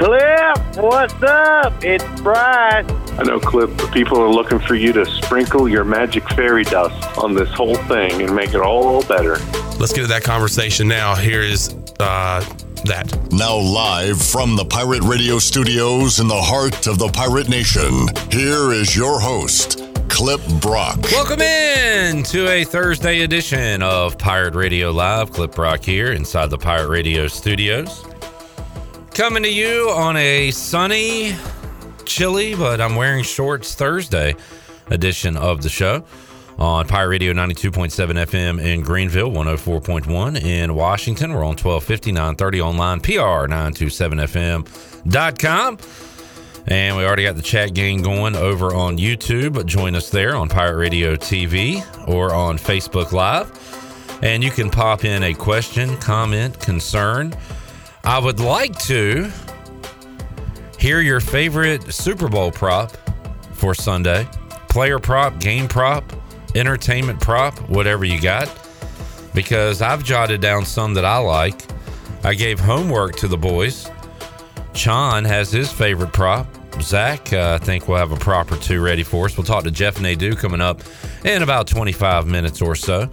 Clip, what's up? It's Bryce. I know, Clip, people are looking for you to sprinkle your magic fairy dust on this whole thing and make it all better. Let's get to that conversation now. Here is uh, that. Now, live from the Pirate Radio studios in the heart of the Pirate Nation, here is your host, Clip Brock. Welcome in to a Thursday edition of Pirate Radio Live. Clip Brock here inside the Pirate Radio studios. Coming to you on a sunny, chilly, but I'm wearing shorts Thursday edition of the show on Pirate Radio 92.7 FM in Greenville, 104.1 in Washington. We're on 1250, 930 online, PR927FM.com. And we already got the chat game going over on YouTube. Join us there on Pirate Radio TV or on Facebook Live. And you can pop in a question, comment, concern. I would like to hear your favorite Super Bowl prop for Sunday player prop, game prop, entertainment prop, whatever you got. Because I've jotted down some that I like. I gave homework to the boys. Chon has his favorite prop. Zach, uh, I think we'll have a prop or two ready for us. We'll talk to Jeff and Nadu coming up in about 25 minutes or so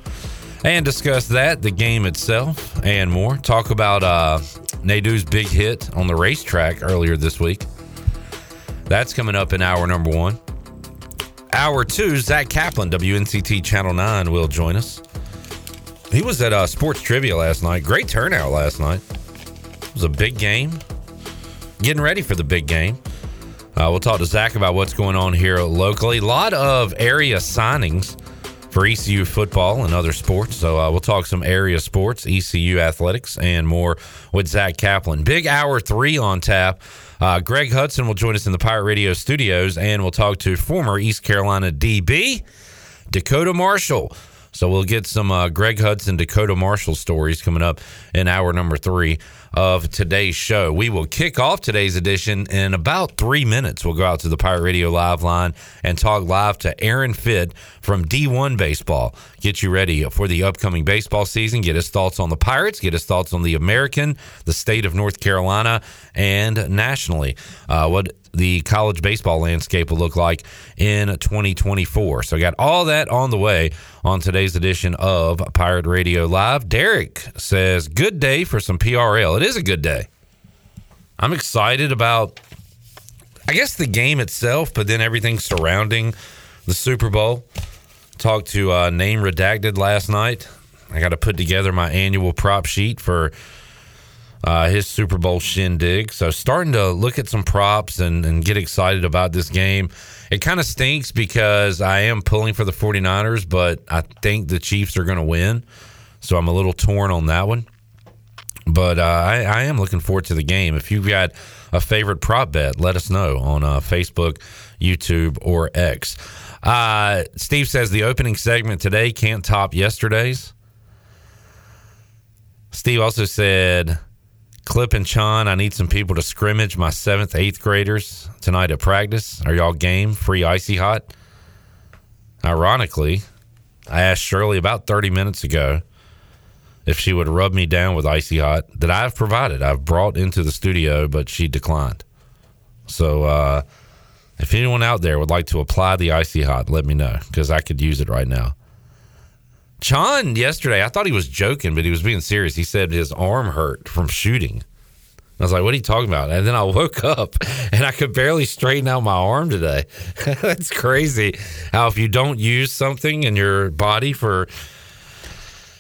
and discuss that, the game itself, and more. Talk about uh, Nadu's big hit on the racetrack earlier this week. That's coming up in hour number one. Hour two, Zach Kaplan, WNCT Channel 9, will join us. He was at uh, Sports Trivia last night. Great turnout last night. It was a big game. Getting ready for the big game. Uh, we'll talk to Zach about what's going on here locally. A lot of area signings for ECU football and other sports. So uh, we'll talk some area sports, ECU athletics, and more with Zach Kaplan. Big hour three on tap. Uh, Greg Hudson will join us in the Pirate Radio studios, and we'll talk to former East Carolina DB Dakota Marshall. So we'll get some uh, Greg Hudson, Dakota Marshall stories coming up in hour number three of today's show. We will kick off today's edition in about three minutes. We'll go out to the Pirate Radio live line and talk live to Aaron Fitt from D1 Baseball. Get you ready for the upcoming baseball season. Get his thoughts on the Pirates. Get his thoughts on the American, the state of North Carolina, and nationally. Uh, what the college baseball landscape will look like in 2024. So, I got all that on the way on today's edition of Pirate Radio Live. Derek says, Good day for some PRL. It is a good day. I'm excited about, I guess, the game itself, but then everything surrounding the Super Bowl. Talked to uh, Name Redacted last night. I got to put together my annual prop sheet for uh, his Super Bowl shindig. So starting to look at some props and, and get excited about this game. It kind of stinks because I am pulling for the 49ers, but I think the Chiefs are going to win. So I'm a little torn on that one. But uh, I, I, am looking forward to the game. If you've got a favorite prop bet, let us know on uh, Facebook, YouTube, or X. Uh, Steve says the opening segment today can't top yesterday's. Steve also said Clip and Chon, I need some people to scrimmage my seventh, eighth graders tonight at practice. Are y'all game? Free icy hot? Ironically, I asked Shirley about 30 minutes ago if she would rub me down with icy hot that I've provided. I've brought into the studio, but she declined. So, uh, if anyone out there would like to apply the icy hot, let me know because I could use it right now. Chon yesterday, I thought he was joking, but he was being serious. He said his arm hurt from shooting. I was like, what are you talking about? And then I woke up and I could barely straighten out my arm today. That's crazy how if you don't use something in your body for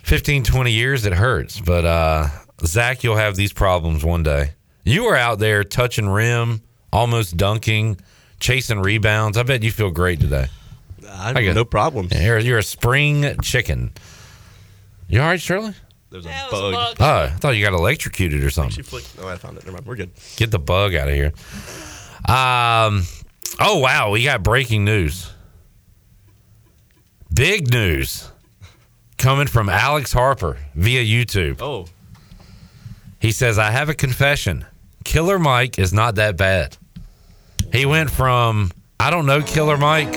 15, 20 years, it hurts. But uh, Zach, you'll have these problems one day. You were out there touching rim, almost dunking, chasing rebounds. I bet you feel great today. I got no problems. You're, you're a spring chicken. You all right, Shirley? There's a bug. Oh, I thought you got electrocuted or something. She flicked. Oh, I found it. Never mind. We're good. Get the bug out of here. Um, Oh wow, we got breaking news. Big news coming from Alex Harper via YouTube. Oh. He says, I have a confession. Killer Mike is not that bad. He went from, I don't know, Killer Mike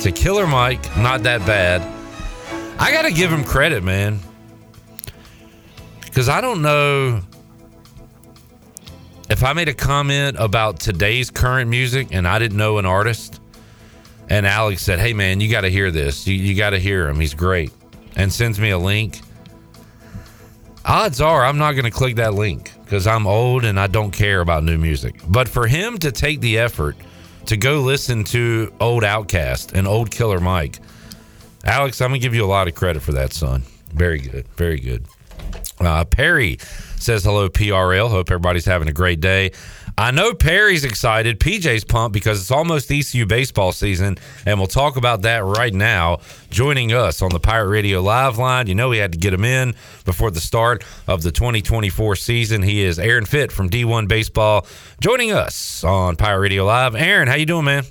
to Killer Mike, not that bad. I got to give him credit, man. Because I don't know if I made a comment about today's current music and I didn't know an artist, and Alex said, Hey, man, you got to hear this. You, you got to hear him. He's great. And sends me a link. Odds are I'm not going to click that link because I'm old and I don't care about new music. But for him to take the effort to go listen to old OutKast and old Killer Mike, Alex, I'm to give you a lot of credit for that, son. Very good. Very good. Uh, Perry says hello, PRL. Hope everybody's having a great day. I know Perry's excited. PJ's pumped because it's almost ECU baseball season, and we'll talk about that right now. Joining us on the Pirate Radio Live line, you know we had to get him in before the start of the 2024 season. He is Aaron Fitt from D1 Baseball, joining us on Pirate Radio Live. Aaron, how you doing, man?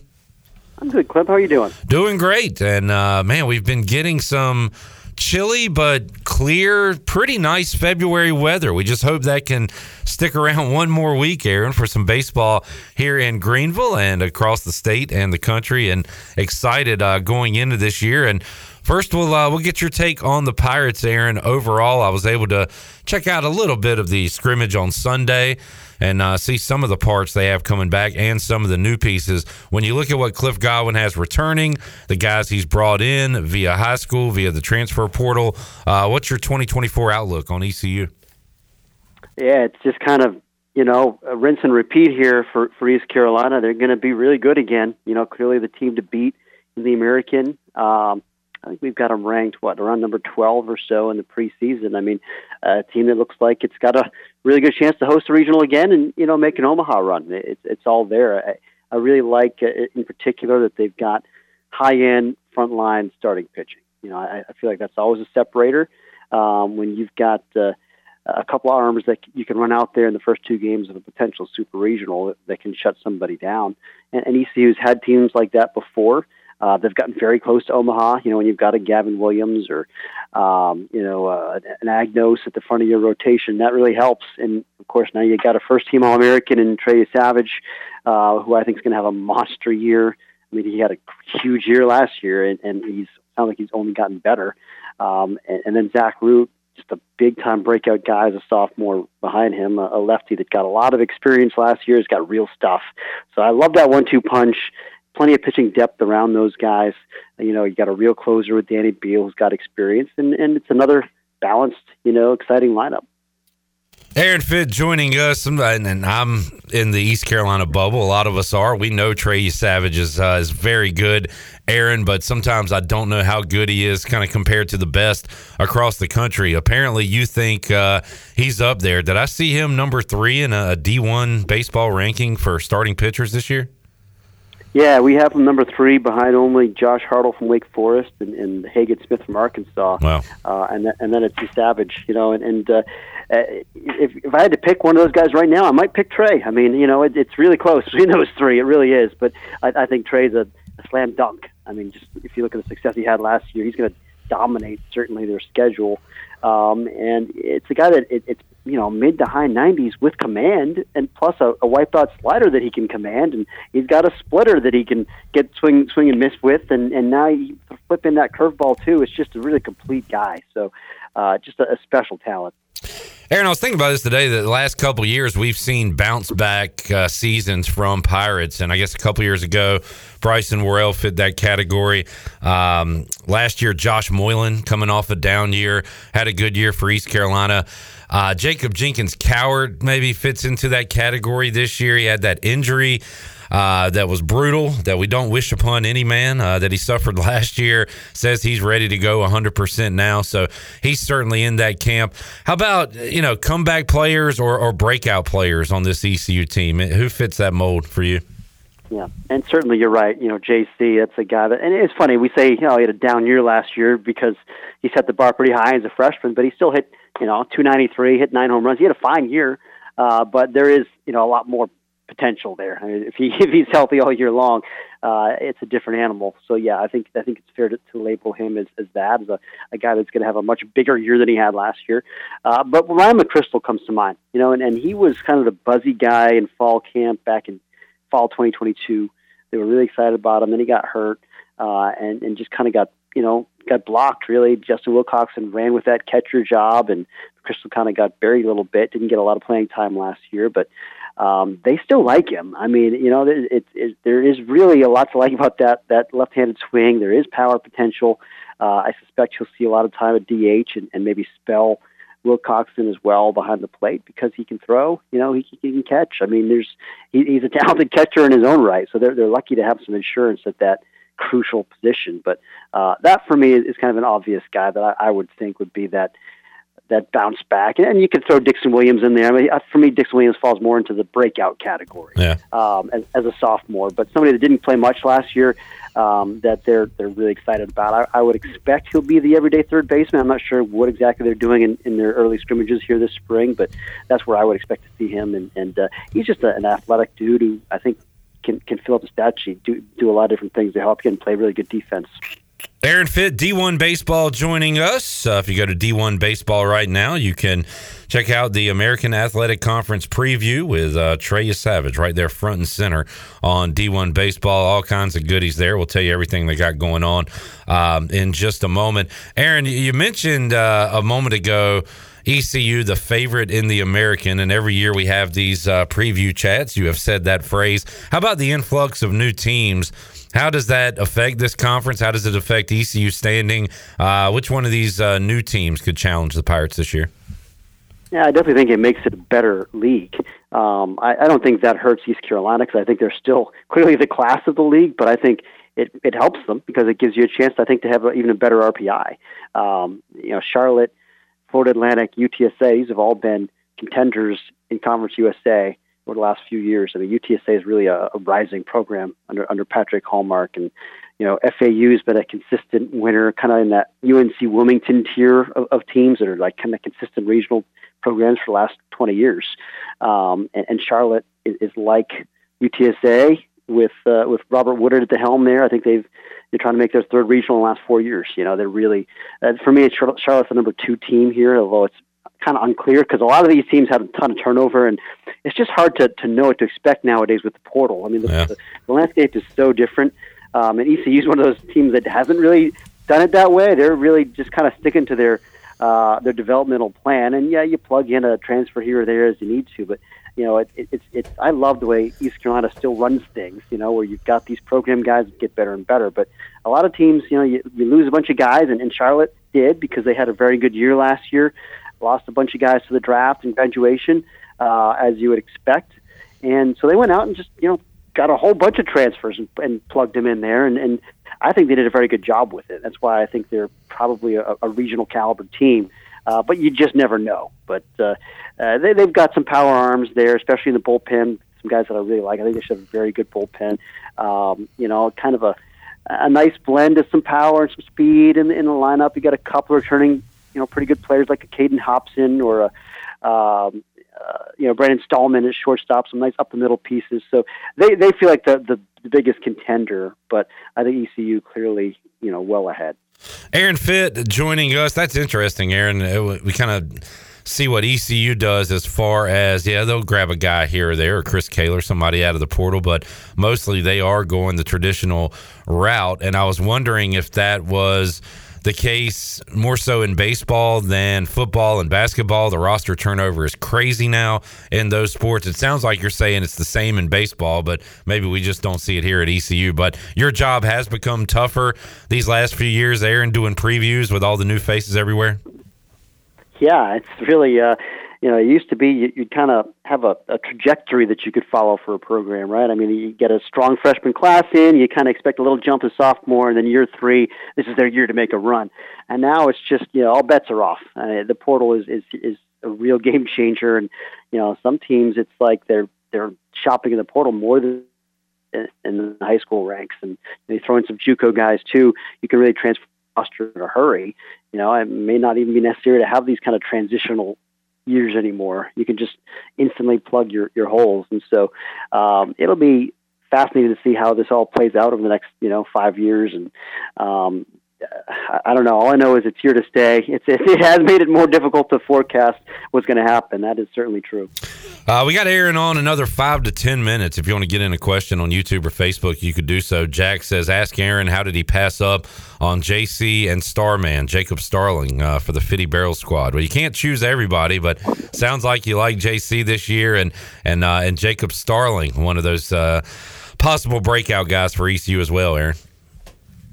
I'm good, Clip. How are you doing? Doing great, and uh, man, we've been getting some chilly but clear, pretty nice February weather. We just hope that can stick around one more week, Aaron, for some baseball here in Greenville and across the state and the country. And excited uh, going into this year. And first, we'll uh, we'll get your take on the Pirates, Aaron. Overall, I was able to check out a little bit of the scrimmage on Sunday and uh, see some of the parts they have coming back and some of the new pieces. When you look at what Cliff Godwin has returning, the guys he's brought in via high school, via the transfer portal, uh, what's your 2024 outlook on ECU? Yeah, it's just kind of you know rinse and repeat here for for East Carolina. They're going to be really good again. You know, clearly the team to beat in the American. Um, I think we've got them ranked what around number 12 or so in the preseason. I mean, a team that looks like it's got a really good chance to host a regional again and you know make an Omaha run. It's it's all there. I, I really like uh, in particular that they've got high end front line starting pitching. You know, I, I feel like that's always a separator um, when you've got. Uh, a couple of arms that you can run out there in the first two games of a potential super regional that can shut somebody down. And, and ECU's had teams like that before. Uh, they've gotten very close to Omaha. You know, when you've got a Gavin Williams or, um, you know, uh, an Agnos at the front of your rotation, that really helps. And of course, now you've got a first team All American in Trey Yesavage, uh, who I think is going to have a monster year. I mean, he had a huge year last year, and, and he's sounds like he's only gotten better. Um, and, and then Zach Root, just a big time breakout guy as a sophomore behind him, a, a lefty that got a lot of experience last year, has got real stuff. So I love that one two punch. Plenty of pitching depth around those guys. You know, you got a real closer with Danny Beal who's got experience, and, and it's another balanced, you know, exciting lineup. Aaron Fitt joining us, and I'm in the East Carolina bubble. A lot of us are. We know Trey Yesavage is, uh, is very good, Aaron, but sometimes I don't know how good he is, kind of compared to the best across the country. Apparently, you think uh, he's up there. Did I see him number three in a D1 baseball ranking for starting pitchers this year? Yeah, we have him number three behind only Josh Hartle from Wake Forest and, and Hagen Smith from Arkansas. Wow. Uh, and, th- and then it's. Yesavage, you know, and, and uh, uh, if, if I had to pick one of those guys right now, I might pick Trey. I mean, you know, it, it's really close between those three. It really is. But I, I think Trey's a, a slam dunk. I mean, just if you look at the success he had last year, he's going to dominate certainly their schedule. Um, and it's a guy that it, it's you know mid to high 90s with command, and plus a, a wipeout slider that he can command, and he's got a splitter that he can get swing swing and miss with, and and now you flip in that curveball too. It's just a really complete guy. So uh, just a, a special talent. Aaron, I was thinking about this today. That the last couple years we've seen bounce back uh, seasons from Pirates, and I guess a couple years ago, Bryson Worrell fit that category. Um, last year, Josh Moylan coming off a down year had a good year for East Carolina. Uh, Jacob Jenkins Cowart maybe fits into that category this year. He had that injury. Uh, that was brutal, that we don't wish upon any man, uh, that he suffered last year. Says he's ready to go 100% now. So he's certainly in that camp. How about, you know, comeback players or, or breakout players on this ECU team? Who fits that mold for you? Yeah, and certainly you're right. You know, JC, that's a guy that, and it's funny, we say, you know, he had a down year last year because he set the bar pretty high as a freshman, but he still hit, you know, 293, hit nine home runs. He had a fine year, uh, but there is, you know, a lot more potential there. I mean, if he if he's healthy all year long, uh, it's a different animal. So yeah, I think I think it's fair to, to label him as, as that as a, a guy that's going to have a much bigger year than he had last year. Uh, but Ryan McCrystal comes to mind, you know, and, and he was kind of the buzzy guy in fall camp back in fall 2022. They were really excited about him. Then he got hurt uh, and and just kind of got you know got blocked really. Justin Wilcoxon ran with that catcher job, and Crystal kind of got buried a little bit. Didn't get a lot of playing time last year, but um, they still like him. I mean, you know, it, it, it, there is really a lot to like about that that left-handed swing. There is power potential. Uh, I suspect he'll see a lot of time at DH and, and maybe spell Wilcoxon as well behind the plate because he can throw. You know, he, he can catch. I mean, there's he, he's a talented catcher in his own right. So they're they're lucky to have some insurance at that crucial position. But uh, that for me is, is kind of an obvious guy that I, I would think would be that that bounce back. And you could throw Dixon Williams in there. I mean, uh, for me, Dixon Williams falls more into the breakout category yeah. um, as, as a sophomore. But somebody that didn't play much last year um, that they're they're really excited about. I, I would expect he'll be the everyday third baseman. I'm not sure what exactly they're doing in, in their early scrimmages here this spring, but that's where I would expect to see him. And, and uh, he's just a, an athletic dude who I think can can fill up the stat sheet, do do a lot of different things to help you and play really good defense. Aaron Fitt, D1 Baseball, joining us. Uh, if you go to D1 Baseball right now, you can check out the American Athletic Conference preview with uh, Trey Yesavage right there, front and center on D1 Baseball. All kinds of goodies there. We'll tell you everything they got going on um, in just a moment. Aaron, you mentioned uh, a moment ago. ECU, the favorite in the American, and every year we have these uh, preview chats. You have said that phrase. How about the influx of new teams? How does that affect this conference? How does it affect ECU standing? Uh, which one of these uh, new teams could challenge the Pirates this year? Yeah, I definitely think it makes it a better league. Um, I, I don't think that hurts East Carolina because I think they're still clearly the class of the league, but I think it, it helps them because it gives you a chance, I think, to have a, even a better RPI. Um, you know, Charlotte, Florida Atlantic, UTSA's have all been contenders in Conference USA over the last few years. I mean, UTSA is really a, a rising program under under Patrick Hallmark, and you know, FAU has been a consistent winner, kind of in that UNC Wilmington tier of, of teams that are like kind of consistent regional programs for the last 20 years. Um, and, and Charlotte is, is like UTSA with uh, with Robert Woodard at the helm there. I think they've they're trying to make their third regional in the last four years. You know, they're really uh, for me, Charlotte's the number two team here, although it's kind of unclear because a lot of these teams have a ton of turnover, and it's just hard to, to know what to expect nowadays with the portal. I mean, the, yeah. the, the landscape is so different, um, and ECU is one of those teams that hasn't really done it that way. They're really just kind of sticking to their uh, their developmental plan, and yeah, you plug in a transfer here or there as you need to, but you know, it, it, it's it's. I love the way East Carolina still runs things. You know, where you've got these program guys that get better and better. But a lot of teams, you know, you, you lose a bunch of guys, and, and Charlotte did because they had a very good year last year lost a bunch of guys to the draft and graduation, uh, as you would expect. And so they went out and just, you know, got a whole bunch of transfers and, and plugged them in there. And, and I think they did a very good job with it. That's why I think they're probably a, a regional caliber team. Uh, but you just never know. But uh, uh, they, they've got some power arms there, especially in the bullpen. Some guys that I really like. I think they should have a very good bullpen. Um, you know, kind of a a nice blend of some power and some speed in, in the lineup. You got a couple returning you know pretty good players like a Caden Hobson or a um, uh, you know Brandon Stallman at shortstop, some nice up the middle pieces. So they they feel like the, the the biggest contender, but I think ECU clearly you know well ahead. Aaron Fitt joining us. That's interesting, Aaron. We kind of see what ECU does as far as yeah they'll grab a guy here or there or Chris Kaler somebody out of the portal but mostly they are going the traditional route and I was wondering if that was the case more so in baseball than football and basketball. The roster turnover is crazy now in those sports. It sounds like you're saying it's the same in baseball, but maybe we just don't see it here at ECU. But your job has become tougher these last few years, Aaron, doing previews with all the new faces everywhere. Yeah, it's really. Uh, you know, it used to be you, you'd kind of have a, a trajectory that you could follow for a program, right? I mean, you get a strong freshman class in, you kind of expect a little jump as sophomore, and then year three, this is their year to make a run. And now it's just, you know, all bets are off. Uh, the portal is, is is a real game changer, and you know, some teams it's like they're they're shopping in the portal more than in the high school ranks, and they throw in some JUCO guys too. You can really transfer in a hurry. You know, it may not even be necessary to have these kind of transitional years anymore. You can just instantly plug your your holes, and so um, it'll be fascinating to see how this all plays out over the next you know five years. And um, I don't know. All I know is it's here to stay. It's, it has made it more difficult to forecast what's going to happen. That is certainly true. Uh, we got Aaron on another five to ten minutes. If you want to get in a question on YouTube or Facebook, you could do so. Jack says, "Ask Aaron how did he pass up on JC and Starman Jacob Starling uh, for the Fitty Barrel Squad." Well, you can't choose everybody, but sounds like you like JC this year and and uh, and Jacob Starling, one of those uh, possible breakout guys for ECU as well. Aaron.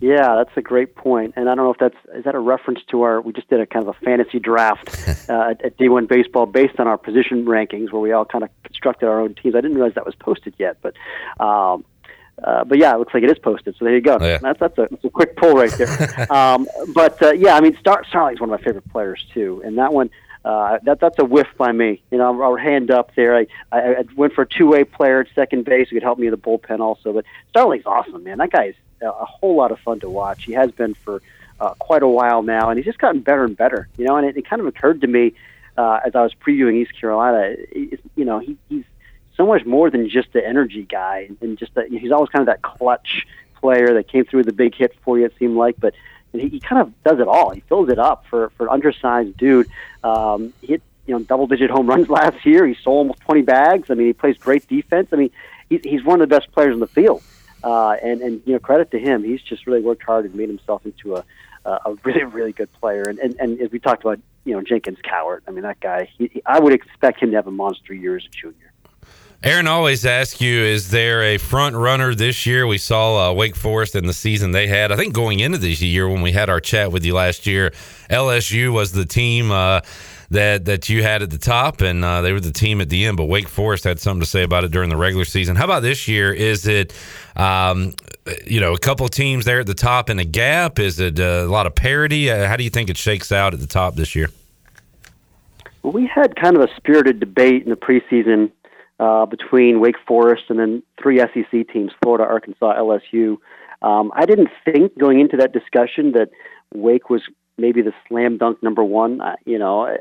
Yeah, that's a great point. And I don't know if that's is that a reference to our we just did a kind of a fantasy draft uh, at D1 baseball based on our position rankings where we all kind of constructed our own teams. I didn't realize that was posted yet, but um, uh, but yeah, it looks like it is posted. So there you go. Oh, yeah. That's that's a, that's a quick pull right there. um, but uh, yeah, I mean, Star, Starling's one of my favorite players too, and that one. Uh, that that's a whiff by me. You know, our hand up there. I, I, I went for a two way player at second base who could help me in the bullpen also. But Starling's awesome, man. That guy is a whole lot of fun to watch. He has been for uh, quite a while now, and he's just gotten better and better. You know, and it, it kind of occurred to me uh, as I was previewing East Carolina. It, you know, he, he's so much more than just the energy guy, and just that he's always kind of that clutch player that came through with the big hit for you. It seemed like, but he, he kind of does it all. He fills it up for for an undersized dude. Um, he hit you know double digit home runs last year. He sold almost twenty bags. I mean, he plays great defense. I mean, he's he's one of the best players in the field. Uh, and and you know credit to him, he's just really worked hard and made himself into a a really really good player. And and, and as we talked about, you know Jenkins Cowart. I mean that guy. He, he, I would expect him to have a monster year as a junior. Aaron always asks you, is there a front runner this year? We saw uh, Wake Forest in the season they had. I think going into this year when we had our chat with you last year, LSU was the team uh, that that you had at the top, and uh, they were the team at the end. But Wake Forest had something to say about it during the regular season. How about this year? Is it um, you know a couple teams there at the top in a gap? Is it uh, a lot of parity? Uh, how do you think it shakes out at the top this year? Well, we had kind of a spirited debate in the preseason uh, between Wake Forest and then three SEC teams: Florida, Arkansas, LSU. Um, I didn't think going into that discussion that Wake was maybe the slam dunk number one. Uh, you know,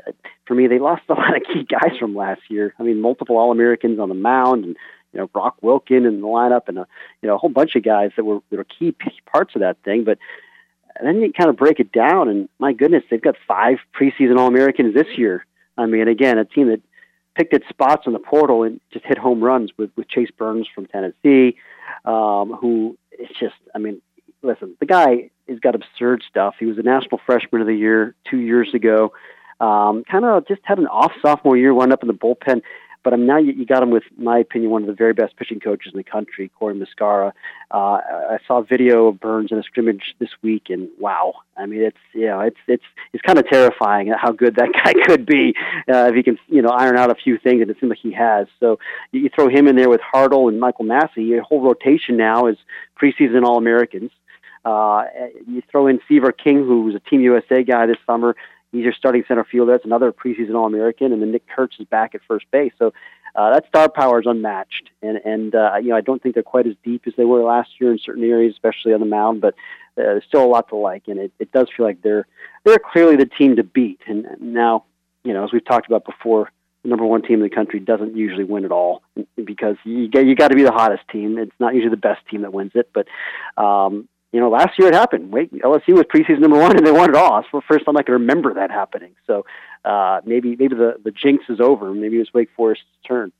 for me, they lost a lot of key guys from last year. I mean, multiple All Americans on the mound, and you know, Brock Wilken in the lineup, and a you know a whole bunch of guys that were that were key parts of that thing. But then you kind of break it down, and my goodness, they've got five preseason All Americans this year. I mean, again, a team that picked its spots in the portal and just hit home runs with, with Chase Burns from Tennessee, um, who it's just, I mean, listen, the guy has got absurd stuff. He was a National Freshman of the Year two years ago. Um, kind of just had an off sophomore year, wound up in the bullpen. But I'm now you, you got him with, my opinion, one of the very best pitching coaches in the country, Corey Muscara. Uh, I saw a video of Burns in a scrimmage this week, and wow, I mean, it's you know, it's it's it's kind of terrifying how good that guy could be uh, if he can you know iron out a few things, and it seems like he has. So you, you throw him in there with Hartle and Michael Massey, your whole rotation now is preseason All Americans. Uh, you throw in Seaver King, who was a Team USA guy this summer. He's your starting center fielder. That's another preseason All American, and then Nick Kurtz is back at first base. So uh, that star power is unmatched, and and uh, you know I don't think they're quite as deep as they were last year in certain areas, especially on the mound. But uh, there's still a lot to like, and it, it does feel like they're they're clearly the team to beat. And now, you know, as we've talked about before, the number one team in the country doesn't usually win at all because you get you got to be the hottest team. It's not usually the best team that wins it, but um, you know, last year it happened. Wait, LSU was preseason number one, and they won it all. It's the first time I can remember that happening. So uh, maybe maybe the the jinx is over. Maybe it's Wake Forest's turn.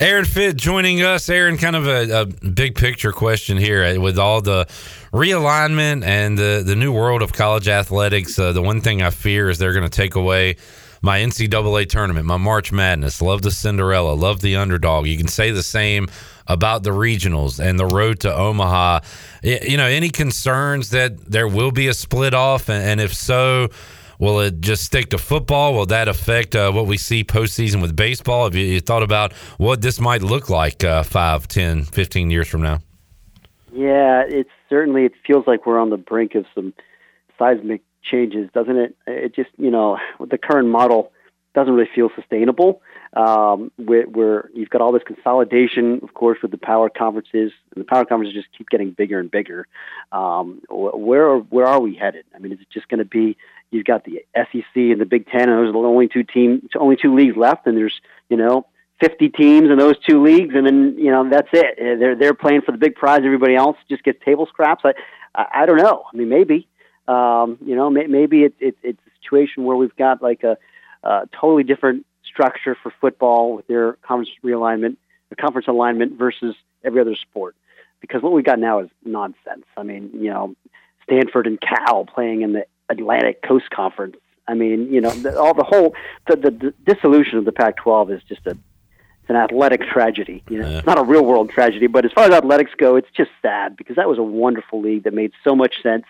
Aaron Fitt joining us. Aaron, kind of a, a, big picture question here uh, with all the realignment and the, the new world of college athletics. Uh, the one thing I fear is they're going to take away my NCAA tournament, my March Madness. Love the Cinderella, love the underdog. You can say the same about the regionals and the road to Omaha. You know, any concerns that there will be a split off? And if so, will it just stick to football? Will that affect uh, what we see postseason with baseball? Have you, thought about what this might look like uh, 5, 10, 15 years from now? Yeah, it's certainly, it feels like we're on the brink of some seismic changes, doesn't it? It just, you know, the current model doesn't really feel sustainable. Um, where, where you've got all this consolidation, of course, with the power conferences, and the power conferences just keep getting bigger and bigger. Um, where where are we headed? I mean, is it just going to be you've got the SEC and the Big Ten, and those are the only two team, only two leagues left, and there's you know 50 teams in those two leagues, and then you know that's it. They're they're playing for the big prize. Everybody else just gets table scraps. I I, I don't know. I mean, maybe um, you know may, maybe it, it, it's a situation where we've got like a, a totally different structure for football with their conference realignment, the conference alignment versus every other sport. Because what we got now is nonsense. I mean, you know, Stanford and Cal playing in the Atlantic Coast Conference. I mean, you know, the, all the whole the, the, the dissolution of the Pac-12 is just a it's an athletic tragedy. You know, yeah. it's not a real world tragedy, but as far as athletics go, it's just sad because that was a wonderful league that made so much sense.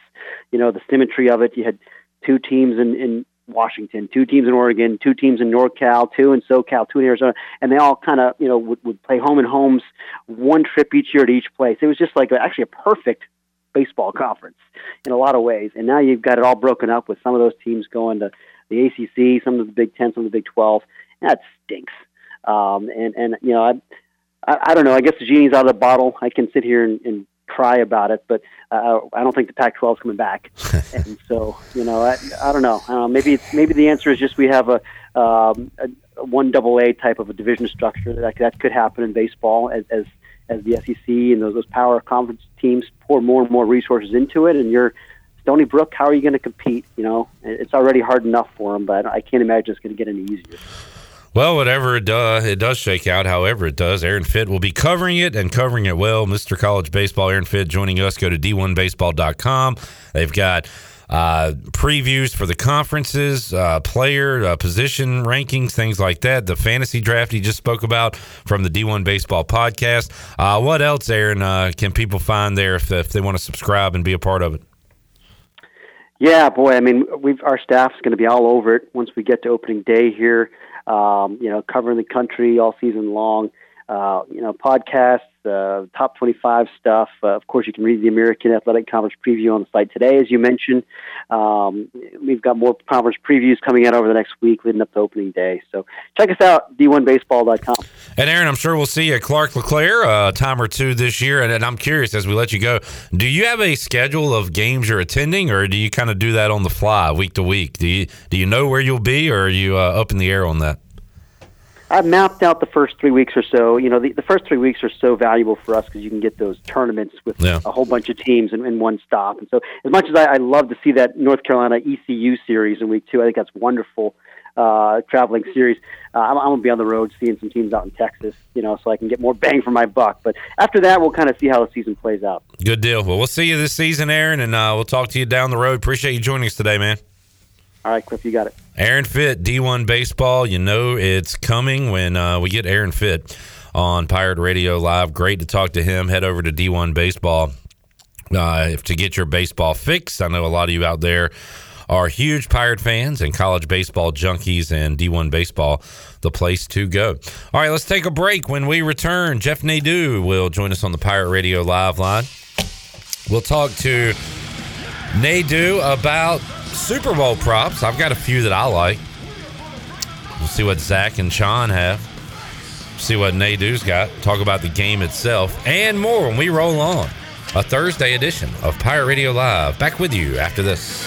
You know, the symmetry of it. You had two teams in, in Washington, two teams in Oregon, two teams in NorCal, two in SoCal, two in Arizona, and they all kind of, you know, would, would play home and homes, one trip each year to each place. It was just like actually a perfect baseball conference in a lot of ways. And now you've got it all broken up with some of those teams going to the ACC, some of the Big Ten, some of the Big Twelve. That stinks. Um, and and you know, I, I I don't know. I guess the genie's out of the bottle. I can sit here and, and cry about it, but uh, I don't think the Pac-12 is coming back. and so, you know, I, I don't know. I. Maybe it's, maybe the answer is just we have a, um, a, a one double A type of a division structure that that could happen in baseball as as, as the SEC and those those power conference teams pour more and more resources into it, and you're Stony Brook, how are you going to compete? You know, it's already hard enough for them, but I can't imagine it's going to get any easier. Well, whatever it does, it does shake out. However, it does. Aaron Fitt will be covering it and covering it well. Mr. College Baseball, Aaron Fitt joining us. Go to d1baseball.com. They've got uh, previews for the conferences, uh, player uh, position rankings, things like that. The fantasy draft he just spoke about from the D1 Baseball podcast. Uh, what else, Aaron, uh, can people find there if, if they want to subscribe and be a part of it? Yeah, boy. I mean, we've our staff's going to be all over it once we get to opening day here um, you know, covering the country all season long. Uh, you know, podcasts, uh, top 25 stuff. Uh, of course, you can read the American Athletic Conference preview on the site today, as you mentioned. Um, we've got more conference previews coming out over the next week leading up to opening day. So check us out, d1baseball.com. And Aaron, I'm sure we'll see you at Clark LeClair a time or two this year. And, and I'm curious, as we let you go, do you have a schedule of games you're attending, or do you kind of do that on the fly, week to week? Do you do you know where you'll be, or are you uh, up in the air on that? I've mapped out the first three weeks or so. You know, the, the first three weeks are so valuable for us because you can get those tournaments with yeah. a whole bunch of teams in, in one stop. And so, as much as I, I love to see that North Carolina ECU series in week two, I think that's wonderful. Uh, traveling series. Uh, I'm, I'm going to be on the road seeing some teams out in Texas, you know, so I can get more bang for my buck. But after that, we'll kind of see how the season plays out. Good deal. Well, we'll see you this season, Aaron, and uh, we'll talk to you down the road. Appreciate you joining us today, man. All right, Cliff, you got it. Aaron Fitt, D1 Baseball. You know it's coming when uh, we get Aaron Fitt on Pirate Radio Live. Great to talk to him. Head over to D1 Baseball uh, to get your baseball fix. I know a lot of you out there are huge Pirate fans and college baseball junkies, and D1 Baseball, the place to go. All right, let's take a break. When we return, Jeff Nadu will join us on the Pirate Radio Live line. We'll talk to Nadu about Super Bowl props. I've got a few that I like. We'll see what Zach and Sean have. See what Nadu's got. Talk about the game itself and more when we roll on. A Thursday edition of Pirate Radio Live. Back with you after this.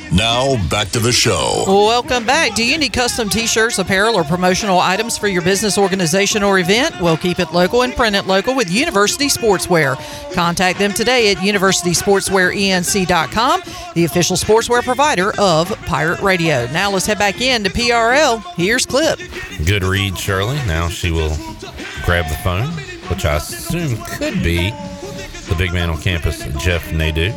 Now, back to the show. Welcome back. Do you need custom t shirts, apparel, or promotional items for your business, organization, or event? We'll keep it local and print it local with University Sportswear. Contact them today at universitysportswearenc.com, the official sportswear provider of Pirate Radio. Now let's head back in to PRL. Here's Clip. Good read, Shirley. Now she will grab the phone, which I assume could be the big man on campus, Jeff Nadu.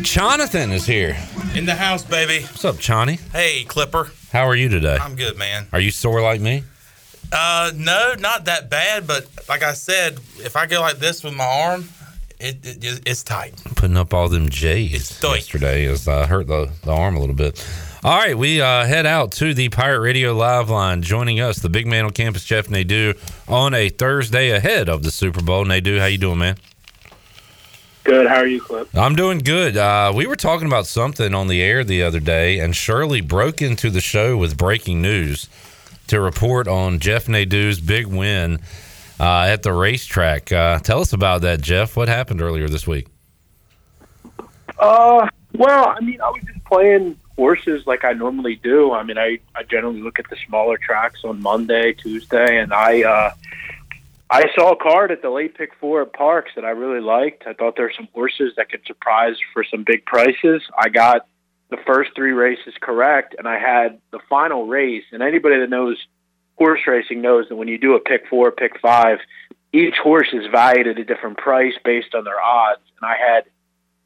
Jonathan is here. In the house, baby. What's up, Johnny? Hey, Clipper. How are you today? I'm good, man. Are you sore like me? Uh, no, not that bad. But like I said, if I go like this with my arm, it, it it's tight. Putting up all them J's yesterday as I hurt the, the arm a little bit. All right, we uh, head out to the Pirate Radio live line. Joining us, the big man on campus, Jeff Nadu, on a Thursday ahead of the Super Bowl. Nadu, how you doing, man? Good. How are you, Clip? I'm doing good. Uh, we were talking about something on the air the other day, and Shirley broke into the show with breaking news to report on Jeff Nadu's big win uh, at the racetrack. Uh, tell us about that, Jeff. What happened earlier this week? Uh, well, I mean, I was just playing horses like I normally do. I mean, I, I generally look at the smaller tracks on Monday, Tuesday, and I uh, I saw a card at the late pick four at Parx that I really liked. I thought there were some horses that could surprise for some big prices. I got the first three races correct, and I had the final race. And anybody that knows horse racing knows that when you do a pick four, pick five, each horse is valued at a different price based on their odds. And I had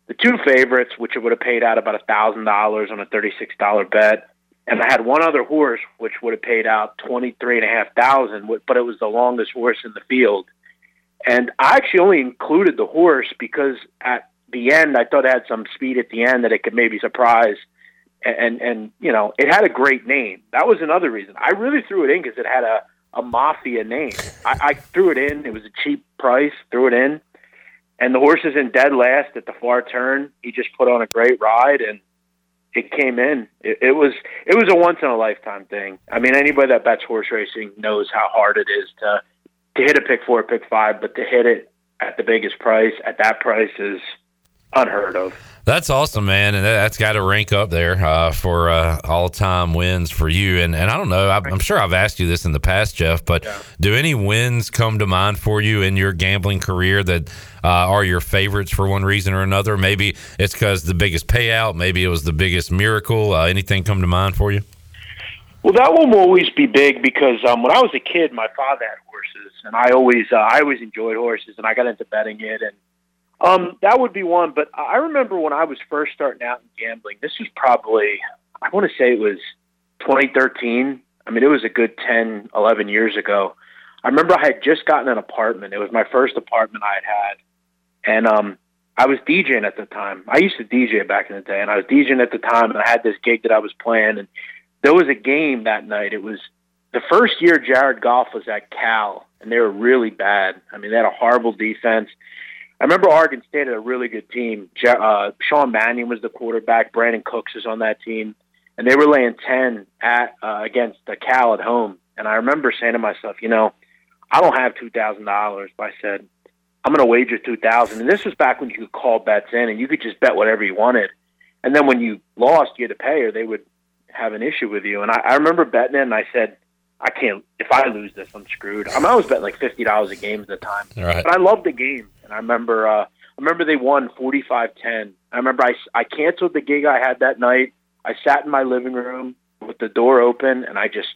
the two favorites, which would have paid out about a thousand dollars on a thirty-six dollar bet, and I had one other horse which would have paid out twenty-three and a half thousand, but it was the longest horse in the field. And I actually only included the horse because at the end I thought it had some speed at the end that it could maybe surprise. And and, and you know it had a great name. That was another reason I really threw it in because it had a a mafia name. I, I threw it in. It was a cheap price. Threw it in and the horse is in dead last at the far turn. He just put on a great ride, and it came in. It, it was it was a once in a lifetime thing. I mean, anybody that bets horse racing knows how hard it is to to hit a pick four, pick five, but to hit it at the biggest price at that price is unheard of. That's awesome, man, and that's got to rank up there uh, for uh, all-time wins for you. And and I don't know, I'm sure I've asked you this in the past, Jeff, but yeah. do any wins come to mind for you in your gambling career that uh, are your favorites for one reason or another? Maybe it's because the biggest payout, maybe it was the biggest miracle. Uh, anything come to mind for you? Well, that one will always be big because um, when I was a kid, my father had horses, and I always uh, I always enjoyed horses, and I got into betting it and um, that would be one. But I remember when I was first starting out in gambling. This was probably I want to say it was 2013. I mean, it was a good 10, 11 years ago. I remember I had just gotten an apartment. It was my first apartment I had had, and um, I was DJing at the time. I used to DJ back in the day, and I was DJing at the time, and I had this gig that I was playing, and there was a game that night. It was the first year Jared Goff was at Cal, and they were really bad. I mean, they had a horrible defense. I remember Oregon State had a really good team. Uh, Sean Mannion was the quarterback. Brandin Cooks was on that team, and they were laying ten at uh, against the Cal at home. And I remember saying to myself, you know, I don't have two thousand dollars, but I said I'm going to wager two thousand. And this was back when you could call bets in, and you could just bet whatever you wanted. And then when you lost, you had to pay, or they would have an issue with you. And I, I remember betting it, and I said, I can't. If I lose this, I'm screwed. I, mean, I was betting like fifty dollars a game at the time, right. but I loved the game. And I remember, uh, I remember they won 45-10. I remember I, I canceled the gig I had that night. I sat in my living room with the door open, and I just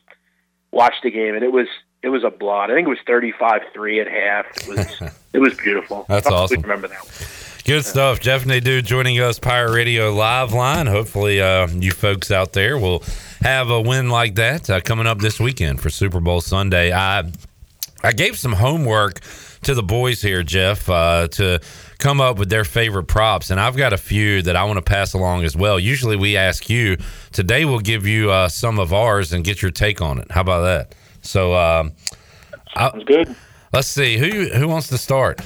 watched the game, and it was it was a blot. I think it was 35-3 at half. It was it was beautiful. That's I awesome. Remember that. One. Good stuff. Jeff Nadu joining us, Pirate Radio Live Line. Hopefully, uh, you folks out there will have a win like that uh, coming up this weekend for Super Bowl Sunday. I I gave some homework to the boys here, Jeff, uh, to come up with their favorite props, and I've got a few that I want to pass along as well. Usually, we ask you. Today, we'll give you uh, some of ours and get your take on it. How about that? So, um, Sounds good. Let's see who who wants to start.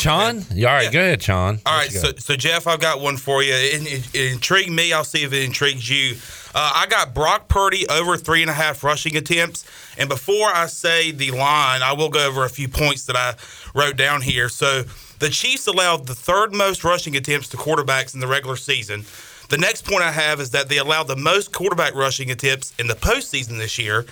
Sean? Yeah, all right, go ahead, Sean. All right, so, so Jeff, I've got one for you. It, it, it intrigued me. I'll see if it intrigues you. Uh, I got Brock Purdy over three and a half rushing attempts. And before I say the line, I will go over a few points that I wrote down here. So the Chiefs allowed the third most rushing attempts to quarterbacks in the regular season. The next point I have is that they allowed the most quarterback rushing attempts in the postseason this year.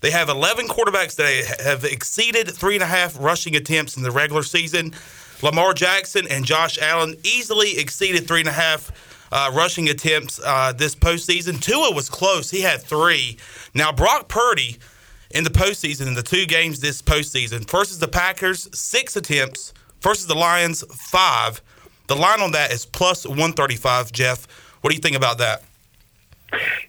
They have 11 quarterbacks that have exceeded three and a half rushing attempts in the regular season. Lamar Jackson and Josh Allen easily exceeded three and a half uh, rushing attempts uh, this postseason. Tua was close; he had three. Now Brock Purdy in the postseason in the two games this postseason versus the Packers, six attempts versus the Lions, five. The line on that is plus 135. Jeff, what do you think about that?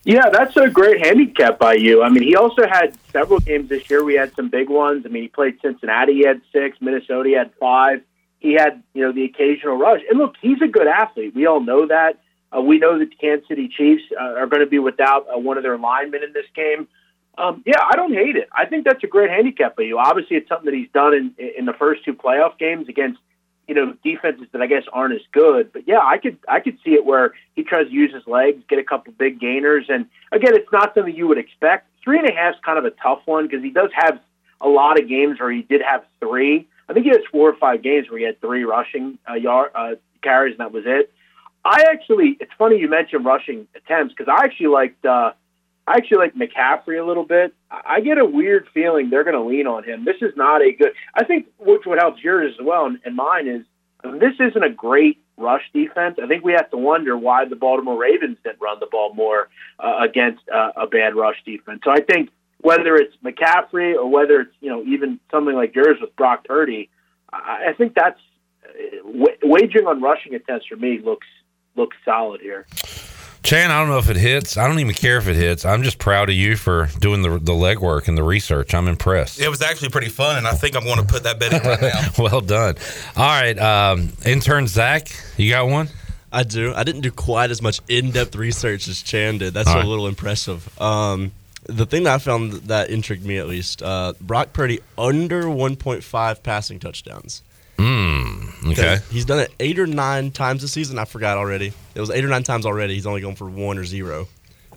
Yeah, that's a great handicap by you. I mean, he also had several games this year. We had some big ones. I mean, he played Cincinnati, he had six. Minnesota, he had five. He had, you know, the occasional rush. And look, he's a good athlete. We all know that. Uh, we know that the Kansas City Chiefs uh, are going to be without uh, one of their linemen in this game. Um, yeah, I don't hate it. I think that's a great handicap by you. Obviously, it's something that he's done in in the first two playoff games against you know defenses that I guess aren't as good. But yeah, I could I could see it where he tries to use his legs, get a couple big gainers, and again, it's not something you would expect. Three and a half is kind of a tough one because he does have a lot of games where he did have three. I think he has four or five games where he had three rushing uh, yard uh, carries, and that was it. I actually, it's funny you mentioned rushing attempts because I actually liked. Uh, I actually like McCaffrey a little bit. I I get a weird feeling they're going to lean on him. This is not a good. I think which would help yours as well and, and mine is um, this isn't a great rush defense. I think we have to wonder why the Baltimore Ravens didn't run the ball more uh, against uh, a bad rush defense. So I think whether it's McCaffrey or whether it's you know even something like yours with Brock Purdy, I, I think that's uh, wa- wagering on rushing attempts for me looks looks solid here. Chan, I don't know if it hits. I don't even care if it hits. I'm just proud of you for doing the the legwork and the research. I'm impressed. It was actually pretty fun, and I think I'm going to put that bet in right now. well done. All right, um, intern Zach, you got one? I do. I didn't do quite as much in-depth research as Chan did. That's All a little impressive. Um, the thing that I found that intrigued me at least, uh, Brock Purdy under 1.5 passing touchdowns. Mm, okay. 'Cause He's done it eight or nine times this season. I forgot already. It was eight or nine times already. He's only going for one or zero.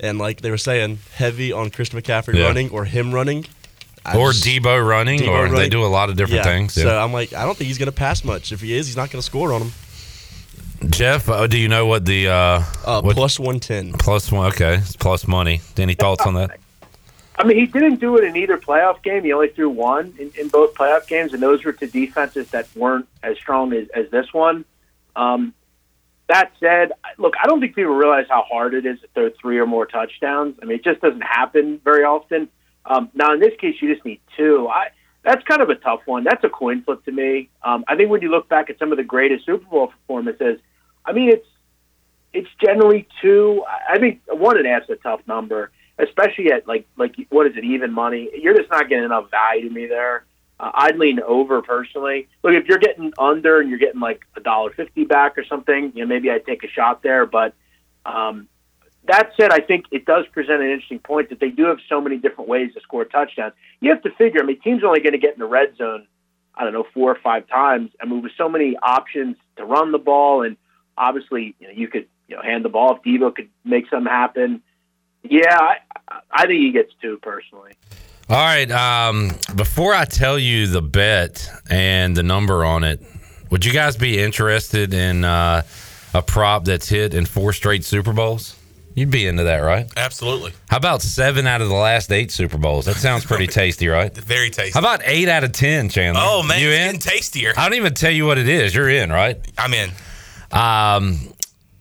And like they were saying, heavy on Christian McCaffrey Yeah. running or him running. I Or just- Deebo running, Deebo or they do a lot of different Yeah. things. So I'm like, I don't think he's going to pass much. If he is, he's not going to score on him. Jeff, uh, do you know what the uh, Uh, what- plus 110. plus one? Okay, it's plus money. Any thoughts on that? I mean, he didn't do it in either playoff game. He only threw one in, in both playoff games, and those were to defenses that weren't as strong as, as this one. Um, that said, look, I don't think people realize how hard it is to throw three or more touchdowns. I mean, it just doesn't happen very often. Um, now, in this case, you just need two. I, that's kind of a tough one. That's a coin flip to me. Um, I think when you look back at some of the greatest Super Bowl performances, I mean, it's it's generally two. I think one and a half's a tough number, especially at like like what is it even money? You're just not getting enough value to me there. Uh, I'd lean over personally. Look, if you're getting under and you're getting like a dollar fifty back or something, you know maybe I'd take a shot there. But um, that said, I think it does present an interesting point that they do have so many different ways to score touchdowns. You have to figure. I mean, teams are only going to get in the red zone. I don't know four or five times. I mean, with so many options to run the ball, and obviously you know you could you know hand the ball if Deebo could make something happen. Yeah, I, I think he gets two personally. All right. Um, before I tell you the bet and the number on it, would you guys be interested in uh, a prop that's hit in four straight Super Bowls? You'd be into that, right? Absolutely. How about seven out of the last eight Super Bowls? That sounds pretty tasty, right? Very tasty. How about eight out of ten, Chandler? Oh man, you it's in? getting tastier. I don't even tell you what it is. You're in, right? I'm in. Um,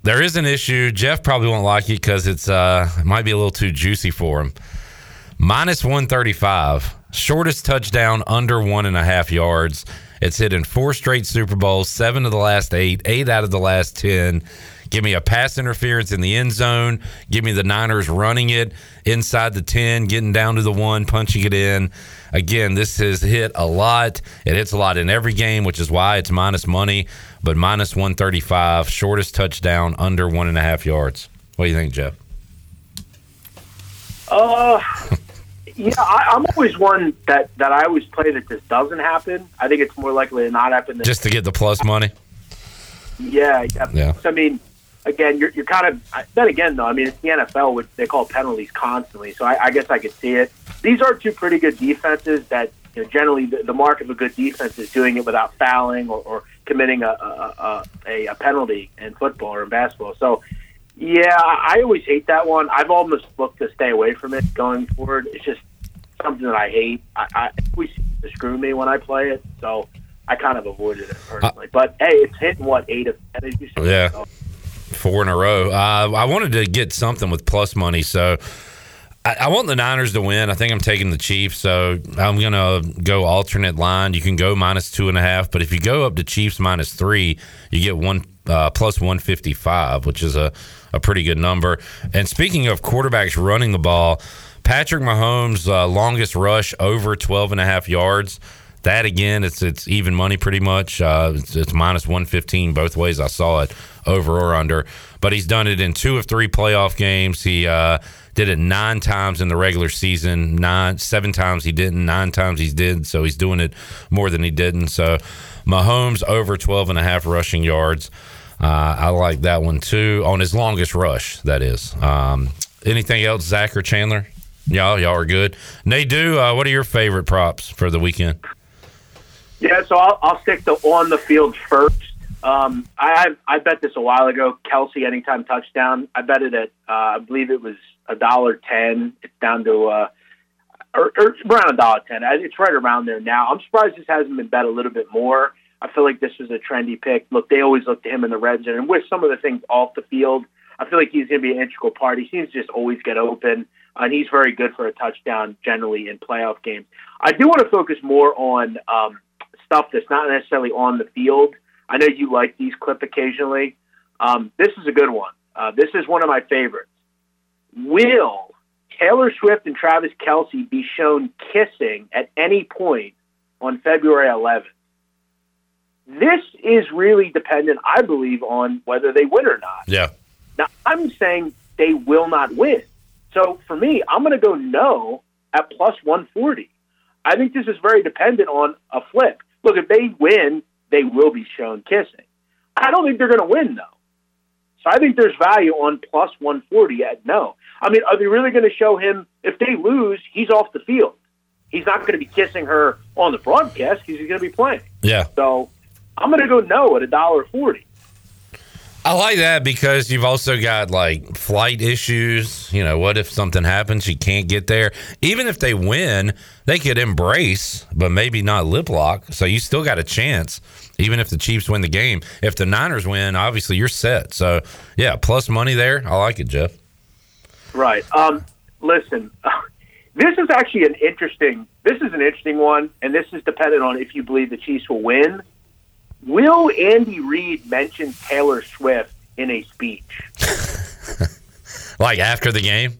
there is an issue. Jeff probably won't like it because it's uh, it might be a little too juicy for him. Minus one thirty five, shortest touchdown under one and a half yards. It's hit in four straight Super Bowls, seven of the last eight, eight out of the last ten. Give me a pass interference in the end zone. Give me the Niners running it inside the 10, getting down to the one, punching it in. Again, this has hit a lot. It hits a lot in every game, which is why it's minus money, but minus 135, shortest touchdown under one and a half yards. What do you think, Jeff? Uh, Yeah, I, I'm always one that that I always play that this doesn't happen. I think it's more likely to not happen. Than, Just to get the plus money. yeah, yeah. Yeah. I mean, again, you're you're kind of I- then again though. I mean, it's the NFL, which they call penalties constantly. So I, I guess I could see it. These are two pretty good defenses that you know generally the, the mark of a good defense is doing it without fouling or, or committing a a, a a penalty in football or in basketball. So. Yeah, I always hate that one. I've almost looked to stay away from it going forward. It's just something that I hate. I, I always screw me when I play it, so I kind of avoided it personally. Uh, but hey, it's hitting what eight of ten, as you said. Yeah. So, Four in a row. Uh, I wanted to get something with plus money, so I, I want the Niners to win. I think I'm taking the Chiefs, so I'm gonna go alternate line. You can go minus two and a half, but if you go up to Chiefs minus three, you get one uh, plus 155, which is a, a pretty good number. And speaking of quarterbacks running the ball, Patrick Mahomes' uh, longest rush over 12 and a half yards. That again, it's it's even money pretty much. Uh, it's, it's minus 115 both ways. I saw it over or under, but he's done it in two of three playoff games. He uh, did it nine times in the regular season. Nine, seven times he didn't. Nine times he did. So he's doing it more than he didn't. So Mahomes over 12 and a half rushing yards. Uh, I like that one too on his longest rush. That is. Um, anything else, Zach or Chandler? Y'all, y'all are good. Nadu, uh, what are your favorite props for the weekend? yeah, so I'll, I'll stick to on the field first. Um, I I bet this a while ago. Kelce anytime touchdown. I bet it at uh, I believe it was a dollar ten. It's down to uh, or, or around a dollar ten. It's right around there now. I'm surprised this hasn't been bet a little bit more. I feel like this was a trendy pick. Look, they always look to him in the red zone, and with some of the things off the field, I feel like he's going to be an integral part. He seems to just always get open, and he's very good for a touchdown generally in playoff games. I do want to focus more on um, stuff that's not necessarily on the field. I know you like these clip occasionally. Um, this is a good one. Uh, this is one of my favorites. Will Taylor Swift and Travis Kelce be shown kissing at any point on February 11th? This is really dependent, I believe, on whether they win or not. Yeah. Now, I'm saying they will not win. So for me, I'm going to go no at plus 140. I think this is very dependent on a flip. Look, if they win, they will be shown kissing. I don't think they're going to win, though. So I think there's value on plus 140 at no. I mean, are they really going to show him if they lose, he's off the field? He's not going to be kissing her on the broadcast. Because he's going to be playing. Yeah. So I'm going to go no at a dollar forty. I like that because you've also got like flight issues. You know, what if something happens? You can't get there. Even if they win, they could embrace, but maybe not lip lock. So you still got a chance, even if the Chiefs win the game. If the Niners win, obviously you're set. So yeah, plus money there. I like it, Jeff. Right. Um, listen, this is actually an interesting. This is an interesting one, and this is dependent on if you believe the Chiefs will win. Will Andy Reid mention Taylor Swift in a speech? Like after the game.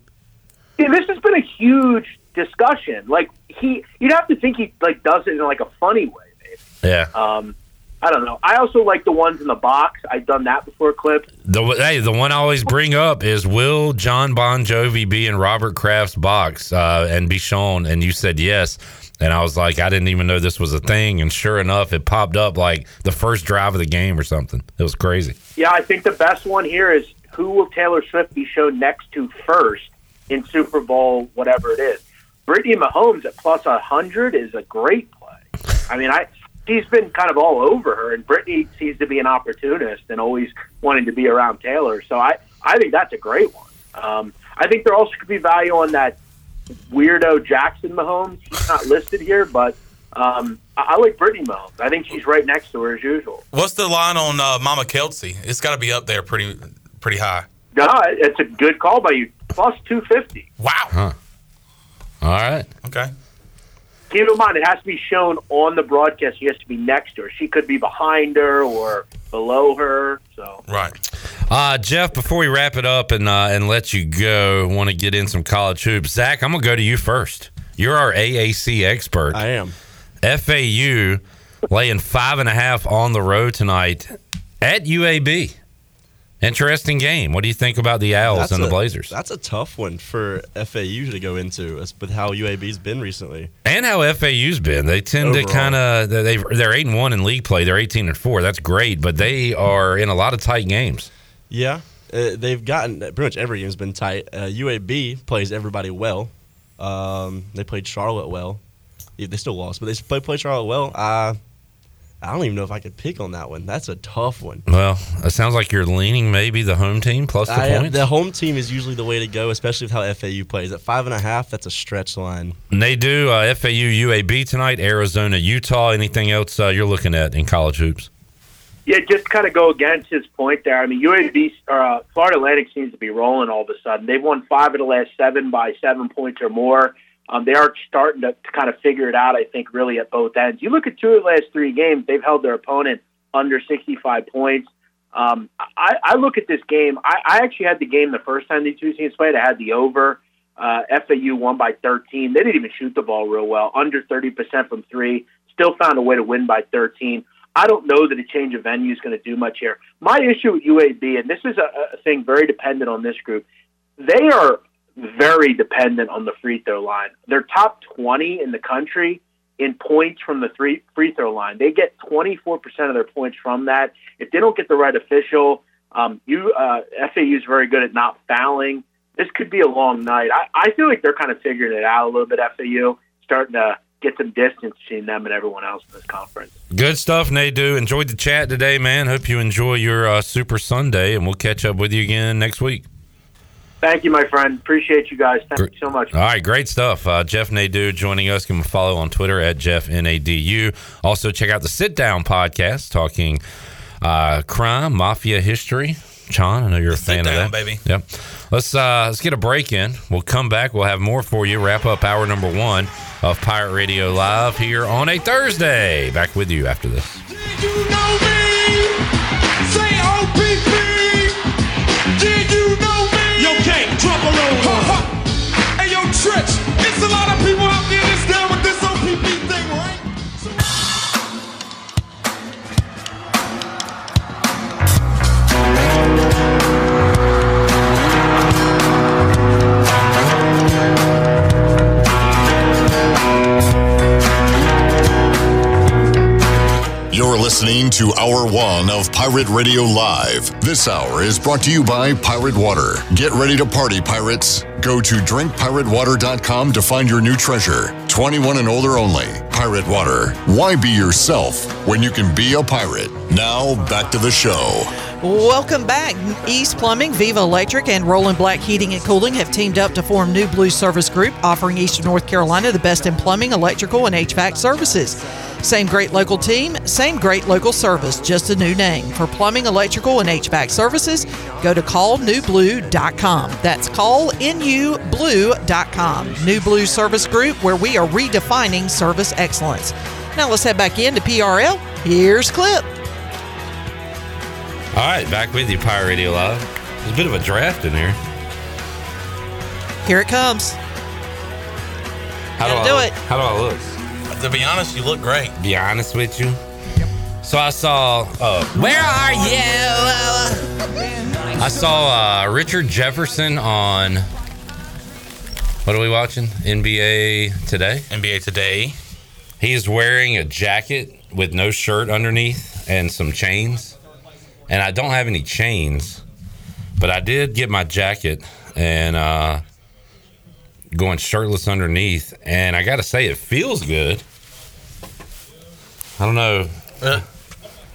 Yeah, this has been a huge discussion. Like he, you'd have to think he like does it in like a funny way. Maybe. Yeah. Um, I don't know. I also like the ones in the box. I've done that before, Clip. The hey, the one I always bring up is will Jon Bon Jovi be in Robert Kraft's box uh, and be shown? And you said yes, and I was like, I didn't even know this was a thing. And sure enough, it popped up like the first drive of the game or something. It was crazy. Yeah, I think the best one here is who will Taylor Swift be shown next to first in Super Bowl, whatever it is. Brittany Mahomes at plus a hundred is a great play. I mean, I she's been kind of all over her, and Brittany seems to be an opportunist and always wanting to be around Taylor. So I I think that's a great one. Um, I think there also could be value on that weirdo Jackson Mahomes. He's not listed here, but um, I, I like Brittany Mahomes. I think she's right next to her as usual. What's the line on uh, Mama Kelce? It's got to be up there pretty pretty high. No, it's a good call by you. Plus two fifty. Wow. Huh. All right. Okay. Keep in mind, it has to be shown on the broadcast. She has to be next to her. She could be behind her or below her. So Right. Uh, Jeff, before we wrap it up and uh, and let you go, want to get in some college hoops. Zach, I'm gonna go to you first. You're our AAC expert. I am. FAU laying five and a half on the road tonight at UAB. Interesting game. What do you think about the Owls and a, the Blazers? That's a tough one for FAU to go into, with how UAB's been recently. And how FAU's been. They tend to kind of they they're eight and one in league play. They're eighteen and four. That's great, but they are in a lot of tight games. Yeah, uh, they've gotten pretty much every game's been tight. Uh, UAB plays everybody well. Um, they played Charlotte well. Yeah, They still lost, but they play play Charlotte well. Uh, I don't even know if I could pick on that one. That's a tough one. Well, it sounds like you're leaning maybe the home team plus the I- points. the home team is usually the way to go, especially with how FAU plays. At five and a half, that's a stretch line. And they do uh, FAU UAB tonight, Arizona Utah. Anything else uh, you're looking at in college hoops? Yeah, just kind of go against his point there. I mean, UAB, uh, Florida Atlantic seems to be rolling all of a sudden. They've won five of the last seven by seven points or more. Um, they are starting to, to kind of figure it out, I think, really at both ends. You look at two of the last three games, they've held their opponent under 65 points. Um, I, I look at this game. I, I actually had the game the first time these two teams played. I had the over. Uh, FAU won by 13. They didn't even shoot the ball real well, under 30% from three. Still found a way to win by 13. I don't know that a change of venue is going to do much here. My issue with UAB, and this is a, a thing very dependent on this group, they are very dependent on the free throw line. They're top 20 in the country in points from the three free throw line. They get 24% of their points from that. If they don't get the right official, um, you uh, FAU is very good at not fouling. This could be a long night. I, I feel like they're kind of figuring it out a little bit. FAU starting to get some distance between them and everyone else in this conference. Good stuff, Nadu. Enjoyed the chat today, man. Hope you enjoy your uh, Super Sunday, and we'll catch up with you again next week. Thank you, my friend. Appreciate you guys. Thank you so much. All right, great stuff. Uh, Jeff Nadu joining us. Give him a follow on Twitter at Jeff Nadu. Also, check out the Sit Down podcast talking uh, crime, mafia history. John, I know you're a fan down, of that, baby. Yep. Let's uh, let's get a break in. We'll come back. We'll have more for you. Wrap up hour number one of Pirate Radio Live here on a Thursday. Back with you after this. Trish. It's a lot of people out there that's down with this OPP thing, right? You're listening to Hour One of Pirate Radio Live. This hour is brought to you by Pirate Water. Get ready to party, pirates. Go to drinkpiratewater.com to find your new treasure. 21 and older only. Pirate Water. Why be yourself when you can be a pirate? Now, back to the show. Welcome back. East Plumbing, Viva Electric, and Roland Black Heating and Cooling have teamed up to form New Blue Service Group, offering Eastern North Carolina the best in plumbing, electrical, and HVAC services. Same great local team, same great local service, just a new name. For plumbing, electrical, and HVAC services, go to callnewblue.com. That's callnewblue.com. New Blue Service Group, where we are redefining service excellence. Now let's head back into PRL. Here's Clip. All right, back with you, Pirate Radio Live. There's a bit of a draft in here. Here it comes. How do I do look? it. How do I look? To be honest, you look great. Be honest with you. So I saw. Uh, where are you? I saw uh, Richard Jefferson on. What are we watching? NBA Today. NBA Today. He is wearing a jacket with no shirt underneath and some chains. And I don't have any chains, but I did get my jacket and uh, going shirtless underneath. And I got to say, it feels good. I don't know. Uh,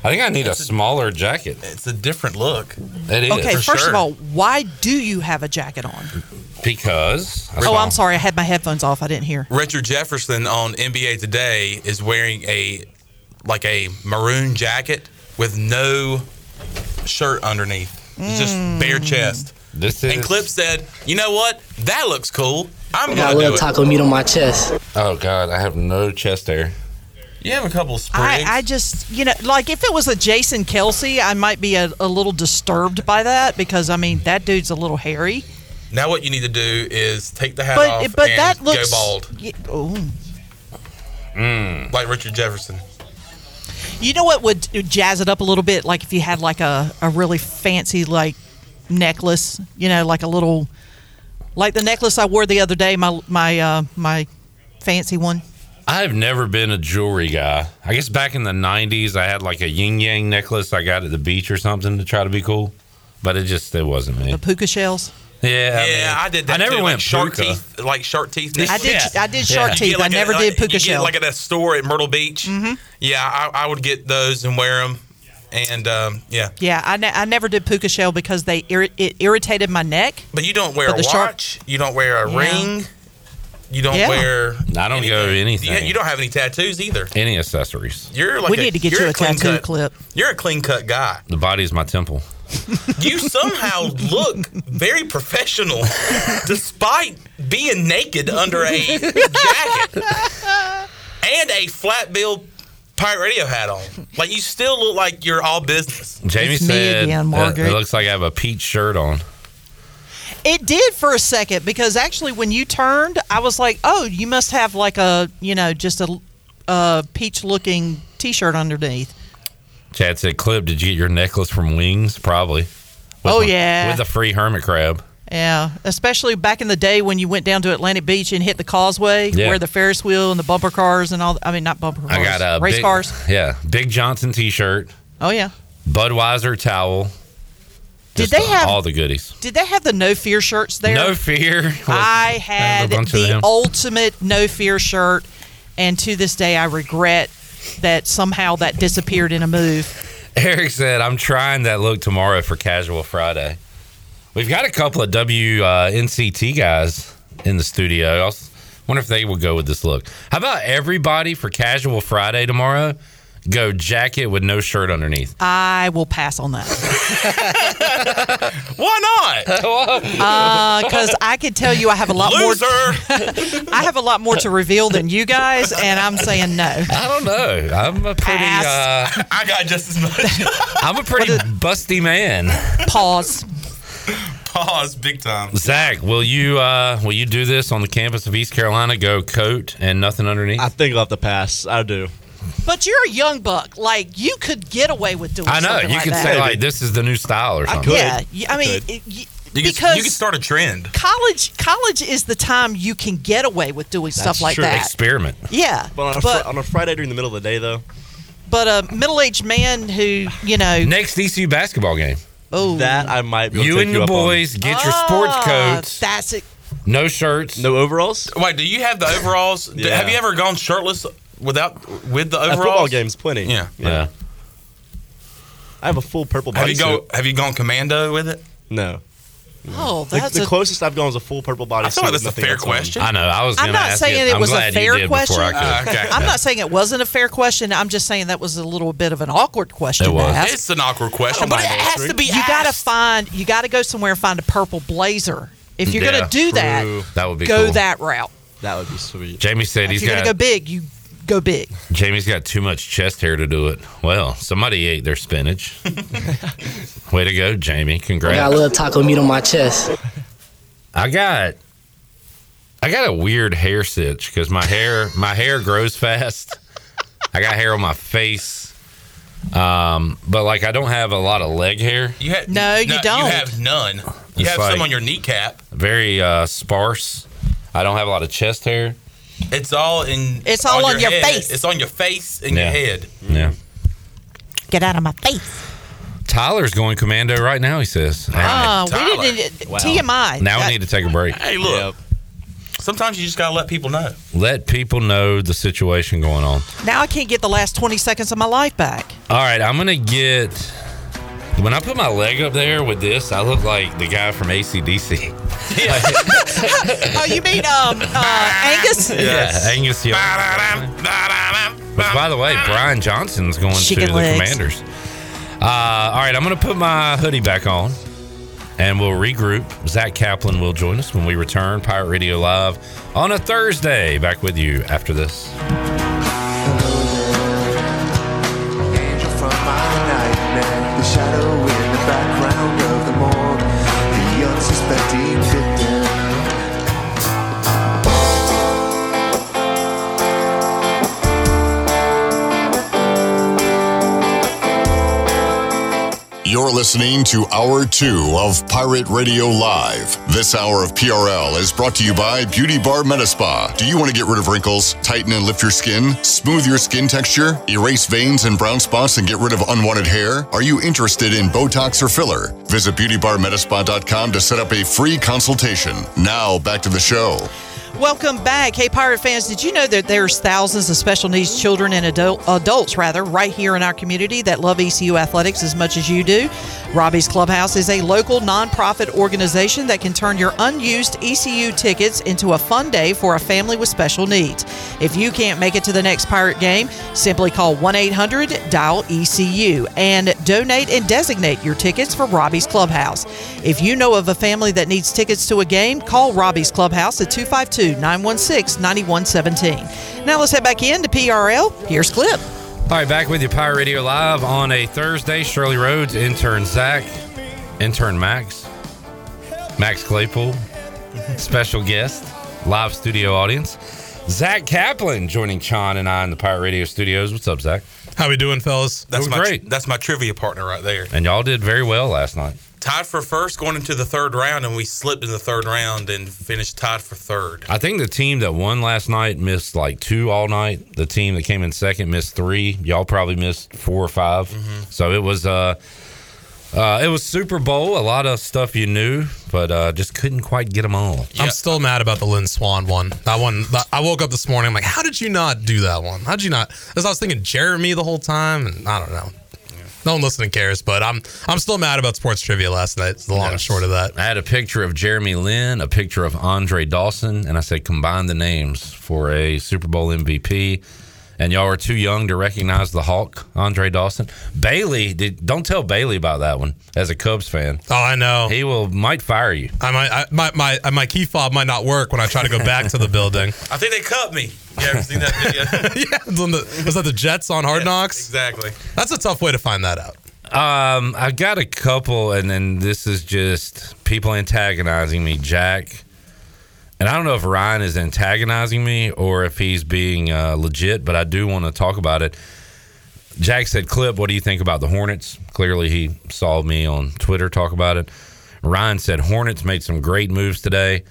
I think I need a smaller jacket. It's a different look. It is. Okay, first sure. of all, why do you have a jacket on? because. I Oh, I'm sorry. I had my headphones off. I didn't hear. Richard Jefferson on NBA Today is wearing a like a maroon jacket with no shirt underneath. It's just bare chest. This is... and Clip said, "You know what? That looks cool. I'm Got a gonna do little it." taco meat on my chest. Oh God, I have no chest hair. You have a couple of sprigs. I, I just, you know, like if it was a Jason Kelce, I might be a, a little disturbed by that because, I mean, that dude's a little hairy. now what you need to do is take the hat But off but and that looks. go bald, y- oh. like Richard Jefferson. You know what would jazz it up a little bit? Like if you had like a, a really fancy like necklace, you know, like a little, like the necklace I wore the other day, my my uh, my fancy one. I've never been a jewelry guy. I guess back in the '90s, I had like a yin yang necklace I got at the beach or something to try to be cool, but it just it wasn't me. The puka shells. Yeah, Yeah, I, did that. I never too, went like shark puka. teeth, like shark teeth. I did I did shark You teeth. like I never a, did puka you shell. Get like at a store at Myrtle Beach. Mm-hmm. Yeah, I, I would get those and wear them, and um, yeah. yeah, I, ne- I never did puka shell because they irri- it irritated my neck. But you don't wear But a the shark- watch. You don't wear a Yeah. ring. You don't Yeah. wear. I don't go anything. Yeah, you don't have any tattoos either. any accessories. You're like we a, need to get you're you a clean tattoo cut, clip. You're a clean cut guy. The body's my temple. You somehow look very professional, despite being naked under a jacket and a flat bill pirate radio hat on. Like you still look like you're all business. Jamie It's me said again, uh, Margaret. it looks like I have a peach shirt on. It did for a second because actually, when you turned, I was like, "Oh, you must have like a you know just a, a peach-looking T-shirt underneath." Chad said, "Clip, did you get your necklace from Wings? Probably." With Oh, the- yeah. with the free hermit crab. Yeah, especially back in the day when you went down to Atlantic Beach and hit the causeway, Yeah. where the Ferris wheel and the bumper cars and all. I mean, not bumper cars. I got a race big, cars. Yeah, Big Johnson T-shirt, Oh yeah. Budweiser towel. Did they uh, have- all the goodies? Did they have the no fear shirts there? No fear. I had the ultimate no fear shirt, and to this day, I regret that somehow that disappeared in a move. Eric said, "I'm trying that look tomorrow for Casual Friday." We've got a couple of WNCT guys in the studio. I wonder if they would go with this look. How about everybody for Casual Friday tomorrow? Go jacket with no shirt underneath. I will pass on that Why not? because I could tell you I have a lot more. Loser. I have a lot more to reveal than you guys, and I'm saying no. I don't know. I'm a pretty. Uh, I got just as much. I'm a pretty busty man. Pause. Pause, big time. Zach, will you uh, will you do this on the campus of East Carolina? Go coat and nothing underneath. I think I'll have to pass. I do. But you're a young buck. Like you could get away with doing. I know something you like could that. say like this is the new style or something. Yeah, I mean, it- y- You could, because you could start a trend. college college is the time you can get away with doing stuff That's like true. that. Experiment. Yeah, But on a, but fr- on a Friday during the middle of the day, though, but a middle aged man who you know Next ECU basketball game. oh that I might be able You to take and you your up on. boys get your sports Ah, coats, That's it. no shirts. No overalls? Wait, do you have the overalls? Yeah. Have you ever gone shirtless without with the overall overalls? football games, plenty. Yeah. Yeah. I have a full purple Have you bodysuit. go? Have you gone commando with it? No. Oh, The, that's the a, closest I've gone is a full purple body. I feel like with that's a fair else question. I know. I was. I'm not ask saying you. it was a fair question. I could. Uh, okay. I'm not saying it wasn't a fair question. I'm just saying that was a little bit of an awkward question It to was. ask. It's an awkward question, but it has to be. you got to find. You got to go somewhere and find a purple blazer. If you're Yeah, going to do that, true. That would be go cool. that route. That would be sweet. Jamie said If he's going got to go big, you go big. Jamie's got too much chest hair to do it. Well, somebody ate their spinach. Way to go, Jamie! Congrats. I got a little taco meat on my chest. I got. I got a weird hair sitch because my hair my hair grows fast. I got hair on my face, um, but like I don't have a lot of leg hair. You had, No, you don't. You have none. You It's have like- some on your kneecap. Very uh, sparse. I don't have a lot of chest hair. It's all in. It's all on your head. face. It's on your face and Yeah. your head. Yeah. Get out of my face. Tyler's going commando right now. He says. Ah, we Tyler. didn't. Wow. TMI. now That- we need to take a break. Hey, look. Sometimes you just gotta let people know. Let people know the situation going on. now I can't get the last 20 seconds of my life back. All right, I'm gonna get. When I put my leg up there with this, I look like the guy from ACDC. oh, you mean um uh, Angus? Yeah, Angus Young. Which, by the way, Brian Johnson's going Chicken to the. Commanders. Uh, all right, I'm going to put my hoodie back on and we'll regroup. Zach Kaplan will join us when we return. Pirate Radio Live on a Thursday. Back with you after this. Shadow in the background You're listening to Hour 2 of Pirate Radio Live. This hour of PRL is brought to you by Beauty Bar Metaspa. Do you want to get rid of wrinkles, tighten and lift your skin, smooth your skin texture, erase veins and brown spots, and get rid of unwanted hair? Are you interested in Botox or filler? Visit beautybarmetaspa.com to set up a free consultation. Now, back to the show. Welcome back. Hey, Pirate fans, did you know that there's thousands of special needs children and adult, adults, rather, right here in our community that love ECU athletics as much as you do? Robbie's Clubhouse is a local nonprofit organization that can turn your unused ECU tickets into a fun day for a family with special needs. If you can't make it to the next Pirate game, simply call 1 800 dial ECU and donate and designate your tickets for Robbie's Clubhouse. If you know of a family that needs tickets to a game, call Robbie's Clubhouse at 252 916 9117. Now let's head back in to PRL. Here's Clip. All right, back with you, Pirate Radio Live on a Thursday. Shirley Rhodes, intern Zach, intern Max, Max Claypool, special guest, live studio audience. Zach Kaplan joining Chan and I in the Pirate Radio studios. What's up, Zach? How we doing, fellas? That's Doing my great. that's my trivia partner right there. And y'all did very well last night. Tied for first going into the third round, and we slipped in the third round and finished tied for third. I think the team that won last night missed like two all night. The team that came in second missed three. Y'all probably missed four or 5 So it was uh uh, it was Super Bowl. A lot of stuff you knew, but uh, just couldn't quite get them all. I'm still mad about the Lynn Swann one. That one, I woke up this morning. I'm like, how did you not do that one? How did you not? Because I was thinking Jeremy the whole time, and I don't know. No one listening cares, but I'm I'm still mad about sports trivia last night. It's the long and short of that. I had a picture of Jeremy Lin, a picture of Andre Dawson, and I said combine the names for a Super Bowl MVP. And y'all are too young to recognize the Hulk, Andre Dawson. Bailey, did, don't tell Bailey about that one. As a Cubs fan, oh, I know he will might fire you. I might I, my my my key fob might not work when I try to go back to the building. I think they cut me. You ever seen that video? yeah, it's the- was that the Jets on Hard Knocks? Exactly. That's a tough way to find that out. Um, I got a couple, and then this is just people antagonizing me, Jack. And I don't know if Ryan is antagonizing me or if he's being uh, legit, but I do want to talk about it. Jack said, "Clip, what do you think about the Hornets?" Clearly, he saw me on Twitter talk about it. Ryan said, "Hornets made some great moves today."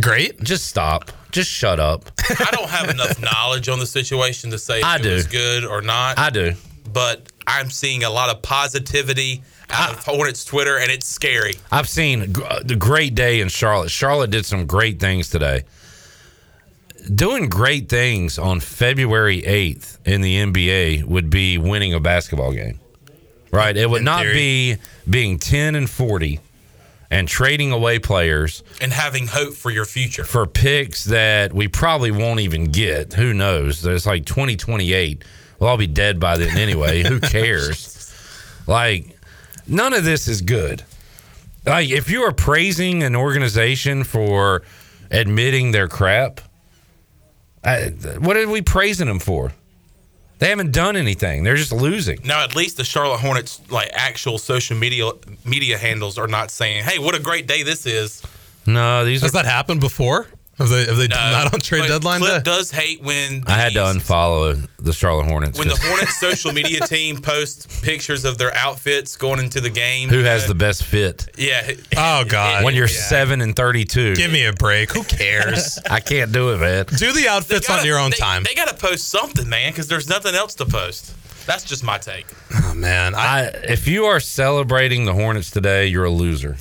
Great. Just stop. Just shut up. I don't have enough knowledge on the situation to say if I it do. was good or not. I do. But I'm seeing a lot of positivity out of Hornets Twitter, and it's scary. I've seen uh, the great day in Charlotte. Charlotte did some great things today. Doing great things on February 8th in the NBA would be winning a basketball game. Right? It would In not theory. be being 10 and 40 and trading away players And having hope for your future. for picks that we probably won't even get. Who knows? There's like 2028. We'll all be dead by then anyway. Who cares? Like, none of this is good. Like, if you are praising an organization for admitting their crap, I, what are we praising them for? They haven't done anything. They're just losing. Now, at least the Charlotte Hornets, like actual social media media handles, are not saying, "Hey, what a great day this is." No, these Has are. that happened before? Have they have they done that on trade deadline Clip day? does hate when I had to unfollow the Charlotte Hornets. when the Hornets social media team posts pictures of their outfits going into the game. who has uh, the best fit? Yeah. Oh God! When you're Yeah. seven and thirty-two, Give me a break. Who cares? I can't do it, man. Do the outfits on your own they, time. They got to post something, man, because there's nothing else to post. That's just my take. Oh man, I, if you are celebrating the Hornets today, you're a loser.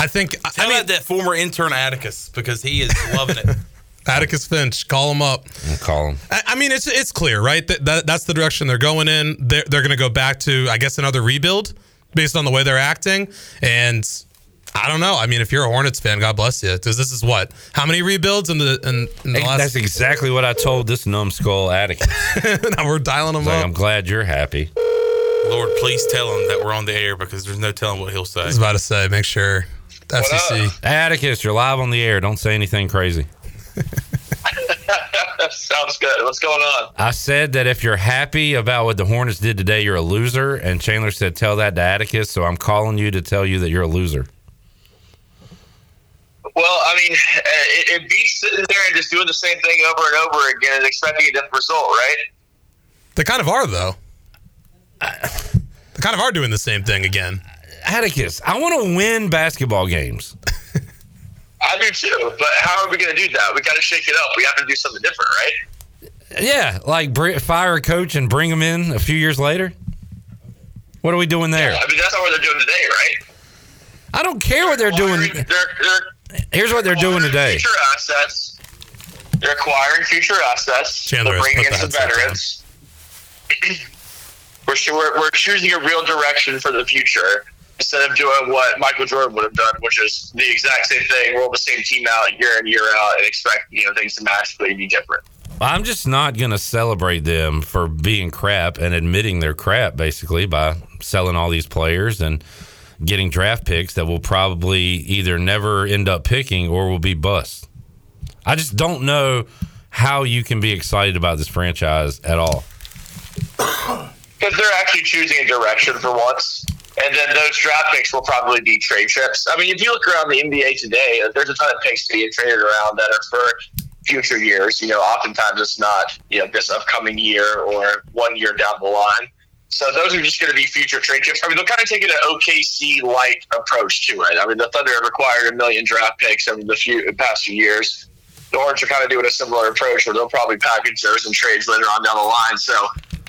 I think Tell that that former intern Atticus because he is loving it. Atticus Finch, call him up. call him. I, I mean, it's it's clear, right? That, that that's the direction they're going in. They're they're going to go back to, I guess, another rebuild based on the way they're acting. And I don't know. I mean, if you're a Hornets fan, God bless you, because this is what how many rebuilds in the in, in the last. That's exactly what I told this numbskull Atticus. now we're dialing him Like, up. I'm glad you're happy. Lord, please tell him that we're on the air because there's no telling what he'll say. I was about to say, make sure FCC. Atticus, you're live on the air. Don't say anything crazy. Sounds good. What's going on? I said that if you're happy about what the Hornets did today, you're a loser. And Chandler said, tell that to Atticus. So I'm calling you to tell you that you're a loser. Well, I mean, uh, it, it beats sitting there and just doing the same thing over and over again and expecting a different result, right? They kind of are though. They kind of are doing the same thing again. Atticus, I want to win basketball games. I do too, but how are we going to do that? We got to shake it up. We have to do something different, right? Yeah, like br- fire a coach and bring him in a few years later. What are we doing there? I mean, that's not what they're doing today, right? I don't care what they're doing. They're, they're Here's what they're doing today. future assets. They're acquiring future assets. Chandler they're bringing in some veterans. we're, we're we're choosing a real direction for the future instead of doing what Michael Jordan would have done, which is the exact same thing, roll the same team out year in year out, and expect you know things to magically be different. I'm just not going to celebrate them for being crap and admitting they're crap, basically, by selling all these players and getting draft picks that will probably either never end up picking or will be bust. I just don't know how you can be excited about this franchise at all. Because they're actually choosing a direction for once. And then those draft picks will probably be trade chips. I mean, if you look around the NBA today, uh, there's a ton of picks being traded around that are for future years. You know, oftentimes it's not, you know, this upcoming year or one year down the line. So those are just going to be future trade chips. I mean, they're kind of taking an OKC like approach to it. I mean, the Thunder have acquired a million draft picks over the few past few years. The Hornets are kind of doing a similar approach where they'll probably package those in trades later on down the line. So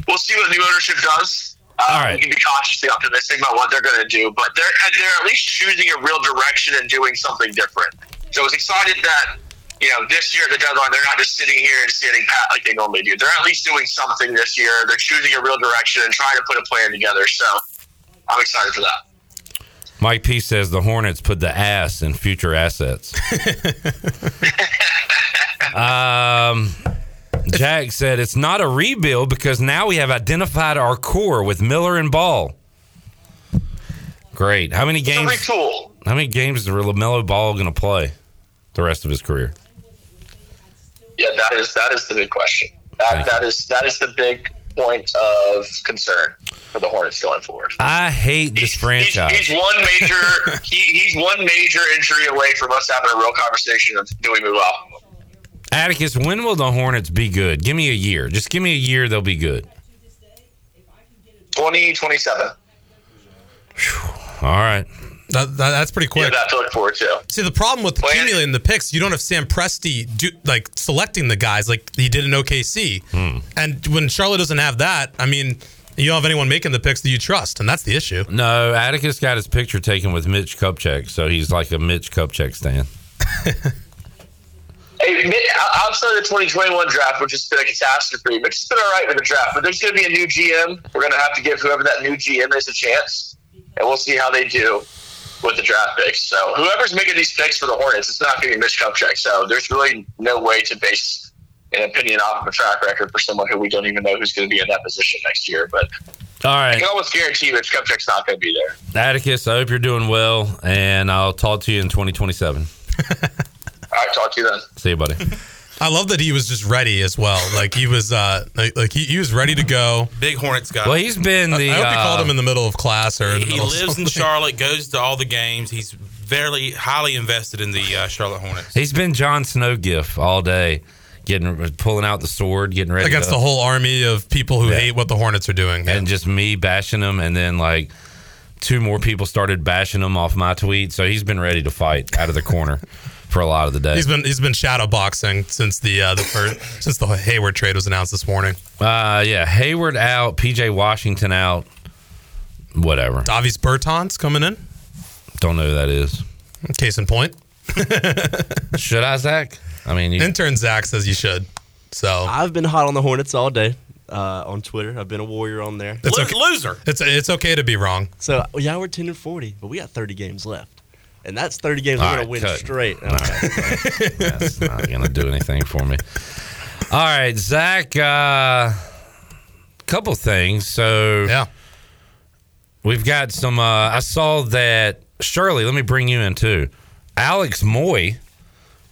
we'll see what new ownership does. Uh, All right. We can be cautiously optimistic about what they're going to do, but they're they're at least choosing a real direction and doing something different. So I was excited that you know this year at the deadline they're not just sitting here and standing pat like they normally do. They're at least doing something this year. They're choosing a real direction and trying to put a plan together. So I'm excited for that. Mike P says the Hornets put the ass in future assets. um, Jack said it's not a rebuild because now we have identified our core with Miller and Ball. Great. How many games? How many games is LaMelo Ball going to play the rest of his career? Yeah, that is that is the big question. That that is that is the big point of concern for the Hornets going forward. I hate this franchise. He's one major he, he's one major injury away from us having a real conversation of do we move off? Atticus, when will the Hornets be good? Give me a year. Just give me a year, they'll be good. Twenty twenty seven. All right. That, that, that's pretty quick. Yeah, that to look forward to. See, the problem with accumulating the picks, you don't have Sam Presti do, like selecting the guys like he did in OKC. Hmm. And when Charlotte doesn't have that, I mean, you don't have anyone making the picks that you trust, and that's the issue. No, Atticus got his picture taken with Mitch Kupchak, so he's like a Mitch Kupchak stan. Hey, mid- outside of the 2021 draft, which has been a catastrophe, but it's been all right with the draft. But there's going to be a new GM. We're going to have to give whoever that new GM is a chance, and we'll see how they do with the draft picks. So whoever's making these picks for the Hornets, it's not going to be Mitch Kupchak. So there's really no way to base an opinion off of a track record for someone who we don't even know who's going to be in that position next year. But all right, I can almost guarantee Mitch Kupchak's not going to be there. Atticus, I hope you're doing well, and I'll talk to you in 2027. All right, talk to you then. See you, buddy. I love that he was just ready as well. Like he was, uh, like, like he, he was ready to go. Big Hornets guy. Well, he's been the. I, hope he uh, called him in the middle of class or in the He lives in. Charlotte, goes to all the games. He's very highly invested in the uh, Charlotte Hornets. He's been Jon Snow gif all day, getting pulling out the sword, getting ready against to, the whole army of people who Yeah. hate what the Hornets are doing. and just me bashing them, and then like two more people started bashing him off my tweet. So he's been ready to fight out of the corner for a lot of the day. He's been he's been shadow boxing since the uh, the first, since the Hayward trade was announced this morning. Uh, yeah, Hayward out, PJ Washington out, whatever. Davis Bertans coming in. Don't know who that is. Case in point. Should I, Zach? I mean, you, Intern Zach says you should. So I've been hot on the Hornets all day uh, on Twitter. I've been a warrior on there. It's okay. Loser. it's it's okay to be wrong. So yeah, we're ten and forty, but we got thirty games left, and that's thirty games All we're right, gonna win cut. straight. that's not gonna do anything for me. All right, Zach. Uh, couple things. So yeah, we've got some. Uh, I saw that Shirley. Let me bring you in too. Alex Moy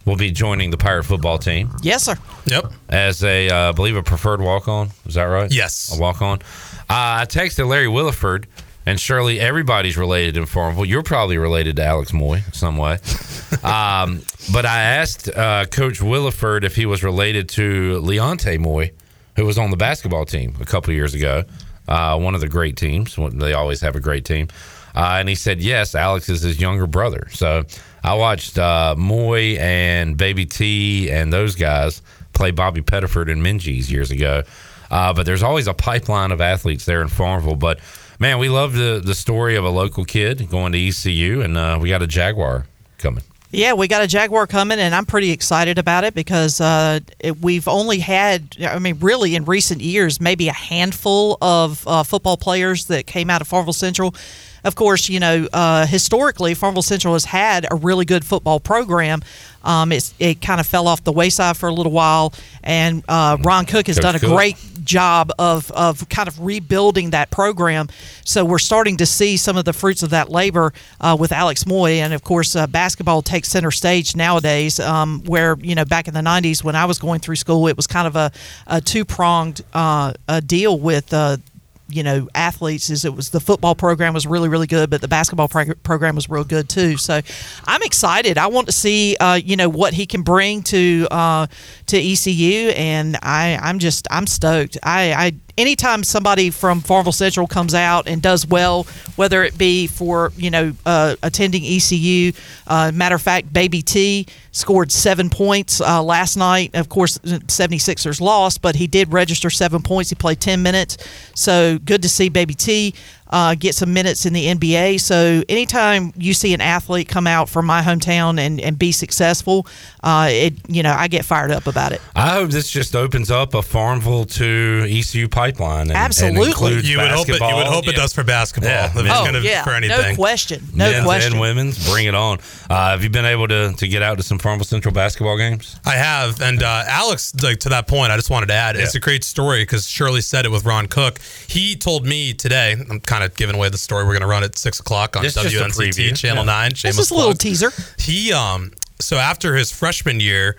will be joining the Pirate football team Yes, sir. Yep. as a, uh, I believe, a preferred walk on. Is that right? Yes. a walk on. Uh, I texted Larry Williford. And Shirley, everybody's related in Farmville. You're probably related to Alex Moy some way. um, but I asked uh, Coach Williford if he was related to Leonte Moy, who was on the basketball team a couple years ago. uh, one of the great teams. They always have a great team. Uh, and he said, yes, Alex is his younger brother. So I watched uh, Moy and Baby T and those guys play Bobby Pettiford and Minges years ago. Uh, but there's always a pipeline of athletes there in Farmville. But man, we love the, the story of a local kid going to ECU, and uh, we got a Jaguar coming. Yeah, we got a Jaguar coming, and I'm pretty excited about it because uh, it, we've only had, I mean, really in recent years, maybe a handful of uh, football players that came out of Farmville Central. Of course, you know, uh, historically, Farmville Central has had a really good football program. Um, it's, it kind of fell off the wayside for a little while, and uh, Ron Cook has Coach done a Cook. great job of, of kind of rebuilding that program. So we're starting to see some of the fruits of that labor uh, with Alex Moy. And of course, uh, basketball takes center stage nowadays, um, where, you know, back in the 90s when I was going through school, it was kind of a, a two pronged uh, a deal with. Uh, you know, athletes is it was the football program was really really good, but the basketball prog- program was real good too. So I'm excited. I want to see uh, you know what he can bring to uh, to ECU, and I I'm just I'm stoked. I, I anytime somebody from Farmville Central comes out and does well, whether it be for you know uh, attending ECU, uh, matter of fact, Baby T scored seven points uh, last night. Of course, 76ers lost, but he did register seven points. He played 10 minutes, so good to see Baby T. Uh, get some minutes in the NBA. So anytime you see an athlete come out from my hometown and, and be successful, uh, it you know I get fired up about it. I hope this just opens up a Farmville to ECU pipeline. And, Absolutely. and You would hope it. You would basketball. hope it does for basketball. Yeah, if it's men- gonna, yeah, for no question, no men's question. and women's. Bring it on. Uh, have you been able to, to get out to some Farmville Central basketball games? I have, and uh, Alex, like to that point, I just wanted to add, it's a great story because Shirley said it with Ron Cook. He told me today. I'm kind of giving away the story. We're going to run at six o'clock on It's just a WNCT. Channel Yeah. Nine. This is a little plug. teaser. He um so after his freshman year,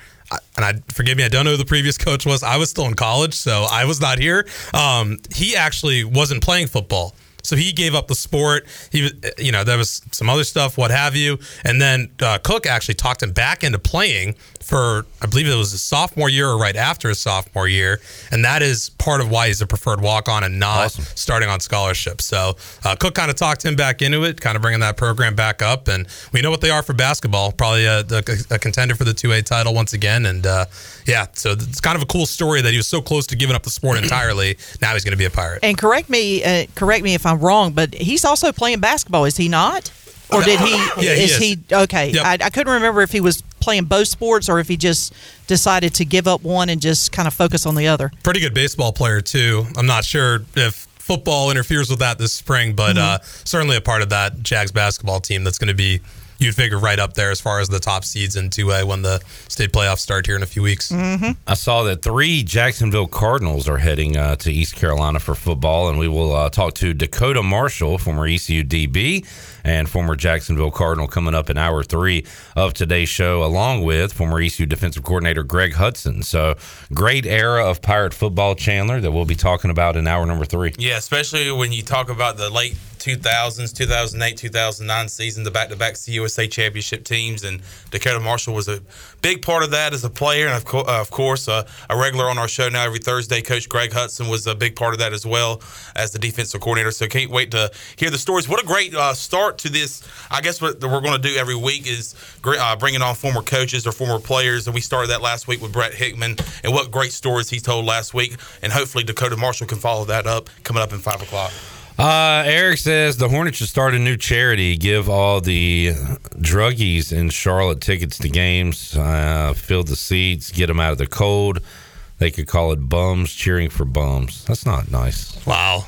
and I forgive me, I don't know who the previous coach was. I was still in college, so I was not here. Um, he actually wasn't playing football. So he gave up the sport. He, you know, there was some other stuff, what have you, and then uh, Cook actually talked him back into playing for, I believe it was his sophomore year or right after his sophomore year, and that is part of why he's a preferred walk on and not starting on scholarship. So uh, Cook kind of talked him back into it, kind of bringing that program back up, and we know what they are for basketball. Probably a, a, a contender for the two A title once again, and uh, yeah, so it's kind of a cool story that he was so close to giving up the sport entirely. now he's going to be a pirate. And correct me, uh, correct me if I'm wrong, but he's also playing basketball, is he not? Or did he? Yeah, he is is. he okay? Yep. I, I couldn't remember if he was playing both sports or if he just decided to give up one and just kind of focus on the other. pretty good baseball player too. I'm not sure if football interferes with that this spring, but Mhm. uh, certainly a part of that Jags basketball team that's going to be you'd figure right up there as far as the top seeds in 2A when the state playoffs start here in a few weeks. Mm-hmm. I saw that three Jacksonville Cardinals are heading uh, to East Carolina for football, and we will uh, talk to Dakota Marshall, former ECU DB and former Jacksonville Cardinal, coming up in hour three of today's show, along with former ECU defensive coordinator Greg Hudson. So, great era of Pirate football, Chandler, that we'll be talking about in hour number three. Yeah, especially when you talk about the late 2000s, 2008, 2009 season, the back-to-back CUSA championship teams, and Dakota Marshall was a big part of that as a player, and of, co- uh, of course, uh, a regular on our show now every Thursday. Coach Greg Hudson was a big part of that as well as the defensive coordinator. So can't wait to hear the stories. What a great uh, start to this! I guess what we're going to do every week is uh, bringing on former coaches or former players, and we started that last week with Brett Hickman, and what great stories he told last week, and hopefully Dakota Marshall can follow that up coming up in five o'clock. Uh, Eric says the Hornets should start a new charity. Give all the druggies in Charlotte tickets to games. Uh, fill the seats. Get them out of the cold. They could call it bums cheering for bums. That's not nice. Wow.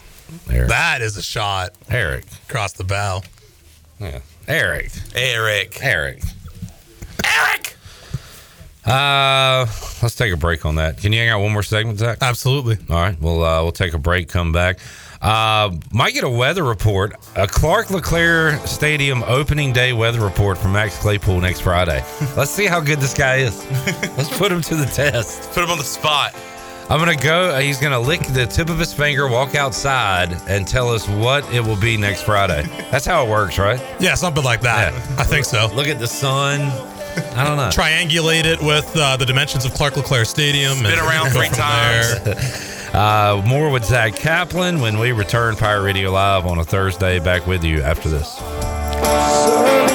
Eric. That is a shot. Eric. Across the bow. Yeah. Eric. Eric. Eric. Eric. Uh, let's take a break on that. Can you hang out one more segment, Zach? Absolutely. All right. We'll uh, we'll take a break. Come back. Uh, might get a weather report. A Clark LeClair Stadium opening day weather report from Max Claypool next Friday. Let's see how good this guy is. Let's put him to the test. Put him on the spot. I'm gonna go. uh, He's gonna lick the tip of his finger, walk outside, and tell us what it will be next Friday. That's how it works, right? Yeah, something like that. I think so. Look at the sun. I don't know. Triangulate it with uh, the dimensions of Clark LeClair Stadium. Spin around go three times. Uh, more with Zach Kaplan when we return Pirate Radio Live on a Thursday. Back with you after this. Certainly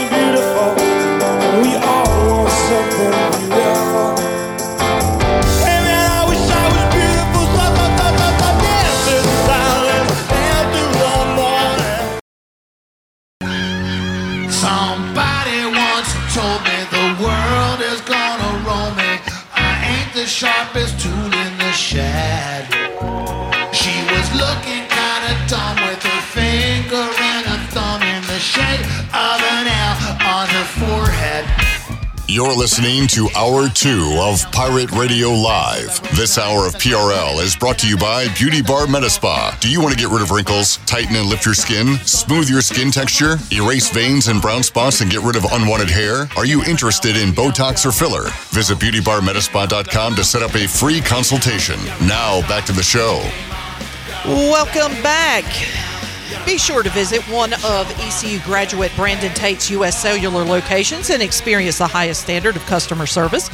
sharpest tool in the shed. You're listening to Hour 2 of Pirate Radio Live. This hour of PRL is brought to you by Beauty Bar Metaspa. Do you want to get rid of wrinkles, tighten and lift your skin, smooth your skin texture, erase veins and brown spots, and get rid of unwanted hair? Are you interested in Botox or filler? Visit beautybarmetaspa.com to set up a free consultation. Now, back to the show. Welcome back. Be sure to visit one of ECU graduate Brandon Tate's U.S. Cellular locations and experience the highest standard of customer service.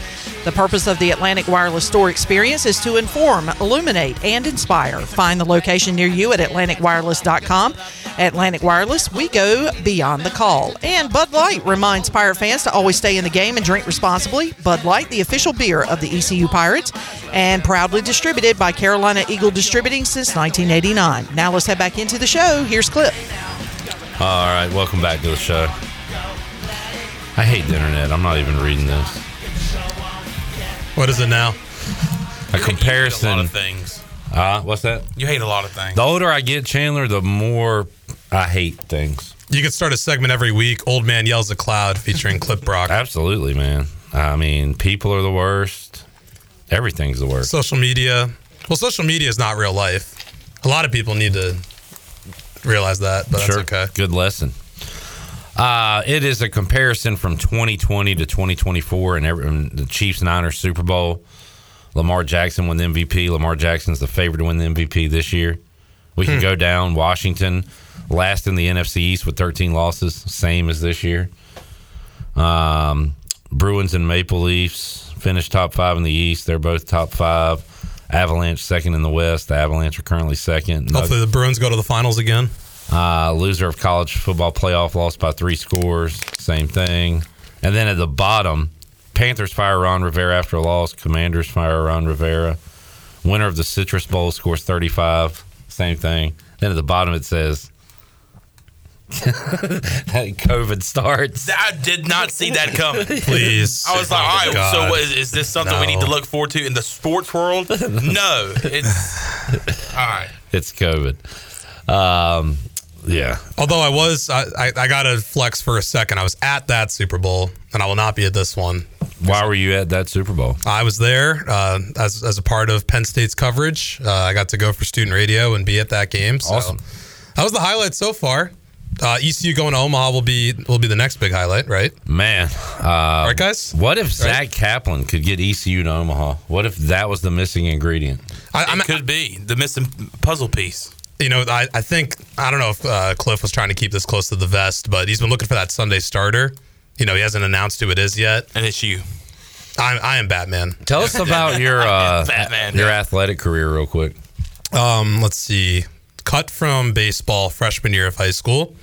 The purpose of the Atlantic Wireless Store experience is to inform, illuminate, and inspire. Find the location near you at AtlanticWireless.com. Atlantic Wireless, we go beyond the call. And Bud Light reminds Pirate fans to always stay in the game and drink responsibly. Bud Light, the official beer of the ECU Pirates, and proudly distributed by Carolina Eagle Distributing since 1989. Now let's head back into the show. Here's Clip. All right, welcome back to the show. I hate the internet. I'm not even reading this. What is it now? A comparison. A lot of things. Uh, what's that? You hate a lot of things. The older I get, Chandler, the more I hate things. You could start a segment every week. Old man yells at cloud, featuring Clip Brock. Absolutely, man. I mean, people are the worst. Everything's the worst. Social media. Well, social media is not real life. A lot of people need to realize that, but sure. that's okay. Good lesson. Uh, it is a comparison from 2020 to 2024 and every, and the Chiefs Niners Super Bowl. Lamar Jackson won the MVP. Lamar Jackson's the favorite to win the MVP this year. We can Hmm. go down. Washington last in the NFC East with 13 losses, same as this year. Um, Bruins and Maple Leafs finished top five in the East. They're both top five. Avalanche second in the West. The Avalanche are currently second. Hopefully, the Bruins go to the finals again. Uh, loser of college football playoff lost by three scores. Same thing. And then at the bottom, Panthers fire Ron Rivera after a loss. Commanders fire Ron Rivera. Winner of the Citrus Bowl scores 35. Same thing. Then at the bottom it says that COVID starts. I did not see that coming. Please. I was like, all right, God. so what, is, is this something we need to look forward to in the sports world? no. It's all right. It's COVID. Um, yeah. Although I was, I, I, I got to flex for a second. I was at that Super Bowl, and I will not be at this one. Why were you at that Super Bowl? I was there uh, as, as a part of Penn State's coverage. Uh, I got to go for student radio and be at that game. So Awesome. That was the highlight so far. Uh, ECU going to Omaha will be will be the next big highlight, right? Man, uh, right, guys. What if Zach Kaplan could get ECU to Omaha? What if that was the missing ingredient? I, it could be the missing puzzle piece. You know, I, I think I don't know if uh, Cliff was trying to keep this close to the vest, but he's been looking for that Sunday starter. You know, he hasn't announced who it is yet, and it's you. I, I am Batman. Tell us about your uh, Batman, your yeah. athletic career, real quick. Um, let's see. Cut from baseball freshman year of high school.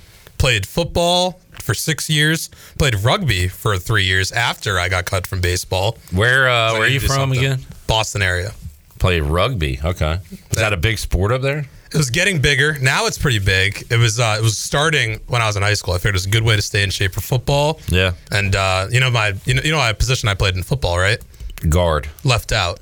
Played football for six years. Played rugby for three years after I got cut from baseball. Where uh, where are you from something. again? Boston area. Play rugby. Okay. Is that a big sport up there? It was getting bigger. Now it's pretty big. It was uh, it was starting when I was in high school. I figured it was a good way to stay in shape for football. Yeah. And uh, you know my you know you know my position I played in football, right? Guard. Left out.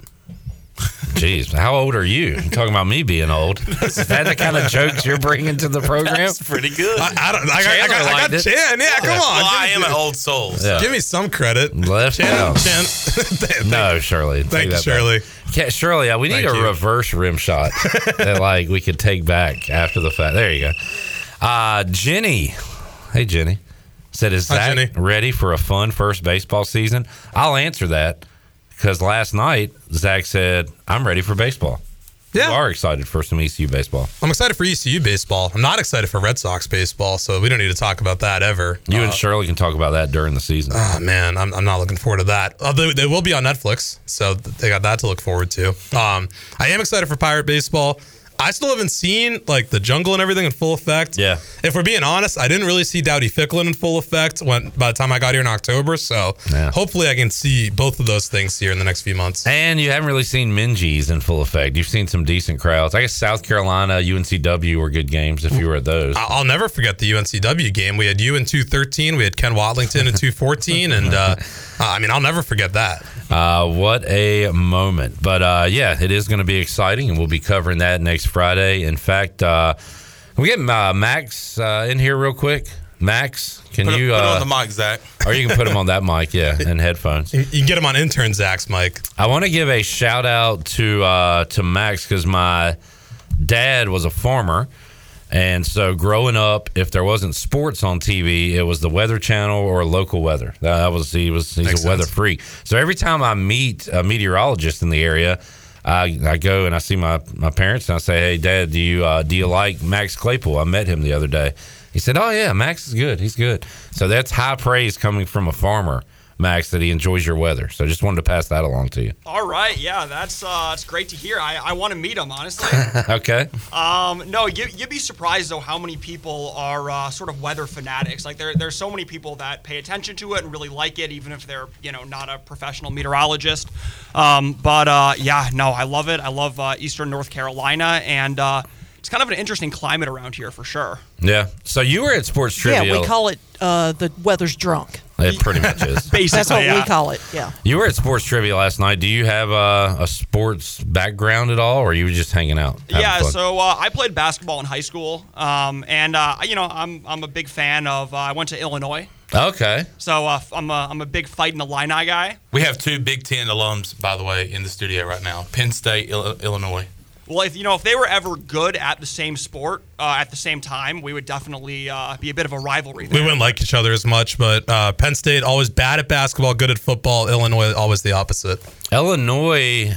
Jeez, how old are you? You're talking about me being old. Is that the kind of jokes you're bringing to the program? That's pretty good. I, I don't. I got, I got, I got liked. Chan. Yeah, come on. Well, I am an old soul. so- Yeah. Give me some credit. Left Chan, out. Chan. No, Shirley. Thank you. Shirley. Yeah, Shirley, uh, we need Thank a you. reverse rim shot that like we could take back after the fact. There you go. Uh, Jenny. Hey, Jenny. Said, is Hi, Zach Jenny. ready for a fun first baseball season? I'll answer that because last night Zach said, I'm ready for baseball. You are excited for some ECU baseball. I'm excited for ECU baseball. I'm not excited for Red Sox baseball, so we don't need to talk about that ever. You Uh, and Shirley can talk about that during the season. Oh man, I'm, I'm not looking forward to that. Although they will be on Netflix, so they got that to look forward to. Um, I am excited for Pirate Baseball. I still haven't seen like the jungle and everything in full effect. Yeah. If we're being honest, I didn't really see Dowdy Ficklen in full effect when by the time I got here in October. So hopefully I can see both of those things here in the next few months. And you haven't really seen Minges in full effect. You've seen some decent crowds. I guess South Carolina, UNCW were good games if you were at those. I'll never forget the UNCW game. We had you in 213, we had Ken Watlington in 214, and uh, I mean, I'll never forget that. Uh, what a moment. But uh, yeah, it is going to be exciting, and we'll be covering that next Friday. In fact, uh, can we get uh, Max uh, in here real quick? Max, can Put, it- you? put uh, on the mic, Zach. Or you can put him on that mic, yeah, and headphones. You can get him on intern Zach's mic. I want to give a shout out to uh, to Max because my dad was a farmer, and so growing up, if there wasn't sports on TV, it was the Weather Channel or local weather. That was he was he's Makes a weather sense. freak. So every time I meet a meteorologist in the area. I, I go and I see my, my parents and I say, "Hey, Dad, do you uh, do you like Max Claypool? I met him the other day." He said, "Oh yeah, Max is good. He's good." So that's high praise coming from a farmer, Max, that he enjoys your weather. So I just wanted to pass that along to you. All right, yeah, that's uh, that's great to hear. I, I want to meet him honestly. okay. Um, no, you, you'd be surprised though how many people are uh, sort of weather fanatics. Like there, there's so many people that pay attention to it and really like it, even if they're you know not a professional meteorologist. Um, but uh, yeah, no, I love it. I love uh, Eastern North Carolina, and uh, it's kind of an interesting climate around here for sure. Yeah. So you were at Sports Trivia. Yeah, we call it uh, the weather's drunk. It pretty much is. Basically, That's what we call it. Yeah. You were at Sports Trivia last night. Do you have a, a sports background at all, or you were just hanging out? Yeah, fun? so uh, I played basketball in high school, um, and uh, you know I'm I'm a big fan of. Uh, I went to Illinois, Okay. so uh, I'm a I'm a big fight in the Illini guy. We have two Big Ten alums, by the way, in the studio right now. Penn State, Il- Illinois. Well, if you know if they were ever good at the same sport uh, at the same time, we would definitely uh, be a bit of a rivalry. We wouldn't like each other as much, but uh, Penn State always bad at basketball, good at football. Illinois always the opposite. Illinois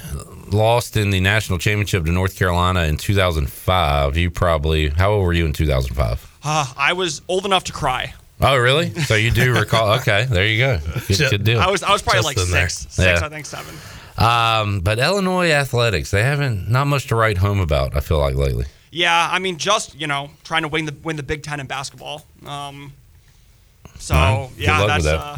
lost in the national championship to North Carolina in 2005. You probably how old were you in 2005? Uh, I was old enough to cry. Oh, really? So you do recall? Okay, there you go. Good, good deal. I was I was probably like Just in there. six, six Yeah. I think seven. Um, but Illinois athletics, they haven't not much to write home about. I feel like lately. Yeah, I mean, just you know, trying to win the win the Big Ten in basketball. Um, so All right. Good yeah, that's that. uh,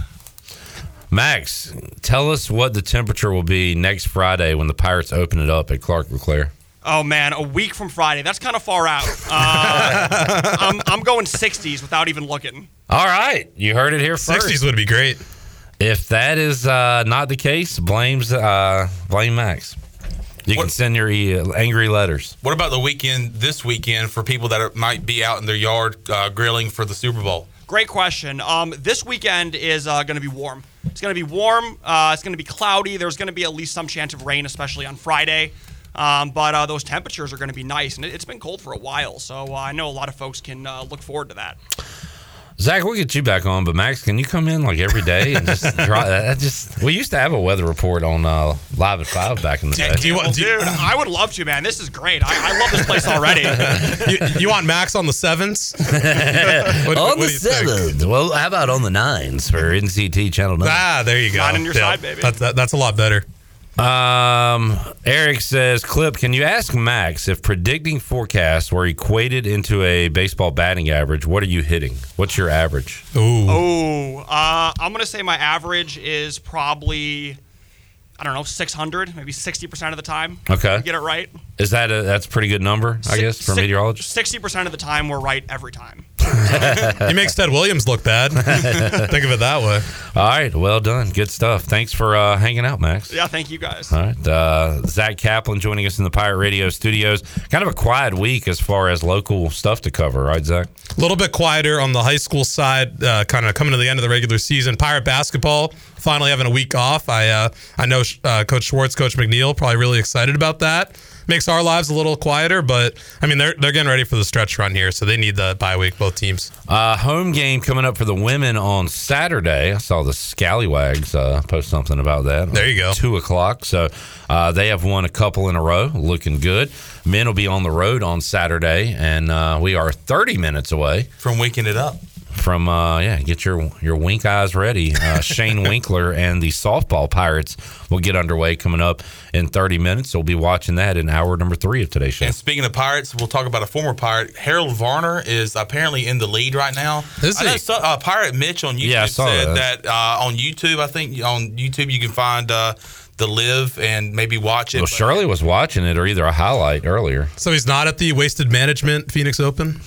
Max, tell us what the temperature will be next Friday when the Pirates open it up at Clark LeClair. oh man, a week from Friday. That's kind of far out. Uh, I'm I'm going 60s without even looking. All right, you heard it here first. 60s would be great. If that is uh, not the case, blames uh, blame Max. You can send your e- angry letters. What about the weekend, this weekend, for people that are, might be out in their yard uh, grilling for the Super Bowl? Great question. Um, this weekend is uh, going to be warm. It's going to be warm. Uh, it's going to be cloudy. There's going to be at least some chance of rain, especially on Friday. Um, but uh, those temperatures are going to be nice, and it, it's been cold for a while. So uh, I know a lot of folks can uh, look forward to that. Zach, we'll get you back on, but Max, can you come in like every day and just try that? Just we used to have a weather report on uh, Live at Five back in the day. Do you, Well, dude, I would love to, man. This is great. I, I love this place already. you, you want Max on the sevens? What- on what the do you think? seventh. Well, how about on the nines for NCT Channel Nine? Ah, there you go. Not on your Yeah, side, baby. That, that, that's a lot better. Um, Eric says, "Clip, can you ask Max if predicting forecasts were equated into a baseball batting average? What are you hitting? What's your average?" Ooh. Oh, uh, I'm gonna say my average is probably, I don't know, 600, maybe 60 percent of the time. Okay. Get it right. Is that a that's a pretty good number? I guess for meteorologists. 60 percent of the time, we're right every time. you makes Ted Williams look bad. Think of it that way. All right, well done, good stuff. Thanks for uh, hanging out, Max. Yeah, thank you guys. All right, uh, Zach Kaplan joining us in the Pirate Radio studios. Kind of a quiet week as far as local stuff to cover, right, Zach? A little bit quieter on the high school side, uh, kind of coming to the end of the regular season. Pirate basketball finally having a week off. I uh, I know uh, Coach Schwartz, Coach McNeill, probably really excited about that. Makes our lives a little quieter, but I mean they're they're getting ready for the stretch run here, so they need the bye week. Both teams. Uh, home game coming up for the women on Saturday. I saw the Scallywags uh, post something about that. There you go. Two o'clock. So uh, they have won a couple in a row, looking good. Men will be on the road on Saturday, and uh, we are 30 minutes away from waking it up. From uh, yeah, get your your wink eyes ready. Uh, Shane Winkler and the softball Pirates will get underway coming up in 30 minutes. So we'll be watching that in hour number three of today's show. And speaking of Pirates, we'll talk about a former Pirate. Harold Varner is apparently in the lead right now. Is I know he? so- uh, Pirate Mitch on YouTube Yeah, said that. that, uh, on YouTube. I think on YouTube you can find uh, the live and maybe watch it. Well, Shirley was watching it or either a highlight earlier. So he's not at the Wasted Management Phoenix Open.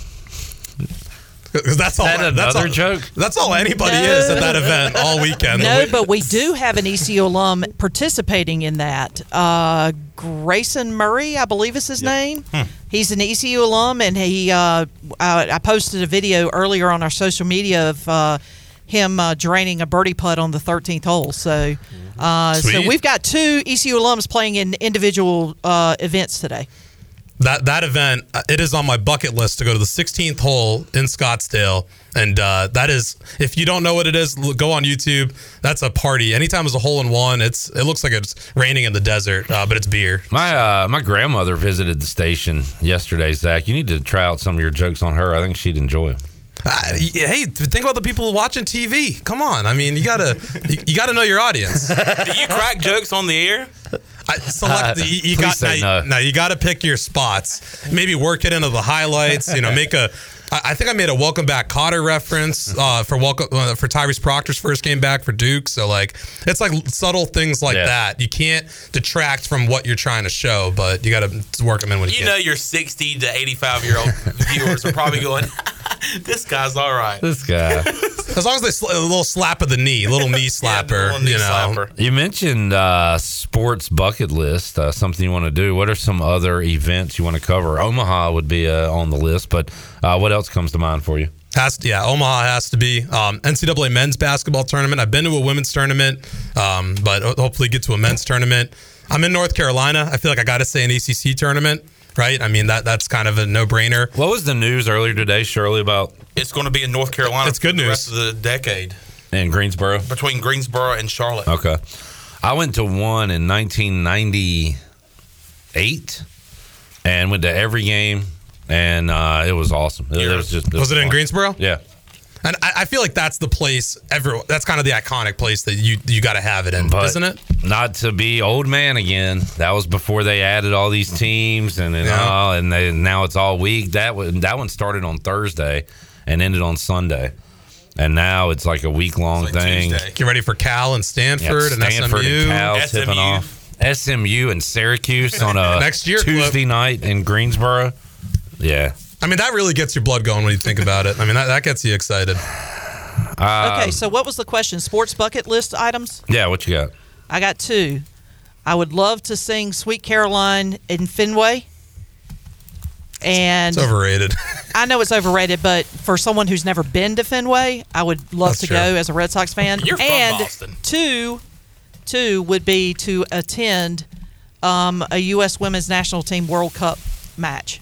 Because that's all. Is that that's another all, joke? That's all anybody is at that event all weekend. No, but we do have an ECU alum participating in that. Uh, Grayson Murray, I believe is his name. He's an ECU alum, and he. Uh, I, I posted a video earlier on our social media of uh, him uh, draining a birdie putt on the 13th hole. So, uh, so we've got two ECU alums playing in individual uh, events today. That that event uh, it is on my bucket list to go to the 16th hole in Scottsdale and uh, that is if you don't know what it is go on YouTube that's a party anytime there's a hole in one it's it looks like it's raining in the desert uh, but it's beer My uh, my grandmother visited the station yesterday. Zach, you need to try out some of your jokes on her. I think she'd enjoy them. Uh, hey think about the people watching TV come on I mean you gotta you, you gotta know your audience Do you crack jokes on the air? I select the, you, you got now, no. now you got to pick your spots. Maybe work it into the highlights. You know, make a. I I think I made a welcome back Kotter reference uh, for welcome uh, for Tyrese Proctor's first game back for Duke. So like it's like subtle things like Yeah. that. You can't detract from what you're trying to show, but you got to work them in when you, You can. know your 60 to 85 year old viewers are probably going, this guy's all right. This guy. as long as they sl- a little slap of the knee, a little knee slapper. little knee you know, slapper. You mentioned uh, sports bucket list, uh, something you want to do. What are some other events you want to cover? Omaha would be uh, on the list, but uh, what else comes to mind for you? Has to, yeah, Omaha has to be um, NCAA men's basketball tournament. I've been to a women's tournament, um, but hopefully get to a men's tournament. I'm in North Carolina. I feel like I got to say an ACC tournament, right? I mean that that's kind of a no brainer. What was the news earlier today, Shirley, about It's going to be in North Carolina It's good for the news. rest of the decade in Greensboro? between Greensboro and Charlotte. Okay. I went to one in 1998 and went to every game, and uh, it was awesome. It, was just Was it in. Greensboro? Yeah. And I, I feel like that's the place. Ever that's kind of the iconic place that you you got to have it in, But isn't it? Not to be old man again. That was before they added all these teams and and, Yeah. all, and they, now it's all week. That one that one started on Thursday and ended on Sunday, and now it's like a week long thing. Get ready for Cal and Stanford and Stanford SMU. and Cal tipping off. SMU and Syracuse on a Next year, Tuesday night in Greensboro. Yeah. I mean, that really gets your blood going when you think about it. I mean, that, that gets you excited. Uh, okay, so what was the question? Sports bucket list items? Yeah, what you got? I got two. I would love to sing Sweet Caroline in Fenway. And It's overrated. I know it's overrated, but for someone who's never been to Fenway, I would love That's to true. go as a Red Sox fan. You're from and Boston. two, two would be to attend um, a U.S. Women's National Team World Cup match.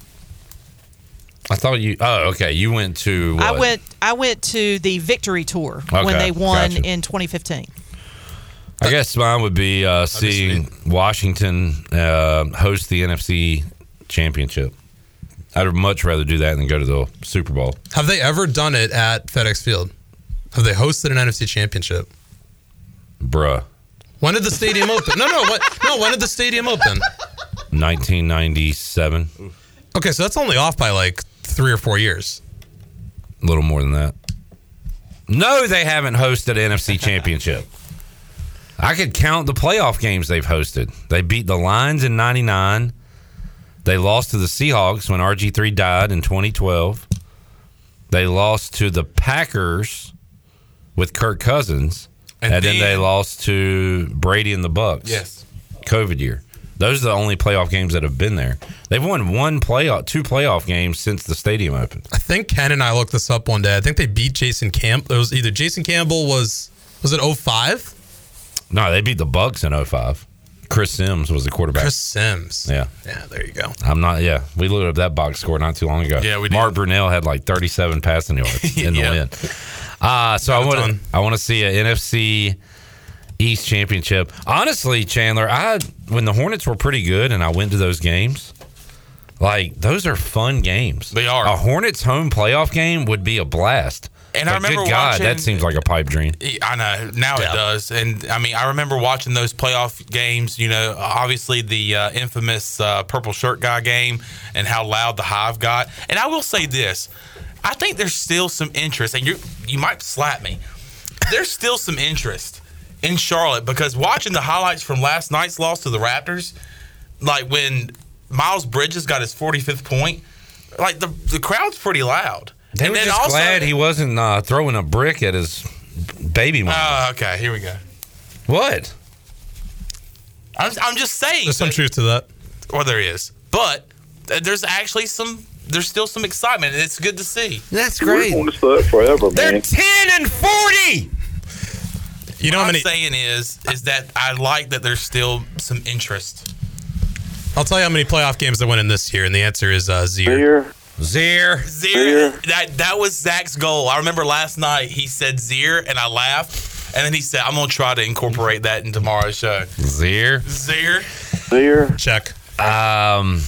I thought you. Oh, okay. You went to. I went. I went to the Victory Tour Okay, when they won gotcha. in 2015. I guess mine would be uh, seeing Washington uh, host the NFC Championship. I'd much rather do that than go to the Super Bowl. Have they ever done it at FedEx Field? Have they hosted an NFC championship? Bruh. When did the stadium open? No, no, what? No, when did the stadium open? 1997. Okay, so that's only off by like three or four years. A little more than that. No, they haven't hosted an NFC Championship. I could count the playoff games they've hosted. They beat the Lions in 99. They lost to the Seahawks when RG3 died in 2012. They lost to the Packers with Kirk Cousins. And, And then, they lost to Brady and the Bucs. Yes. COVID year. Those are the only playoff games that have been there. They've won one playoff, two playoff games since the stadium opened. I think Ken and I looked this up one day. I think they beat Jason Camp. It was either Jason Campbell was was it 05? No, they beat the Bucs in 05. Chris Sims was the quarterback. Chris Sims. Yeah. Yeah, there you go. I'm not. Yeah, we looked up that box score not too long ago. Yeah, we did. Mark Brunell had like 37 passing yards in the Yeah. win. Uh, so I Not a want. I want to see an NFC East championship. Honestly, Chandler, I when the Hornets were pretty good and I went to those games. Like those are fun games. They are. A Hornets home playoff game would be a blast. And I But remember good God, watching- that seems like a pipe dream. I know now it does, and I mean I remember watching those playoff games. You know, obviously the uh, infamous uh, purple shirt guy game, and how loud the hive got. And I will say this: I think there's still some interest, and you you might slap me. There's still some interest in Charlotte because watching the highlights from last night's loss to the Raptors, like when Miles Bridges got his 45th point, like the the crowd's pretty loud. They and were then just also- glad he wasn't uh, throwing a brick at his baby mama. Oh, okay. Here we go. what? I'm, I'm just saying. There's some truth to that. Well, there is, but th- there's actually some. There's still some excitement, and it's good to see. That's great. We're going to start forever, man. ten and forty. You know what how? I'm saying is, is that I like that there's still some interest. I'll tell you how many playoff games they went in this year, and the answer is uh, zero. Zero. Zier, that that was Zach's goal. I remember last night he said Zier, and I laughed, and then he said, "I'm gonna try to incorporate that in tomorrow's show." Zier. Zier. There. Check. Um,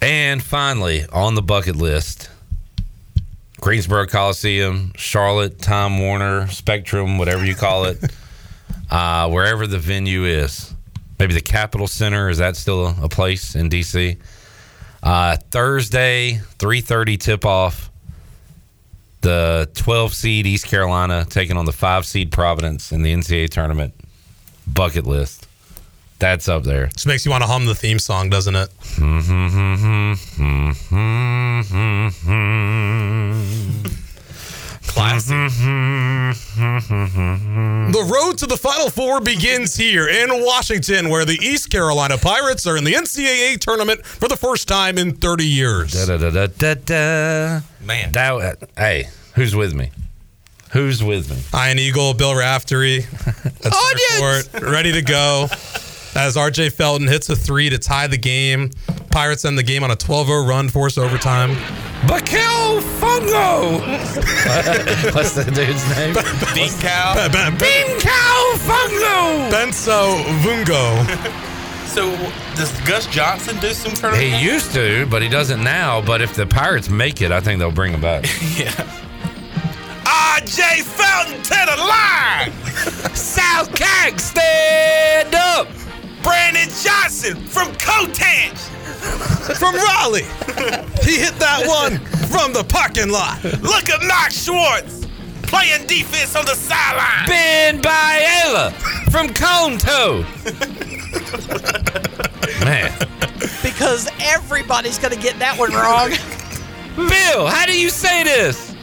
and finally, on the bucket list, Greensboro Coliseum, Charlotte, Time Warner, Spectrum, whatever you call it, uh, wherever the venue is. Maybe the Capitol Center is that still a place in DC? Uh, Thursday, three thirty tip off. The twelve seed East Carolina taking on the five seed Providence in the NCAA tournament. Bucket list. That's up there. Just makes you want to hum the theme song, doesn't it? Classic. The road to the Final Four begins here in Washington, where the East Carolina Pirates are in the NCAA tournament for the first time in 30 years. Da, da, da, da, da. Man. That, hey, who's with me? Who's with me? Iron Eagle, Bill Raftery, at center court, ready to go. As RJ Felton hits a three to tie the game. Pirates end the game on a 12 0 run, force overtime. Bakel Fungo! What's the dude's name? Bean cow. Bean Cow Fungo! Benso Vungo. So does Gus Johnson do some tournament? He used to, but he doesn't now. But if the Pirates make it, I think they'll bring him back. yeah. R.J. Felton to the line. South Cack, stand up. Brandon Johnson from Cotange. From Raleigh. He hit that one from the parking lot. Look at Mark Schwartz playing defense on the sideline. Ben Biela from Conto. Man. Because everybody's going to get that one wrong. Bill, how do you say this?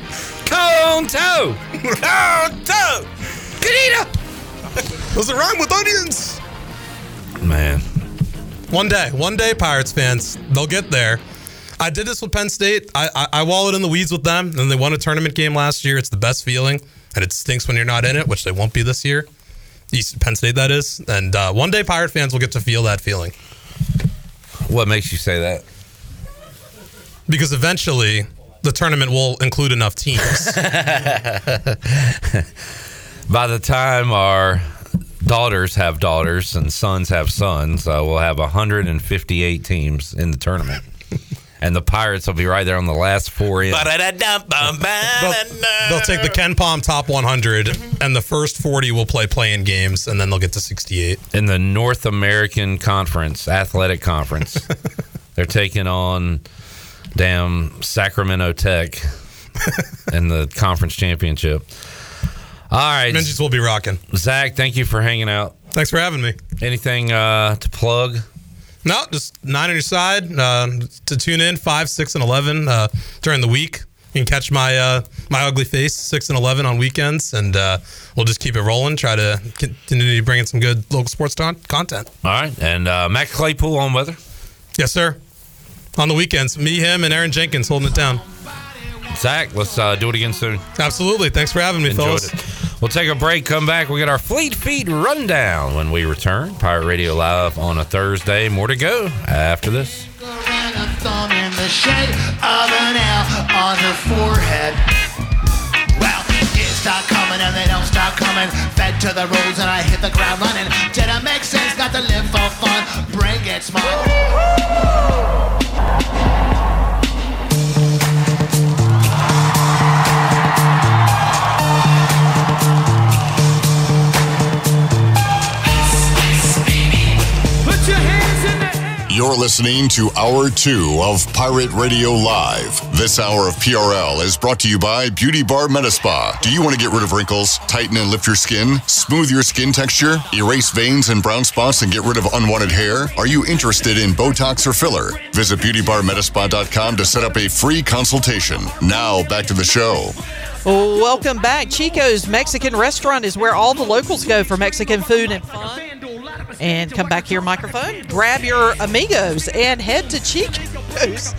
Conto. Conto. Canita. Does it rhyme with onions? Man. One day, one day, Pirates fans, they'll get there. I did this with Penn State. I, I, I wallowed in the weeds with them, and they won a tournament game last year. It's the best feeling, and it stinks when you're not in it, which they won't be this year. East Penn State, that is. And uh, one day, Pirate fans will get to feel that feeling What makes you say that? because eventually, the tournament will include enough teams. By the time our daughters have daughters and sons have sons, uh, we'll have 158 teams in the tournament. And the Pirates will be right there on the last four in. they'll, they'll take the KenPom top 100, and the first 40 will play playing games, and then they'll get to 68. in the North American Conference, Athletic Conference. They're taking on damn Sacramento Tech in the conference championship. All right. Minges will be rocking. Zach, thank you for hanging out. Thanks for having me. Anything uh, to plug? No, just nine on your side uh, to tune in five, six, and eleven uh, during the week. You can catch my uh, my ugly face six and eleven on weekends, and uh, we'll just keep it rolling. Try to continue bringing some good local sports ton- content. All right. And uh, Matt Claypool on weather? Yes, sir. On the weekends, me, him, and Aaron Jenkins holding it down. Zach, let's uh, do it again soon. Absolutely. Thanks for having me, Enjoyed fellas. it. We'll take a break, come back. We got our Fleet Feet rundown when we return. Pirate Radio Live on a Thursday. More to go after this. And a thumb in the shape of an L on her forehead. Well, it start coming and they don't stop coming. Fed to the rules and I hit the ground running. Did it make sense? Got to live for fun. Brain gets smart. You're listening to Hour 2 of Pirate Radio Live. This hour of PRL is brought to you by Beauty Bar Metaspa. Do you want to get rid of wrinkles, tighten and lift your skin, smooth your skin texture, erase veins and brown spots, and get rid of unwanted hair? Are you interested in Botox or filler? Visit beautybarmetaspa.com to set up a free consultation. Now, back to the show. Welcome back. Chico's Mexican Restaurant is where all the locals go for Mexican food and fun. And come back here, microphone. Grab your amigos and head to Chico's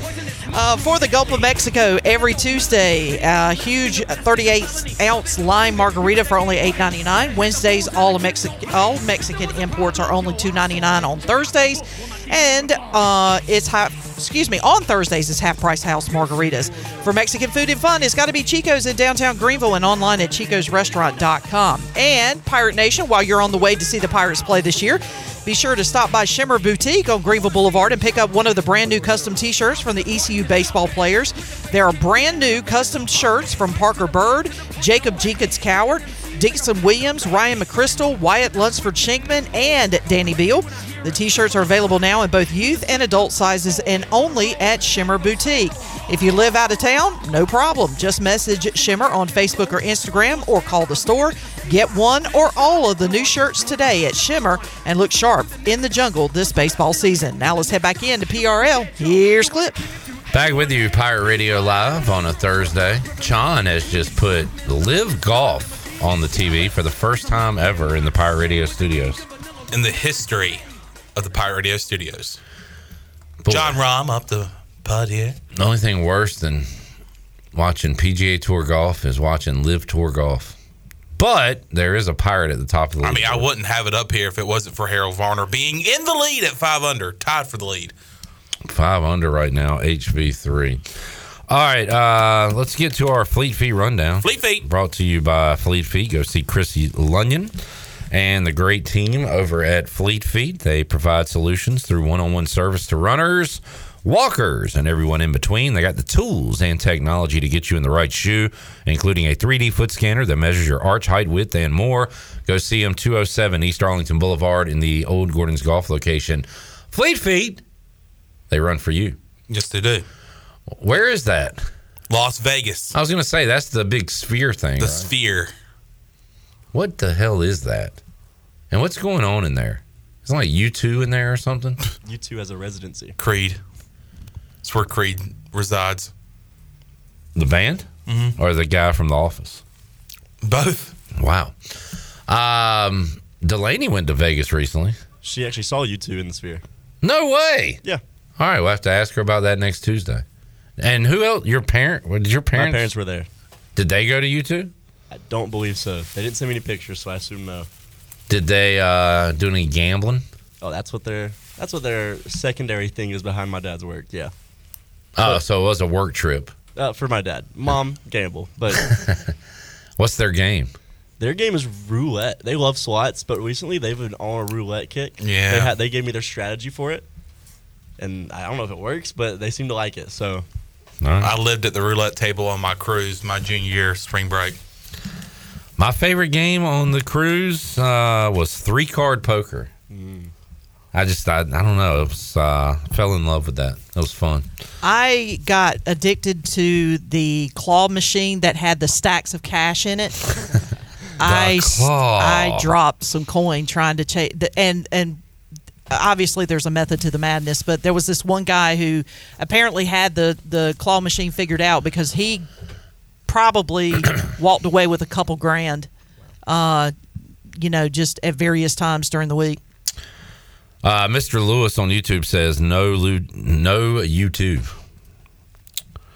uh, for the Gulf of Mexico every Tuesday. A huge 38 ounce lime margarita for only $8.99. Wednesdays, all Mexican all Mexican imports are only $2.99 on Thursdays, and uh, it's half. Excuse me. On Thursdays, it's half price house margaritas. For Mexican food and fun, it's got to be Chico's in downtown Greenville and online at chicosrestaurant.com. And Pirate Nation, while you're on the way to see the Pirates play this year, be sure to stop by Shimmer Boutique on Greenville Boulevard and pick up one of the brand new custom t shirts from the ECU baseball players. There are brand new custom shirts from Parker Bird, Jacob Jenkins Cowart, Dixon Williams, Ryan McCrystal, Wyatt Lunsford Shinkman, and Danny Beal. The t shirts are available now in both youth and adult sizes and only at Shimmer Boutique. If you live out of town, no problem. Just message Shimmer on Facebook or Instagram or call the store. Get one or all of the new shirts today at Shimmer and look sharp in the jungle this baseball season. Now let's head back into PRL. Here's Clip. Back with you, Pirate Radio Live on a Thursday. John has just put LIV Golf on the TV for the first time ever in the Pirate Radio studios. In the history of the Pirate Radio studios. Jon Rahm up the putt here. The only thing worse than watching PGA Tour golf is watching LIV Tour golf. But there is a pirate at the top of the I mean, I wouldn't have it up here if it wasn't for Harold Varner being in the lead at five under, tied for the lead. Five under right now, HV3. All right, uh, let's get to our Fleet Feet rundown. Fleet Feet. Brought to you by Fleet Feet. Go see Chrissy Lunyon and the great team over at Fleet Feet. They provide solutions through one on one service to runners, walkers, and everyone in between. They got the tools and technology to get you in the right shoe, including a 3D foot scanner that measures your arch height, width, and more. Go see them 207 East Arlington Boulevard in the old Gordon's Golf location. Fleet Feet, they run for you. Yes, they do. Where is that? Las Vegas. I was going to say that's the big sphere thing. The right? Sphere. What the hell is that? And what's going on in there? Is it like U2 in there or something? U2 has a residency. Creed. It's where Creed resides. The band? Mhm. Or the guy from The Office? Both. Wow. Um, Delaney went to Vegas recently. She actually saw U2 in the sphere. No way. Yeah. All right, we'll have to ask her about that next Tuesday. And who else? Your parent? What did your parents? My parents were there. Did they go to U2? I don't believe so. They didn't send me any pictures, so I assume no. Did they uh, do any gambling? Oh, that's what their that's what their secondary thing is behind my dad's work. Yeah. Oh, so it was a work trip. Uh, for my dad, mom gamble, but What's their game? their game is roulette. They love slots, but recently they've been on a roulette kick. Yeah. they, had, they gave me their strategy for it, and I don't know if it works, but they seem to like it. So I lived at the roulette table on my cruise my junior year spring break. My favorite game on the cruise uh, was three card poker. I just, I, I don't know. It was, uh, fell in love with that. It was fun. I got addicted to the claw machine that had the stacks of cash in it. I s- claw. I dropped some coin trying to chase and and obviously there's a method to the madness, but there was this one guy who apparently had the the claw machine figured out because he probably walked away with a couple grand. Uh, you know, just at various times during the week. Uh, Mr. Lewis on YouTube says no, Lu- no YouTube.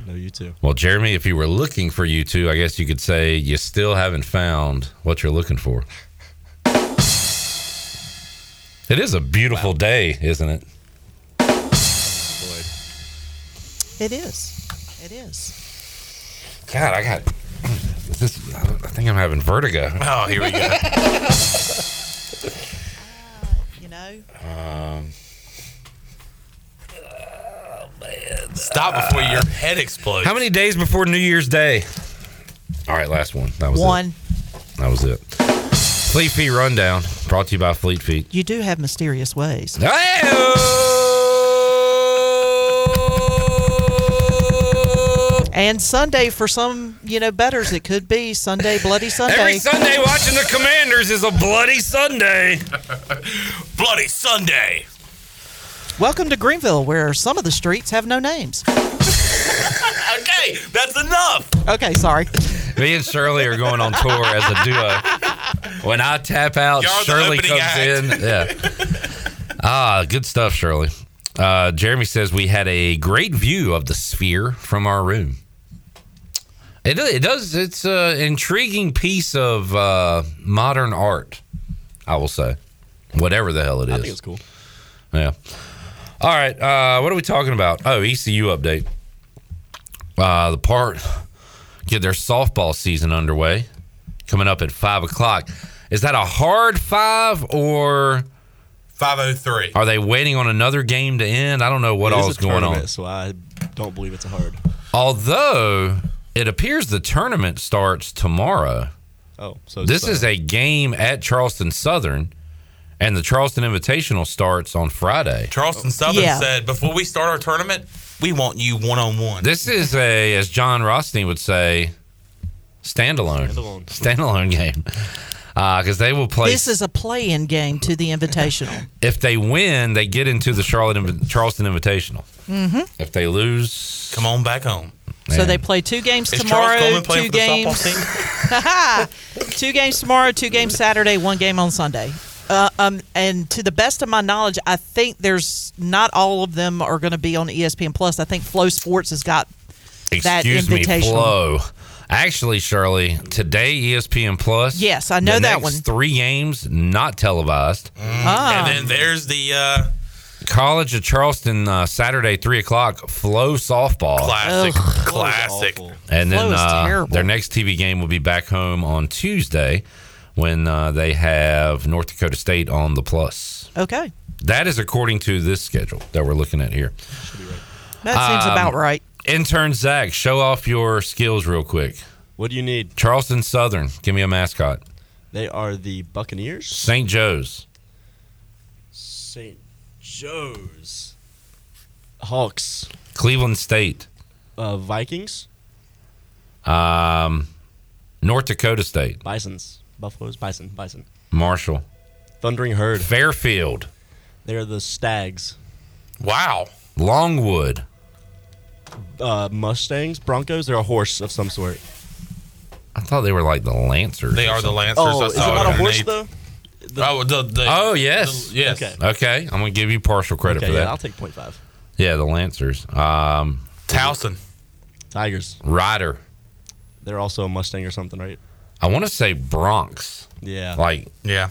No, you too. Well, Jeremy, if you were looking for U2, I guess you could say you still haven't found what you're looking for. It is a beautiful day, isn't it? It is. It is. God, I got this. I think I'm having vertigo. Oh, here we go. You know, Um, man. Stop before your head explodes. how many days before New Year's Day? All right, last one. That was one. It. That was it. Fleet Feet Rundown, brought to you by Fleet Feet. You do have mysterious ways. And Sunday for some, you know, betters, it could be Sunday, Bloody Sunday. Every Sunday watching the Commanders is a bloody Sunday. Bloody Sunday. Welcome to Greenville, where some of the streets have no names. okay, that's enough. Okay, sorry. Me and Shirley are going on tour as a duo. When I tap out, You're the Shirley comes act. in. Yeah. Ah, good stuff, Shirley. Uh, Jeremy says we had a great view of the sphere from our room. It, it does. It's an intriguing piece of uh, modern art, I will say. Whatever the hell it is. I think it's cool. Yeah. All right. Uh, what are we talking about? Oh, ECU update. Uh, the part get their softball season underway, coming up at five o'clock. Is that a hard five or 503. are they waiting on another game to end? I don't know what It is all a is going on. So I don't believe it's a hard. Although it appears the tournament starts tomorrow. Oh, so this so- is uh, a game at Charleston Southern, and the Charleston Invitational starts on Friday. Charleston Southern Yeah. said, before we start our tournament, we want you one on one. This is a, as Jon Rothstein would say, standalone, Standalone. standalone game. Because they will play. This is a play-in game to the Invitational. if they win, they get into the Charlotte Invi- Charleston Invitational. hmm If they lose, come on back home. So they play two games Is tomorrow, Charles two for games. softball team? two games tomorrow, two games Saturday, one game on Sunday. Uh, um, and to the best of my knowledge, I think there's not all of them are going to be on ESPN Plus. I think FloSports has got that excuse me, invitational. Flo. Actually, Shirley, today ESPN Plus. Yes, I know the that next one. Three games not televised. Ah. And then there's the uh, College of Charleston uh, Saturday three o'clock. Flo softball. classic. Classic. And then uh, their next TV game will be back home on Tuesday when uh, they have North Dakota State on the plus. Okay, That is according to this schedule that we're looking at here. that seems Um, about right. Intern Zach, show off your skills real quick. What do you need? Charleston Southern, give me a mascot. They are the Buccaneers. St. Joe's, St. Joe's. Hawks. Cleveland State, Uh, Vikings. um, North Dakota State, Bisons. Buffaloes. Bison. Bison. Marshall, Thundering Herd. Fairfield, They are the Stags. Wow. Longwood, Uh, Mustangs. Broncos. They're a horse of some sort. I thought they were like the Lancers. They or are the. Lancers. Oh, I is it not a horse underneath. though? Oh, the, the, Oh yes, the- yes. Okay. Okay, I'm gonna give you partial credit Okay, for yeah, that. I'll take 0.5. yeah, the Lancers. Um, Towson. Tigers. Rider. They're also a Mustang or something, right? I want to say Broncs. Yeah. Like Yeah.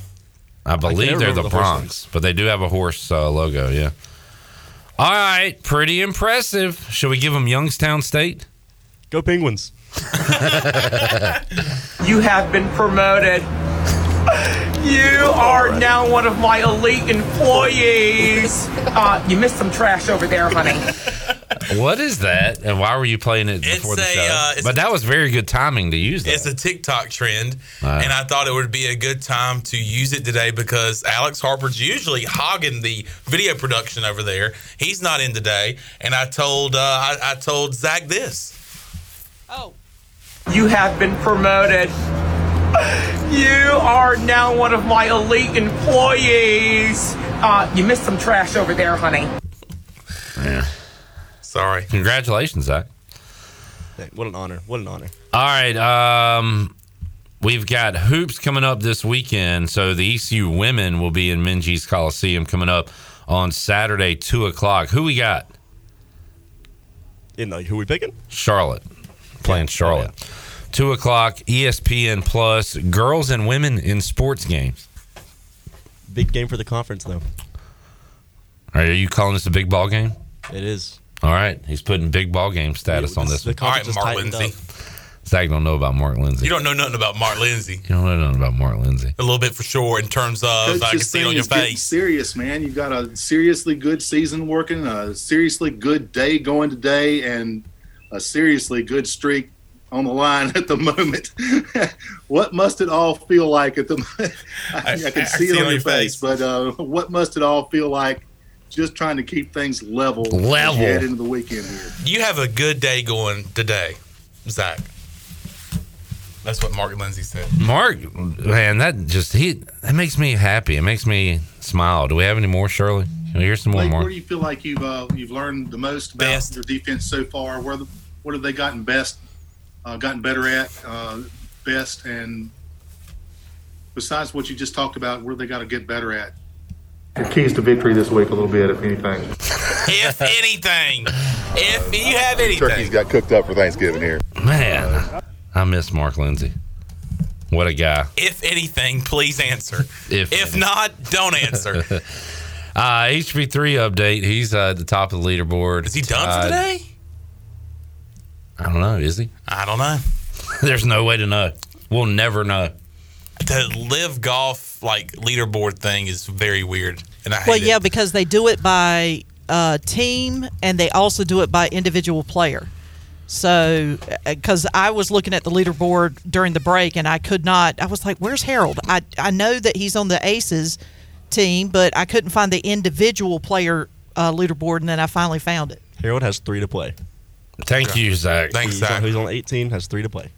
I believe never they're the, the Broncs, but they do have a horse uh, logo. Yeah. All right, pretty impressive. Should we give them Youngstown State? Go Penguins. You have been promoted. You are now one of my elite employees. Uh, you missed some trash over there, honey. What is that, and why were you playing it It's before the a, show? uh, but a- that was very good timing to use that. It's a TikTok trend, Wow. and I thought it would be a good time to use it today because Alex Harper's usually hogging the video production over there. He's not in today, and I told uh, I, I told Zach this. Oh, you have been promoted. You are now one of my elite employees. Uh, you missed some trash over there, honey. yeah. Sorry. Congratulations, Zach. Hey, what an honor. What an honor. All right. Um, we've got hoops coming up this weekend. So the ECU women will be in Minges Coliseum coming up on Saturday, two o'clock. Who we got? In like who we picking? Charlotte. Playing Charlotte. Two o'clock, ESPN Plus, girls and women in sports games. Big game for the conference though. Are you calling this a big ball game? It is. All right. He's putting big ball game status Yeah, on this- this. the one. All right, Mark Lindsay. Zach don't know about Mark Lindsay. You don't know nothing about Mark Lindsay. You don't know nothing about Mark Lindsay. A little bit for sure in terms of Coach I can see it on your face. Serious, man. You've got a seriously good season working, a seriously good day going today, and a seriously good streak on the line at the moment. what must it all feel like at the? I, I can see it on your face, but uh, what must it all feel like? Just trying to keep things level. as you Level. head into the weekend here. You have a good day going today, Zach. That's what Mark Lindsay said. Mark, man, that just he that makes me happy. It makes me smile. Do we have any more, Shirley? Can we hear some more? Mark? where do you feel like you've uh, you've learned the most about your defense so far? Where the, what have they gotten best, uh, gotten better at, uh, best, and besides what you just talked about, where they got to get better at? The keys to victory this week, a little bit, if anything. if anything, if you have anything, Turkey's got cooked up for Thanksgiving here. Man, I miss Mark Lindsay. What a guy. if anything, please answer. If If not, don't answer. Uh, HV3 update. He's uh, at the top of the leaderboard. Is he done for today? I don't know. Is he? I don't know. There's no way to know. We'll never know. The LIV Golf like leaderboard thing is very weird, and I hate Well, it. yeah, because they do it by uh, team and they also do it by individual player. So, because I was looking at the leaderboard during the break and I could not, I was like, where's Harold? I, I know that he's on the Aces team, but I couldn't find the individual player uh, leaderboard and then I finally found it. Harold has three to play. Thank you, Zach. Thanks, He's Zach. On, who's on 18 has three to play.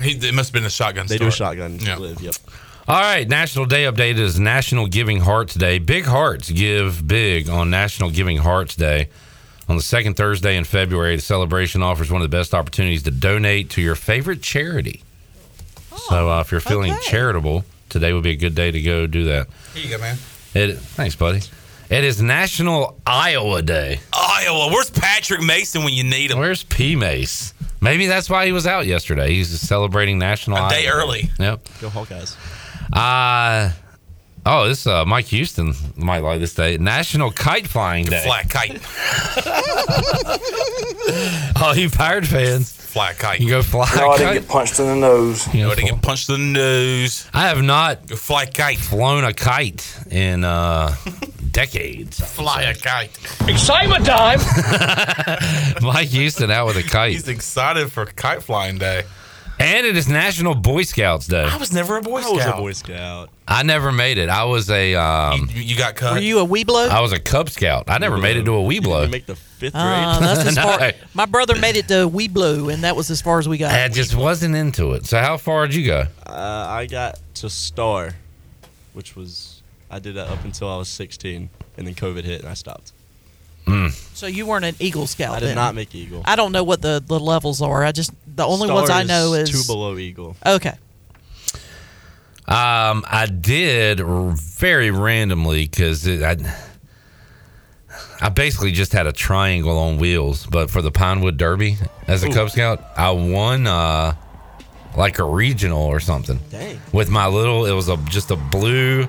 He, it must have been a shotgun. They do start. shotgun Yeah. live. Yep. All right, National Day update is National Giving Hearts Day. Big hearts give big on National Giving Hearts Day. On the second Thursday in February, the celebration offers one of the best opportunities to donate to your favorite charity. so, uh, if you're feeling charitable, today would be a good day to go do that. Here you go, man. It, thanks, buddy. It is National Iowa Day. Iowa, where's Patrick Mason when you need him? Where's P Mace? Maybe that's why he was out yesterday. He's celebrating National A day Iowa early. Yep. Go Hawkeyes. Uh oh, this uh, Mike Houston might like this day. National Kite Flying Day. Flat kite. All you Pirate fans, Flat kite. you go fly. No, I didn't kite. get punched in the nose. You No, I didn't get punched in the nose. I have not Go fly kite. flown a kite in uh, decades. Fly a kite. Excitement time. Mike Houston out with a kite. He's excited for kite flying day. And it is National Boy Scouts Day. I was never a Boy Scout. I was a Scout. Boy Scout. I never made it. I was a um, You, you got cut. Were you a Webelo? I was a Cub Scout. I never made it to a You Webelo. make the fifth grade. Uh, that's as far. No. My brother made it to Webelo, and that was as far as we got. I just wasn't into it. So how far did you go? Uh, I got to Star, which was I did that up until I was 16, and then COVID hit and I stopped. So you weren't an Eagle Scout. I did then. not make Eagle. I don't know what the, the levels are. I just the only Star ones I know is two below Eagle. Okay. Um, I did r- very randomly because I, I basically just had a triangle on wheels, but for the Pinewood Derby as a Ooh. Cub Scout, I won uh, like a regional or something. Dang. With my little, it was a just a blue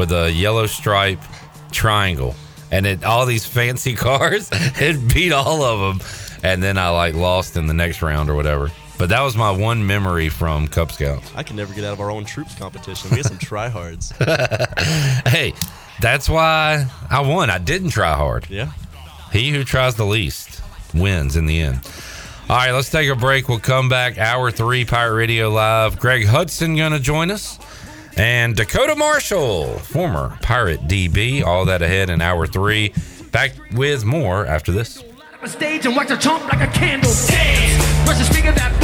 with a yellow stripe triangle, and it all these fancy cars. It beat all of them, and then I like lost in the next round or whatever. But that was my one memory from Cub Scouts. I can never get out of our own troops competition. We had some tryhards. hey, that's why I won. I didn't try hard. Yeah. He who tries the least wins in the end. All right, let's take a break. We'll come back. Hour three, Pirate Radio Live. Greg Hudson going to join us. And Dakota Marshall, former Pirate DB. All that ahead in hour three. Back with more after this. stage and chomp like a candle. Dance, speaker that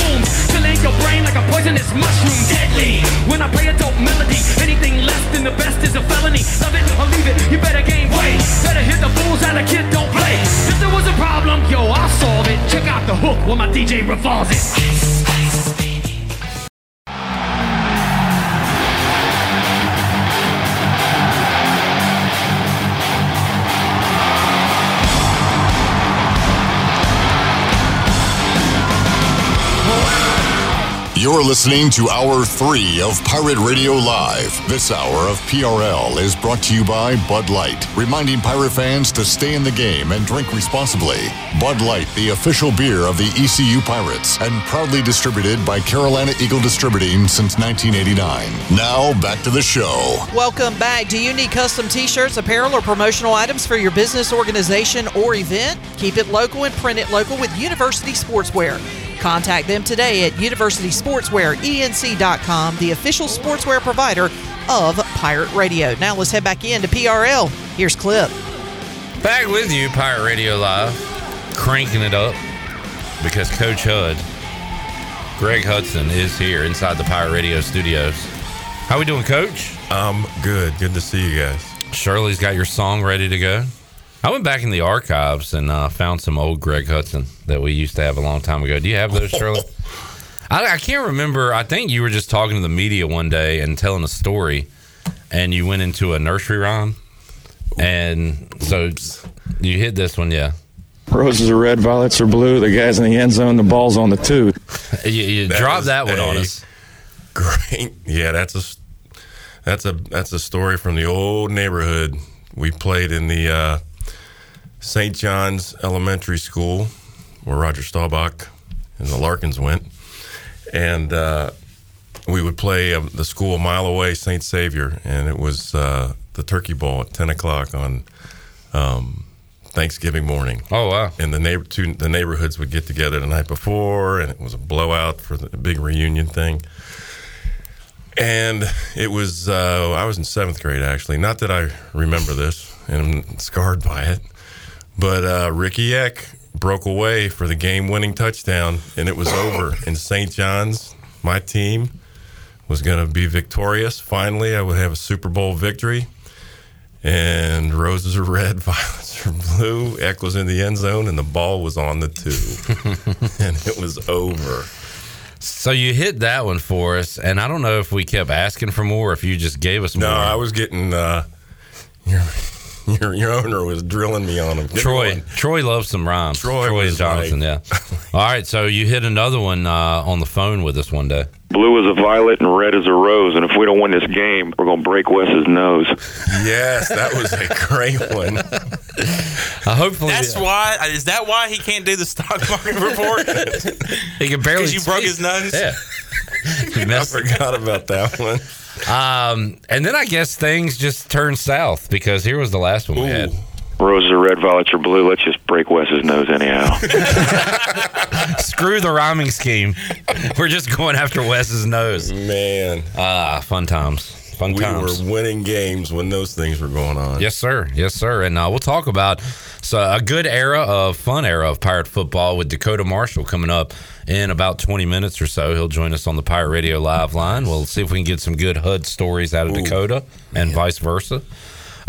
filling your brain like a poisonous mushroom. Deadly. When I play a dope melody, anything less than the best is a felony. Love it or leave it, you better gain weight. Better hit the fools kid don't play. If there was a problem, yo, I'll solve it. Check out the hook my DJ revolves it. You're listening to Hour 3 of Pirate Radio Live. This hour of PRL is brought to you by Bud Light, reminding Pirate fans to stay in the game and drink responsibly. Bud Light, the official beer of the ECU Pirates, and proudly distributed by Carolina Eagle Distributing since 1989. Now, back to the show. Welcome back. Do you need custom t shirts, apparel, or promotional items for your business, organization, or event? Keep it local and print it local with University Sportswear. Contact them today at University Sportswear, ENC.com, the official sportswear provider of Pirate Radio. Now let's head back into PRL. Here's Clip. Back with you, Pirate Radio Live, cranking it up because Coach Hud, Greg Hudson, is here inside the Pirate Radio studios. How we doing, Coach? Um, good. Good to see you guys. Shirley's got your song ready to go. I went back in the archives and uh, found some old Greg Hudson that we used to have a long time ago. Do you have those, Shirley? I, I can't remember. I think you were just talking to the media one day and telling a story, and you went into a nursery rhyme, and so you hit this one, yeah. Roses are red, violets are blue. The guy's in the end zone. The ball's on the two. You, you dropped is that one on us. Great. Yeah, that's a that's a that's a story from the old neighborhood. We played in the uh, St. John's Elementary School, where Roger Staubach and the Larkins went, and uh, we would play um, the school a mile away, St. Savior, and it was uh, the Turkey Bowl at ten o'clock on. Um, Thanksgiving morning. Oh wow! And the neighbor, two, the neighborhoods would get together the night before, and it was a blowout for the big reunion thing. And it was uh, I was in seventh grade actually. Not that I remember this, and I'm scarred by it. But uh, Ricky Eck broke away for the game-winning touchdown, and it was over in St. John's. My team was going to be victorious. Finally, I would have a Super Bowl victory. And roses are red, violets are blue. Eck was in the end zone, and the ball was on the two, and it was over. So you hit that one for us, and I don't know if we kept asking for more, or if you just gave us more. No, I was getting uh, your, your your owner was drilling me on them. Give Troy, one. Troy loves some rhymes. Troy and was Jonathan, yeah. All right, so you hit another one uh, on the phone with us one day. Blue is a violet and red is a rose. And if we don't win this game, we're going to break Wes's nose. Yes, that was a great one. Uh, hopefully, That's why. Is that why he can't do the stock market report? he can barely. Because you broke his nose. Yeah. I forgot about that one. Um, and then I guess things just turned south because here was the last one we had. Roses are red, violets are blue. Let's just break Wes's nose anyhow. Screw the rhyming scheme. We're just going after Wes's nose. Man, ah, fun times. Fun we times. were winning games when those things were going on. Yes, sir. Yes, sir. And uh, we'll talk about so a good era of fun era of pirate football with Dakota Marshall coming up in about 20 minutes or so. He'll join us on the Pirate Radio live line. We'll see if we can get some good HUD stories out of Dakota and vice versa.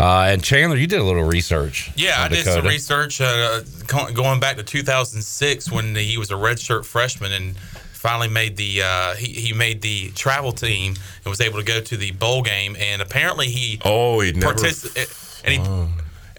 Uh, and Chandler, you did a little research. Yeah, I did some research uh, going back to 2006 when he was a redshirt freshman and finally made the uh, he, he made the travel team and was able to go to the bowl game and apparently he oh he never partici- and he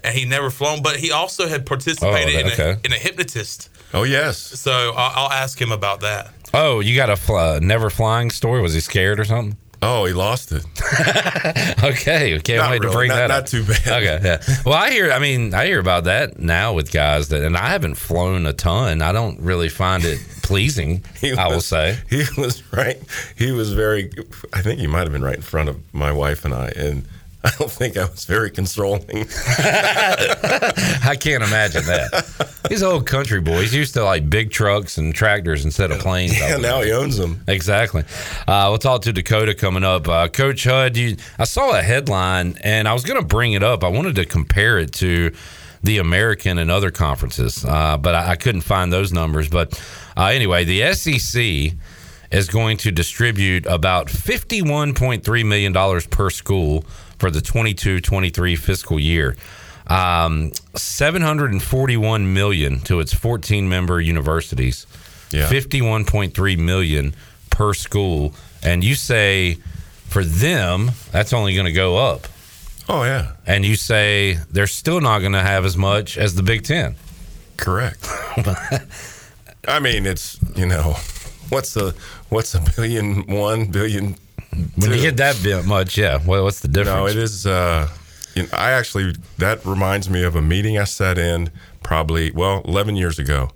and he never flown but he also had participated Oh, in, a, in a hypnotist. Oh yes. So I'll, I'll ask him about that. Oh, you got a fl- never flying story? Was he scared or something? Oh, he lost it. okay, can't Not wait to really. bring Not- that not up. too bad. Okay, yeah. Well, I hear. I mean, I hear about that now with guys that, and I haven't flown a ton. I don't really find it pleasing. I will say. he was right. He was very. I think he might have been right in front of my wife and I, and I don't think I was very consoling. I can't imagine that. He's an old country boy. He's used to like big trucks and tractors instead of planes. Yeah, now he owns them. Exactly. Uh, we'll talk to Dakota coming up. Uh, Coach Hud, you, I saw a headline and I was going to bring it up. I wanted to compare it to the American and other conferences, uh, but I, I couldn't find those numbers. But uh, anyway, the SEC is going to distribute about $51.3 million per school for the 22 23 fiscal year. Um, 741 million to its 14 member universities. Yeah. 51.3 million per school. And you say for them, that's only going to go up. Oh, yeah. And you say they're still not going to have as much as the Big Ten. Correct. I mean, it's you know, what's the what's a billion one billion? When you get that bit much, yeah. Well, what's the difference? No, it is. Uh, you know, I actually that reminds me of a meeting I sat in probably well 11 years ago,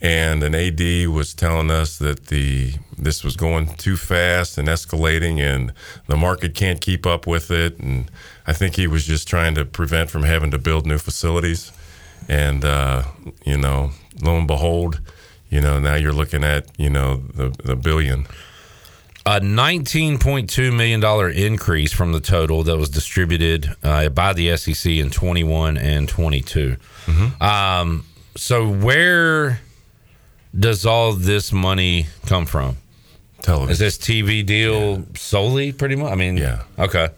and an AD was telling us that the this was going too fast and escalating, and the market can't keep up with it. And I think he was just trying to prevent from having to build new facilities. And uh, you know, lo and behold, you know now you're looking at you know the the billion. A $19.2 million increase from the total that was distributed uh, by the SEC in 21 and 22. Um, so, where does all this money come from? Television. Is this TV deal solely pretty much? I mean, Yeah. Okay.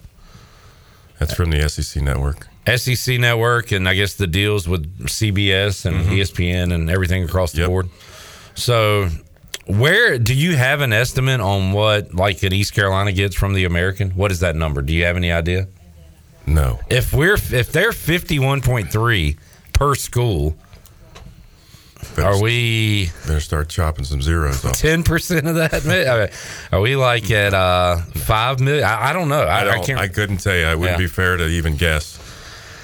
That's from the SEC network. SEC network, and I guess the deals with CBS and Mm-hmm. ESPN and everything across the board. So, where do you have an estimate on what like an East Carolina gets from the American? What is that number? Do you have any idea? No. If we're if they're fifty one point three per school, are we better start chopping some zeros off? ten percent of that? I Are we like at uh five million? I, I don't know. I, I, I, don't, can't. I couldn't tell you. It wouldn't Yeah. be fair to even guess.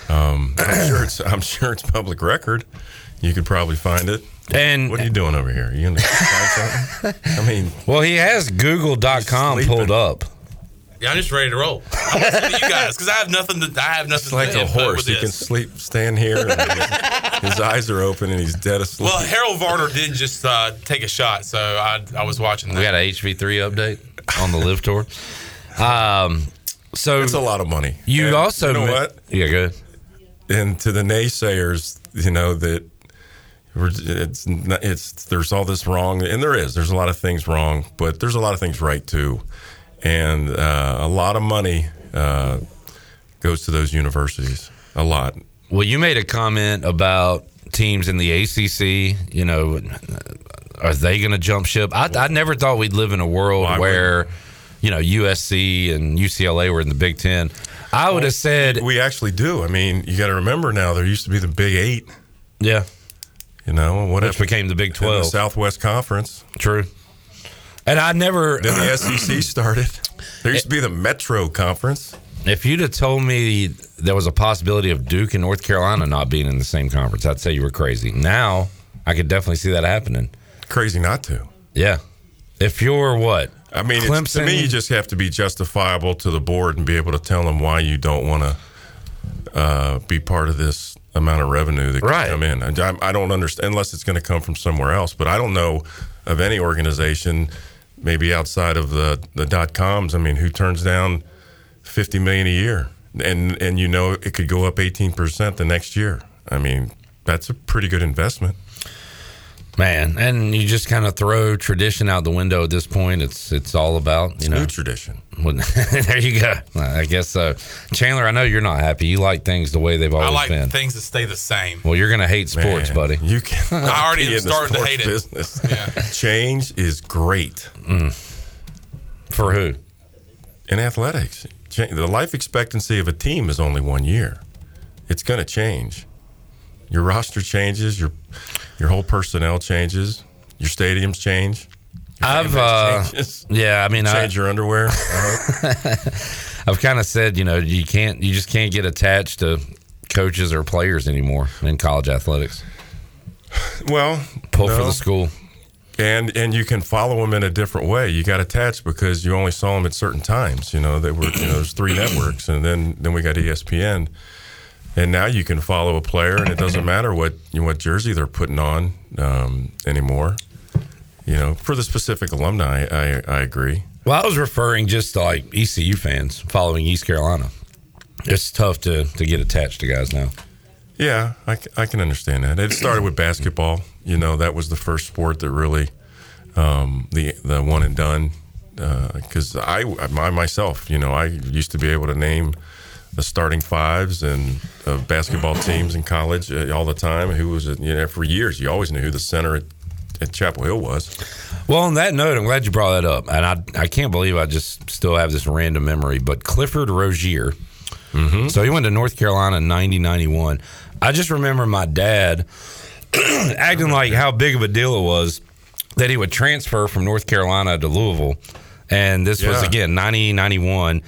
Um, I'm sure it's. I'm sure it's public record. You could probably find it. And what are you doing over here? You gonna find something? I mean, well, he has Google.com pulled up. Yeah, I'm just ready to roll. I'm listening to you guys because I have nothing to. I have nothing it's like to a horse. with He can sleep, stand here, and his, his eyes are open, and he's dead asleep. Well, Harold Varner did just uh, take a shot, so I, I was watching that. We got a HV3 update on the LIV Tour. Um, so it's a lot of money. You And also you know ma- what? Yeah, good. And to the naysayers, you know that we're, it's it's there's all this wrong, and there is. There's a lot of things wrong, but there's a lot of things right too, and uh, a lot of money uh, goes to those universities. A lot. Well, you made a comment about teams in the ACC. You know, are they going to jump ship? I, I never thought we'd live in a world Why where, you know, USC and UCLA were in the Big Ten. I would have said we actually do. I mean, you got to remember now. There used to be the Big Eight. Yeah. You know what? Which became the Big 12. the Southwest Conference. True. And I never. Then the SEC started. There used to be the Metro Conference. If you'd have told me there was a possibility of Duke and North Carolina not being in the same conference, I'd say you were crazy. Now, I could definitely see that happening. Crazy not to. Yeah. If you're what? I mean, it's, to me, you just have to be justifiable to the board and be able to tell them why you don't want to uh, be part of this amount of revenue that Right. come in. I, I don't understand unless it's going to come from somewhere else. But I don't know of any organization, maybe outside of the the dot coms. I mean, who turns down fifty million a year, and and you know it could go up eighteen percent the next year. I mean, that's a pretty good investment. Man, and you just kind of throw tradition out the window at this point. It's it's all about you know new tradition. There you go. I guess so. Chandler, I know you're not happy. You like things the way they've always been. I like been. things that stay the same. Well, you're gonna hate sports, Man, buddy. You can. I already am starting to hate it. Business. Change is great. Mm. For who? In athletics, the life expectancy of a team is only one year. It's going to change. Your roster changes. Your your whole personnel changes. Your stadiums change. Your I've uh, changes. yeah, I mean, I, change your underwear. I've kind of said, you know, you can't, you just can't get attached to coaches or players anymore in college athletics. Well, pull for the school. and and you can follow them in a different way. You got attached because you only saw them at certain times. You know, they were you know there's three networks, and then then we got ESPN, and now you can follow a player, and it doesn't matter what you know, what jersey they're putting on um, anymore. You know, for the specific alumni, I I agree. Well, I was referring just to like ECU fans following East Carolina. It's tough to to get attached to guys now. Yeah, I, I can understand that. It started with basketball. You know, that was the first sport that really um, the the one and done. Because I, I myself, you know, I used to be able to name the starting fives and of basketball teams in college uh, all the time. Who was it? You know, for years, you always knew who the center at, at Chapel Hill was. Well, on that note, I'm glad you brought that up, and I I can't believe I just still have this random memory. But Clifford Rozier, so he went to North Carolina in 9091. I just remember my dad acting like how big of a deal it was that he would transfer from North Carolina to Louisville. And this was again 90 91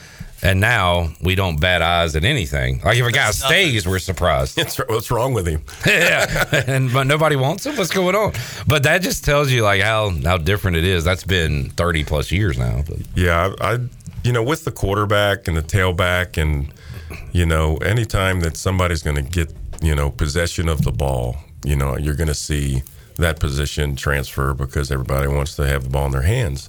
and now we don't bat eyes at anything. Like if a guy stays, we're surprised. What's wrong with him? yeah, and but nobody wants him. What's going on? But that just tells you like how how different it is. That's been thirty plus years now. But Yeah, I, I, you know, with the quarterback and the tailback, and you know, anytime that somebody's going to get, you know, possession of the ball, you know, you're going to see that position transfer because everybody wants to have the ball in their hands.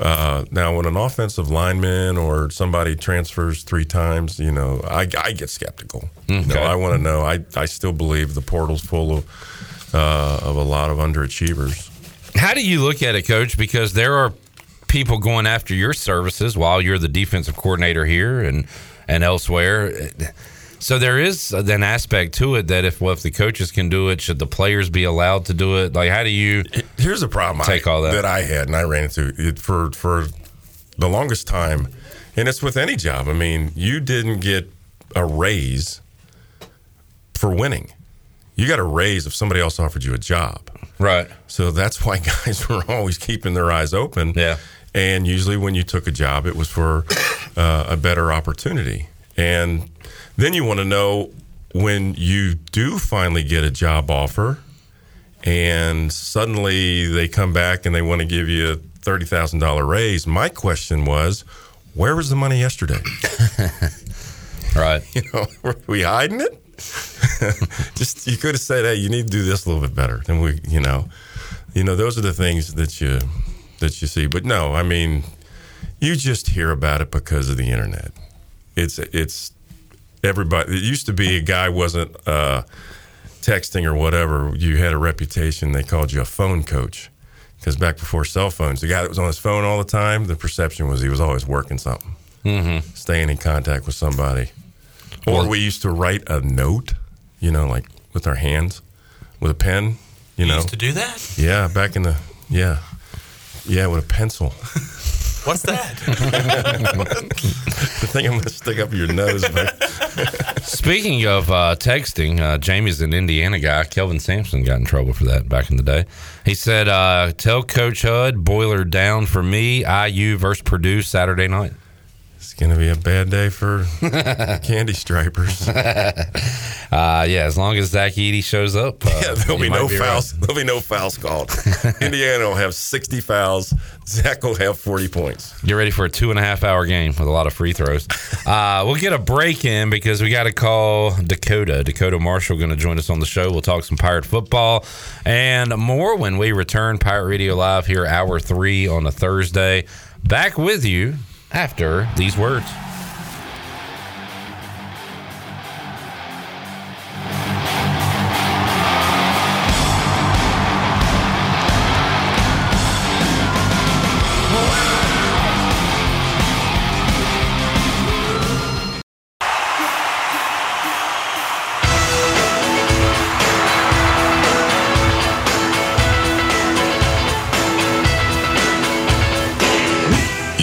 Uh, now, when an offensive lineman or somebody transfers three times, you know, I, I get skeptical. You know, I want to know. I, I still believe the portal's full of uh, of a lot of underachievers. How do you look at it, Coach? Because there are people going after your services while you're the defensive coordinator here and and elsewhere. So there is an aspect to it that if well, if the coaches can do it, should the players be allowed to do it? Like, how do you? Here's a problem Take I, all that. that I had and I ran into it for for the longest time, and it's with any job. I mean, you didn't get a raise for winning. You got a raise if somebody else offered you a job. Right. So that's why guys were always keeping their eyes open. Yeah. And usually when you took a job, it was for uh, a better opportunity. And then you want to know when you do finally get a job offer and suddenly they come back and they want to give you a $30,000 raise. My question was, where was the money yesterday? right. You know, were we hiding it? Just you could have said, "Hey, you need to do this a little bit better." And we, you know, you know, those are the things that you that you see. But no, I mean, you just hear about it because of the internet. It's it's everybody. It used to be a guy wasn't uh, texting or whatever. You had a reputation. They called you a phone coach because back before cell phones, the guy that was on his phone all the time, the perception was he was always working something, Mm-hmm. staying in contact with somebody. Or we used to write a note, you know, like with our hands, with a pen. You know, used to do that? Yeah, back in the yeah, yeah, with a pencil. What's that? the thing I'm going to stick up your nose. But Speaking of uh, texting, uh, Jamie's an Indiana guy. Kelvin Sampson got in trouble for that back in the day. He said, uh, "Tell Coach Hud boiler down for me. IU versus Purdue Saturday night." It's going to be a bad day for candy stripers. Uh, yeah, as long as Zach Edey shows up, uh, Yeah, there'll be no right. fouls. There'll be no fouls called. Indiana will have 60 fouls. Zach will have 40 points. Get ready for a two and a half hour game with a lot of free throws. Uh, we'll get a break in because we got to call Dakota. Dakota Marshall going to join us on the show. We'll talk some Pirate football and more when we return. Pirate Radio Live here, hour three on a Thursday. Back with you after these words.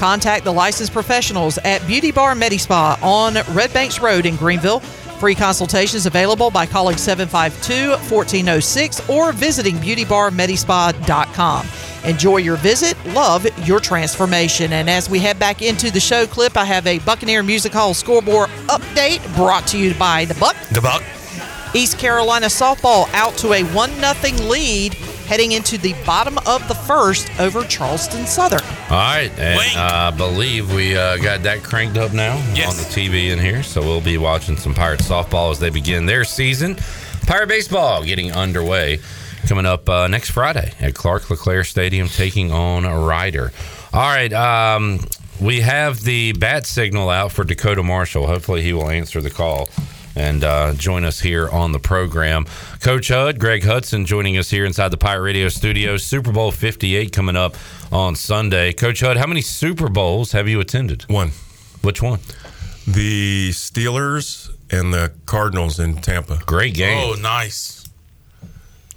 Contact the licensed professionals at Beauty Bar MediSpa on Red Banks Road in Greenville. Free consultations available by calling 752 1406 or visiting beautybarmedispa.com. Enjoy your visit, love your transformation. And as we head back into the show clip, I have a Buccaneer Music Hall scoreboard update brought to you by the Buck. The Buck. East Carolina softball out to a 1 0 lead heading into the bottom of the first over Charleston Southern. All right, and I believe we uh, got that cranked up now on the TV in here, so we'll be watching some Pirate softball as they begin their season. Pirate baseball getting underway coming up uh, next Friday at Clark LeClair Stadium, taking on a Rider. All right, um, we have the bat signal out for Dakota Marshall. Hopefully, he will answer the call and uh, join us here on the program. Coach Hud, Greg Hudson, joining us here inside the Pirate Radio studio. Super Bowl 58 coming up on Sunday. Coach Hud, how many Super Bowls have you attended? One. Which one? The Steelers and the Cardinals in Tampa. Great game. Oh, nice.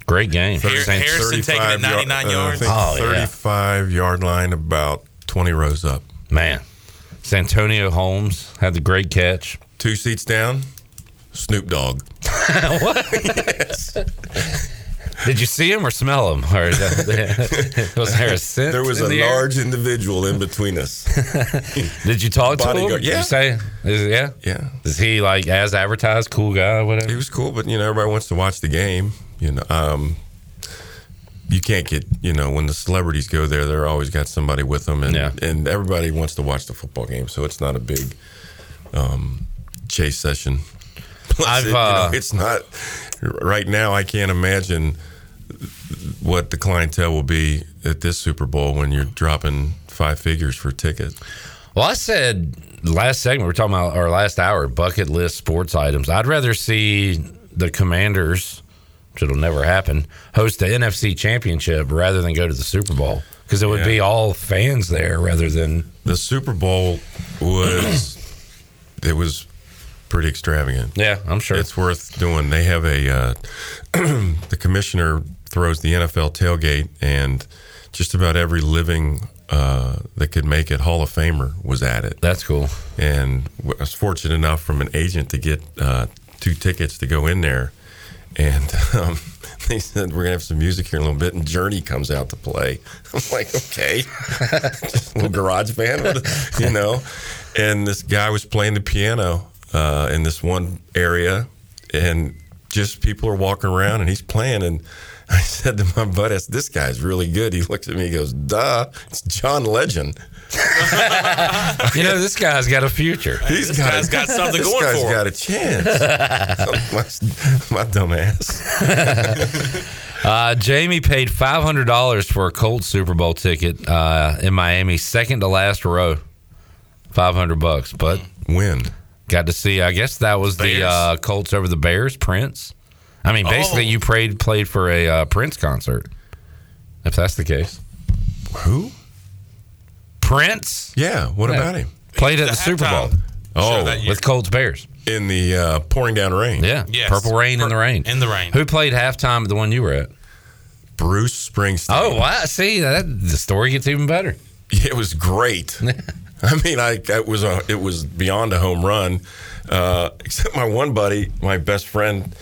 Great game. Har- Harrison taking it 35 yard- 99 uh, I yards. Oh, yeah. 35 yard line, about 20 rows up. Man, Santonio Holmes had the great catch. Two seats down, Snoop Dogg. what? Did you see him or smell him? Or was there a scent? There was in a the air? large individual in between us. Did you talk to him? Yeah. you say? Is, yeah. Yeah. Is he like as advertised, cool guy, whatever? He was cool, but you know, everybody wants to watch the game. You know, um, you can't get you know when the celebrities go there, they're always got somebody with them, and Yeah. and everybody wants to watch the football game, so it's not a big um, chase session. Plus, I've, it, you know, uh, it's not right now. I can't imagine what the clientele will be at this Super Bowl when you're dropping five figures for a ticket. Well, I said last segment we're talking about our last hour bucket list sports items. I'd rather see the Commanders, which it'll never happen, host the NFC Championship rather than go to the Super Bowl because it would Yeah. be all fans there rather than The Super Bowl was it was pretty extravagant. Yeah, I'm sure it's worth doing. They have a uh, the commissioner throws the NFL tailgate, and just about every living uh, that could make it Hall of Famer was at it. That's cool. And I was fortunate enough from an agent to get uh, two tickets to go in there, and. Um, they said we're gonna have some music here in a little bit, and Journey comes out to play. I'm like, okay, just a little garage band, you know. And this guy was playing the piano uh, in this one area, and just people are walking around, and he's playing. And I said to my buddy, I said, "This guy's really good." He looks at me, he goes, "Duh, it's John Legend." you know this guy's got a future. He's This guy's got something this going guy's for him. He's got a chance. my, my dumb ass. Uh, Jamie paid five hundred dollars for a Colts Super Bowl ticket uh, in Miami, second to last row. Five hundred bucks, but win. Got to see. I guess that was the uh, Colts over the Bears. Prince. I mean, basically, Oh. you played played for a uh, Prince concert. If that's the case, who? Prince. Yeah. What Yeah. about him? Played at the Super Bowl. Oh, with Colts Bears in the uh, pouring down rain. Yeah, Purple Rain in the rain. In the rain. Who played halftime at the one you were at? Bruce Springsteen. Oh, wow! See that the story gets even better. It was great. I mean, I it was a it was beyond a home run. Uh, except my one buddy, my best friend,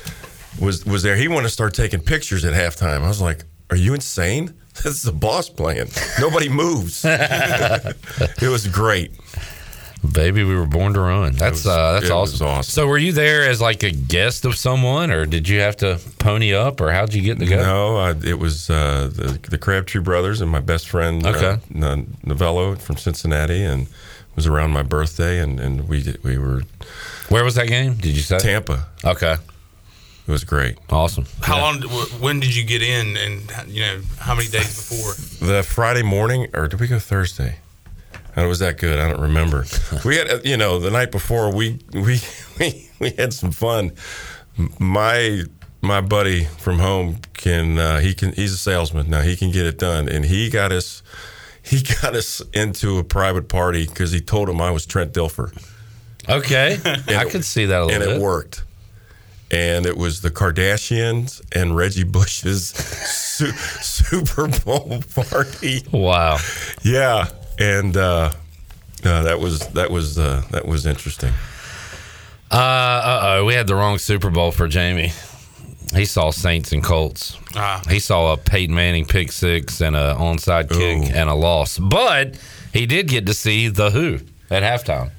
was was there. He wanted to start taking pictures at halftime. I was like, "Are you insane? This is the boss playing. Nobody moves." it was great. Baby, we were born to run. That's was- uh, that's awesome. awesome. So, were you there as like a guest of someone, or did you have to pony up, or how'd you get to go? No, I, it was uh, the the Crabtree brothers and my best friend, Okay. uh, Novello from Cincinnati, and it was around my birthday, and, and we did- we were. Where was that game? Did you say Tampa? Okay, it was great. Awesome. How long? When did you get in? And you know, how many days before? the Friday morning, or did we go Thursday? And it was that good. I don't remember. we had, uh, you know, the night before we we we, we had some fun. My my buddy from home can uh, he can he's a salesman now. He can get it done, and he got us he got us into a private party because he told him I was Trent Dilfer. Okay, I could see that a little and bit. it worked. And it was the Kardashians and Reggie Bush's su- Super Bowl party. Wow. Yeah, and uh, uh, that was that was uh, that was interesting. Uh oh, we had the wrong Super Bowl for Jamie. He saw Saints and Colts. Ah. He saw a Peyton Manning pick six and a onside kick and a loss, but he did get to see the Who at halftime.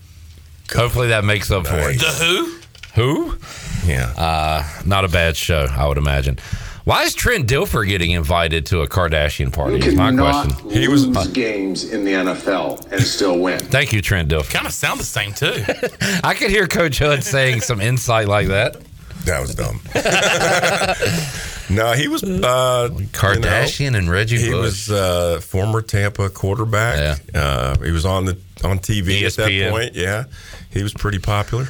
Hopefully that makes up for it. The who? Who? Yeah. Uh, not a bad show, I would imagine. Why is Trent Dilfer getting invited to a Kardashian party? Is my question. He was games in the NFL and still win. Thank you, Trent Dilfer. Kind of sound the same too. I could hear Coach Hud saying some insight like that. That was dumb. no, he was uh, Kardashian and Reggie He Bush. was uh, former Tampa quarterback. Uh, he was on the on TV at that point. Yeah, he was pretty popular.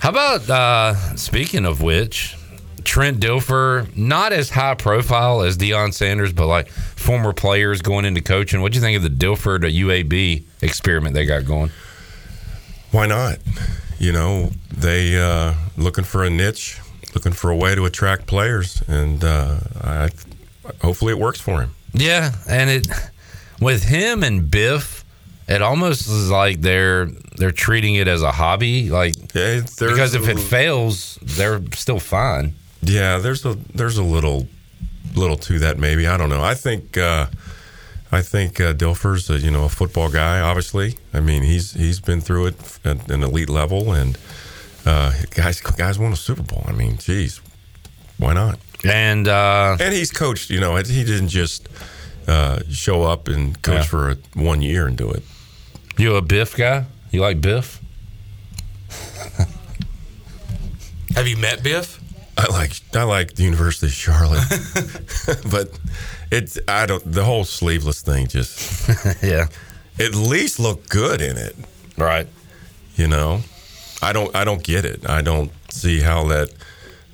How about uh, speaking of which, Trent Dilfer, not as high profile as Deion Sanders, but like former players going into coaching. What do you think of the Dilfer to UAB experiment they got going? Why not? You know, they uh, looking for a niche, looking for a way to attract players, and uh, I, hopefully it works for him. Yeah, and it with him and Biff, it almost is like they're they're treating it as a hobby, like because if it fails, they're still fine. Yeah, there's a there's a little little to that maybe. I don't know. I think uh, I think uh, Dilfer's a, you know a football guy. Obviously, I mean he's he's been through it at an elite level, and uh, guys guys won a Super Bowl. I mean, geez, why not? And uh, and he's coached. You know, he didn't just uh, show up and coach Yeah. for a, one year and do it. You a Biff guy? You like Biff? Have you met Biff? I like I like the University of Charlotte, but it's I don't the whole sleeveless thing just yeah. At least look good in it, right? You know, I don't I don't get it. I don't see how that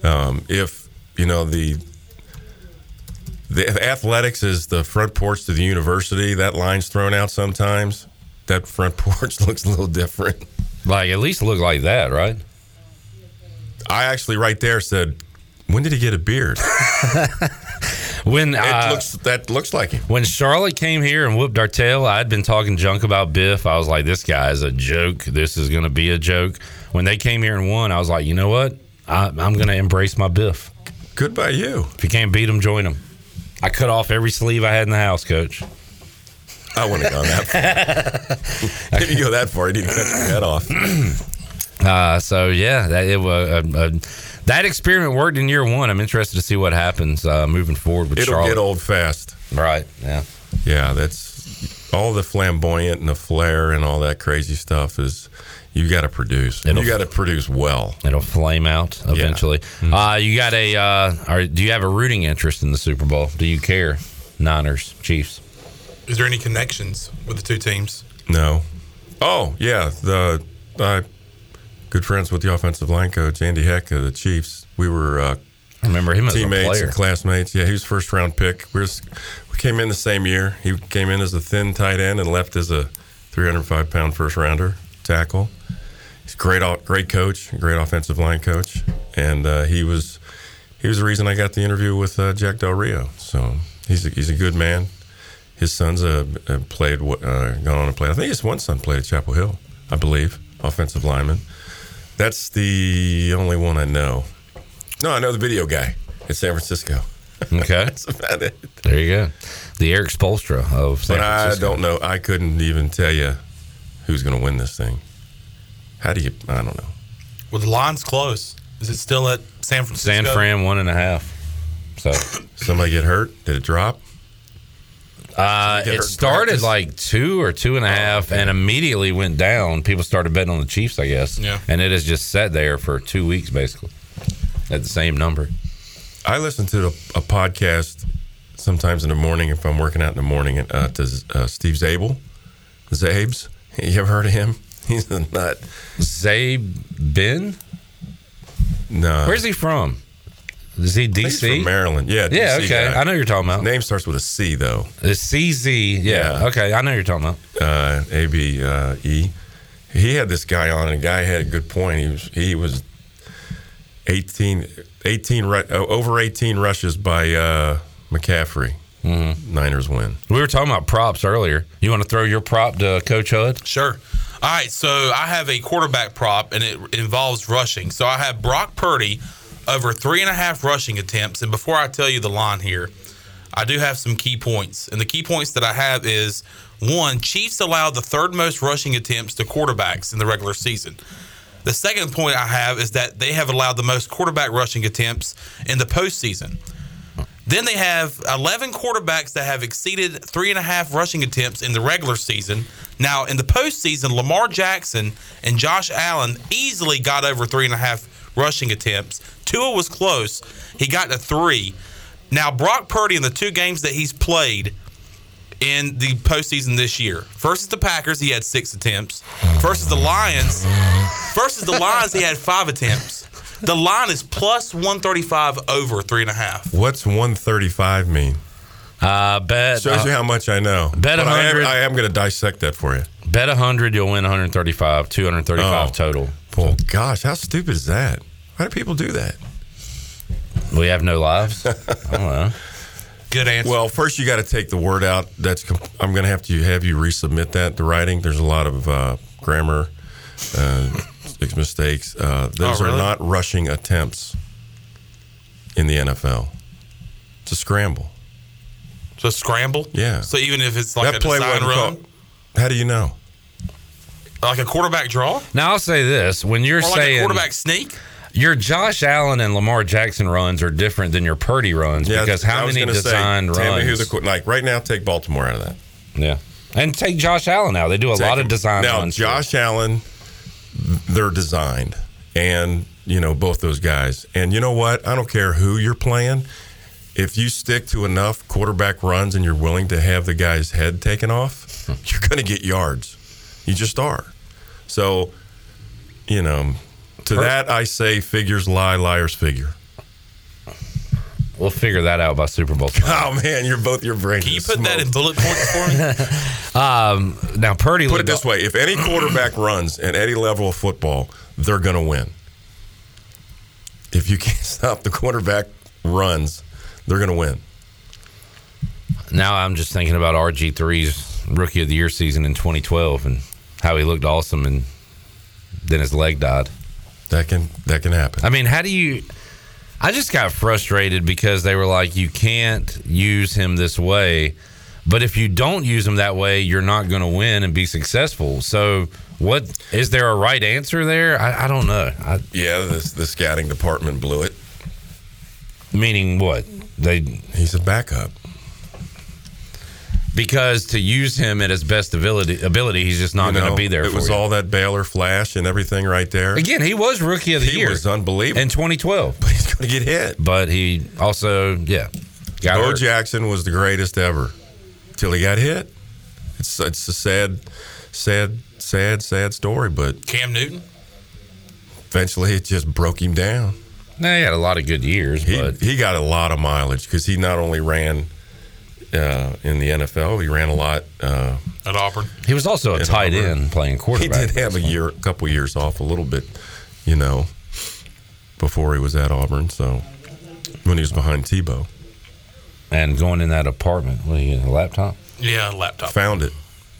um, if you know the the athletics is the front porch to the university. That line's thrown out sometimes. That front porch looks a little different. Like at least look like that, right? I actually right there said, "When did he get a beard?" When it uh, looks that looks like him. When Charlotte came here and whooped our tail, I'd been talking junk about Biff. I was like, this guy is a joke. This is going to be a joke. When they came here and won, I was like, you know what? I, I'm going to embrace my Biff. Good by you. If you can't beat him, join him. I cut off every sleeve I had in the house, coach. I wouldn't have gone that far. you go that far, he didn't cut your head off. Uh, so yeah, that it was uh, uh, that experiment worked in year one. I'm interested to see what happens uh, moving forward with It'll Charlotte. get old fast. Right. Yeah. Yeah, that's all the flamboyant and the flair and all that crazy stuff is you got to produce. And It'll- you got to produce well. It'll flame out eventually. Mm-hmm. Uh, you got a? Uh, or do you have a rooting interest in the Super Bowl? Do you care? Niners, Chiefs. Is there any connections with the two teams? No. Oh yeah, the uh, good friends with the offensive line coach Andy Heck of the Chiefs. We were uh, I remember him as a teammates and classmates. Yeah, he was first round pick. We, was, we came in the same year. He came in as a thin tight end and left as a 305 pound first rounder tackle. He's a great, great coach, great offensive line coach, and uh, he was he was the reason I got the interview with uh, Jack Del Rio. So he's a, he's a good man. His sons uh, played, uh, gone on and played. I think his one son played at Chapel Hill, I believe, offensive lineman. That's the only one I know. No, I know the video guy in San Francisco. Okay, That's about it. there you go. The Erik Spoelstra of San Francisco. But I Francisco. don't know. I couldn't even tell you who's going to win this thing. How do you? I don't know. Well, the line's close. Is it still at San Francisco? San Fran one and a half. So somebody get hurt? Did it drop? Uh, it started practice? like two or two and a half, and immediately went down. People started betting on the Chiefs, I guess. Yeah. And it has just sat there for two weeks, basically, at the same number. I listen to a, a podcast sometimes in the morning if I'm working out in the morning. Uh, to uh, Steve Czaban, Zabes. You ever heard of him? He's a nut. Zabe Ben? No. Where's he from? Is he I he's DC? from Maryland. Yeah. Yeah, okay. guy. I know you're talking about. Name starts with a C though. The CZ. Yeah. Okay. I know you're talking about. Uh, A B uh, E. He had this guy on, and the guy had a good point. He was he was 18, 18 uh, over eighteen rushes by uh, McCaffrey. Mm-hmm. Niners win. We were talking about props earlier. You want to throw your prop to Coach Hud? Sure. All right, so I have a quarterback prop, and it involves rushing. So I have Brock Purdy over three and a half rushing attempts. And before I tell you the line here, I do have some key points. And the key points that I have is one, Chiefs allowed the third most rushing attempts to quarterbacks in the regular season. The second point I have is that they have allowed the most quarterback rushing attempts in the postseason. Then they have 11 quarterbacks that have exceeded three and a half rushing attempts in the regular season. Now, in the postseason, Lamar Jackson and Josh Allen easily got over three and a half rushing attempts. Tua was close. He got to three. Now, Brock Purdy in the two games that he's played in the postseason this year. Versus the Packers, he had six attempts. Versus the Lions, Versus the Lions, he had five attempts. The line is plus 135 over three and a half. What's 135 mean? Uh, bet Shows you uh, how much I know. bet But I am, 100. I am going to dissect that for you. Bet 100, you'll win 135, 235 Oh. total. Well, gosh, how stupid is that? Why do people do that? We have no lives. I don't know. Good answer. Well, first you got to take the word out. That's com- I'm going to have to have you resubmit that the writing. There's a lot of uh, grammar uh, mistakes. Uh, those Oh, are not rushing attempts in the NFL. It's a scramble. So scramble. Yeah. So even if it's like that a play design wasn't run, called- How do you know? Like a quarterback draw, Now, I'll say this when you're or like saying a quarterback sneak. your Josh Allen and Lamar Jackson runs are different than your Purdy runs because I how many gonna say, design tell me who runs? the qu- like right now? Take Baltimore out of that. yeah. And take Josh Allen now. They do a Take lot of him. design Now, runs. Josh Allen, they're designed, and you know both those guys. And you know what? I don't care who you're playing. If you stick to enough quarterback runs and you're willing to have the guy's head taken off, hmm. you're going to get yards. You just are. So, you know, to that I say, figures lie, liars figure. We'll figure that out by Super Bowl. Time. Oh man, you're both your brains. Can you put that in bullet points for me? Um, now Purdy. Put it this way: if any quarterback runs at any level of football, they're going to win. If you can't stop the quarterback runs, they're going to win. Now I'm just thinking about RG3's rookie of the year season in 2012 and how he looked awesome and then his leg died. That can that can happen. I mean, how do you I just got frustrated because they were like you can't use him this way, but if you don't use him that way, you're not going to win and be successful. So what is there a right answer there? I, I don't know. I, Yeah, the, the scouting department blew it. meaning what? They He's a backup. Because to use him at his best ability, ability he's just not You going to be there. It was you. all that Baylor flash and everything right there. Again, he was rookie of the he year He was unbelievable. in 2012, But he's going to get hit. but he also yeah got Bo hurt. Jackson was the greatest ever till he got hit. It's it's a sad, sad, sad, sad story, but Cam Newton. eventually it just broke him down. Nah, he had a lot of good years, He but he got a lot of mileage because he not only ran uh, in the NFL, he ran a lot. Uh, At Auburn. he was also a tight Auburn. end playing quarterback. he did have a year, a couple years off, a little bit, you know, before he was at Auburn. So when he was behind Tebow, and going in that apartment. What are you, a laptop? Yeah, laptop. found it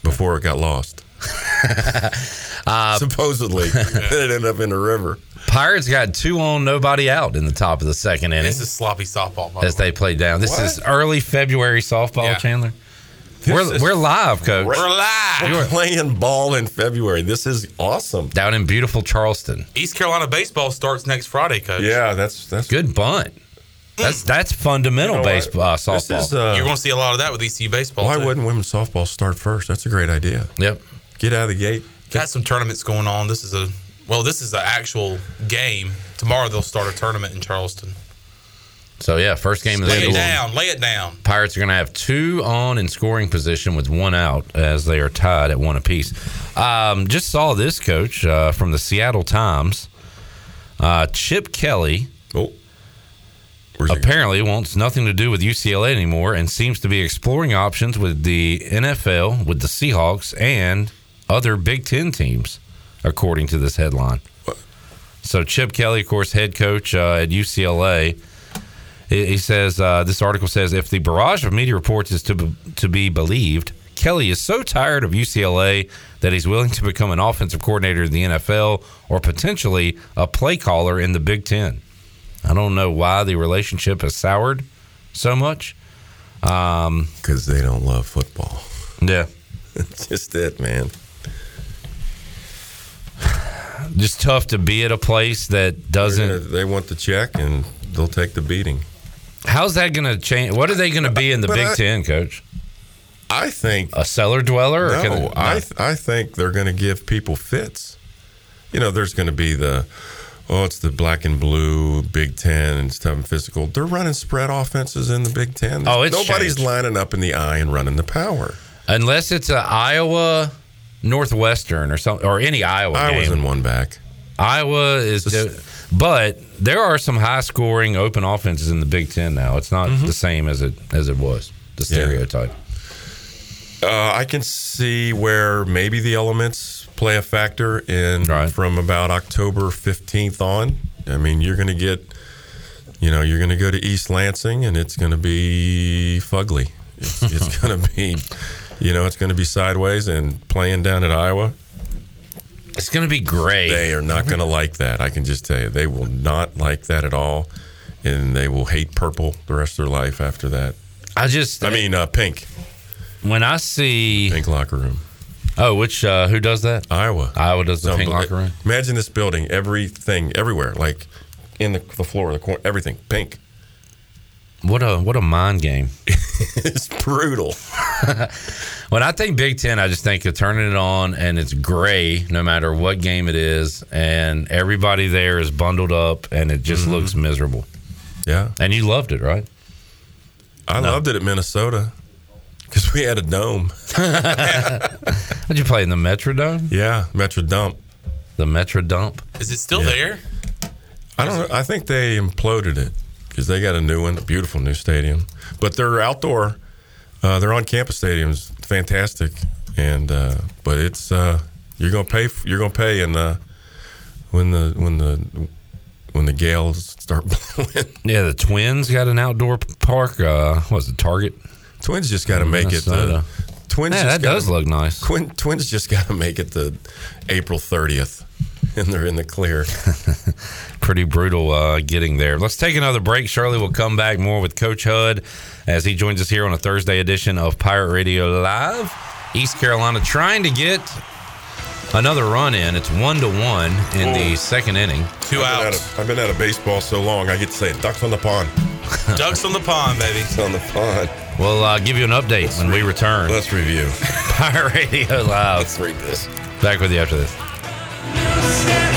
before it got lost. Uh, Supposedly, it ended up in the river. Pirates got two on, nobody out in the top of the second inning This is sloppy softball. By as the way. they played down. This is early February softball, Yeah. Chandler. We're, is we're live, coach. We're live. We're playing ball in February. This is awesome. Down in beautiful Charleston. East Carolina baseball starts next Friday, coach. Yeah, that's that's Good bunt. That's that's fundamental You know what? baseball uh, This softball. is, uh, You're going to see a lot of that with ECU baseball. why too. wouldn't women's softball start first? That's a great idea. yep. Get out of the gate. Got some tournaments going on. This is a well, this is the actual game. Tomorrow they'll start a tournament in Charleston. So yeah, first game of the Lay it down. Lay it down. Pirates are going to have two on in scoring position with one out as they are tied at one apiece. Um, just saw this coach uh, from the Seattle Times. Uh, Chip Kelly Oh, apparently wants nothing to do with UCLA anymore and seems to be exploring options with the NFL, with the Seahawks, and other Big Ten teams, according to this headline. So Chip Kelly, of course, head coach uh, at UCLA. He says uh, this article says if the barrage of media reports is to be, to be believed, Kelly is so tired of UCLA that he's willing to become an offensive coordinator in the NFL or potentially a play caller in the Big Ten. I don't know why the relationship has soured so much. Um, Because they don't love football. yeah, just it, man. Just tough to be at a place that doesn't. gonna- they want the check and they'll take the beating. How's that going to change? What are they going to be in the But Big I- Ten, Coach? I think A cellar dweller? Or can No, I th- I think they're going to give people fits. You know, there's going to be the oh, it's the black and blue Big Ten and stuff and physical. They're running spread offenses in the Big Ten. Oh, it's nobody's changed. lining up in the eye and running the power. unless it's a Iowa Northwestern or something, or any Iowa I was game. in one back. Iowa is, but there are some high scoring open offenses in the Big Ten now. It's not the same as it as it was. The Mm-hmm. Yeah. stereotype. Uh, I can see where maybe the elements play a factor in from about October 15th on. I mean, you're going to get, you know, you're going to go to East Lansing and it's going to be fugly. It's, it's going to be, you know, it's going to be sideways and playing down at Iowa. It's going to be great. They are not going to like that. I can just tell you. They will not like that at all. And they will hate purple the rest of their life after that. I just, I mean, uh, pink. When I see pink locker room. Oh, which uh, who does that? Iowa. Iowa does the pink locker room. Imagine this building, everything, everywhere, like in the, the floor, the corner, everything pink. What a what a mind game. it's brutal. when I think Big Ten, I just think of turning it on and it's gray no matter what game it is, and everybody there is bundled up and it just looks miserable. Mm-hmm. Yeah. And you loved it, right? I loved it at Minnesota because we had a dome. Did you play in the Metrodome? Yeah, Metro Dump. The Metro Dump. Is it still Yeah. there? I don't know. I think they imploded it because they got a new one, a beautiful new stadium. But they're outdoor. Uh, they're on campus stadiums, fantastic. And uh, but it's uh, you're gonna pay. You're gonna pay, and when the when the when the gales start blowing. Yeah, the Twins got an outdoor park. Uh, what was it Target? Twins just got to make it. Uh, twins. Yeah, just that does gotta- look nice. Twin, twins just got to make it to April 30th, and they're in the clear. Pretty brutal uh, getting there. Let's take another break. Shirley will come back more with Coach Hud as he joins us here on a Thursday edition of Pirate Radio Live. East Carolina trying to get another run in. It's one to one in the second inning. Two I've been outs. out of- I've been out of baseball so long, I get to say it. Ducks on the pond. Ducks on the pond, baby. Ducks on the pond. We'll uh, give you an update when we return. Let's review. Pirate Radio Live. Let's read this. Back with you after this. Step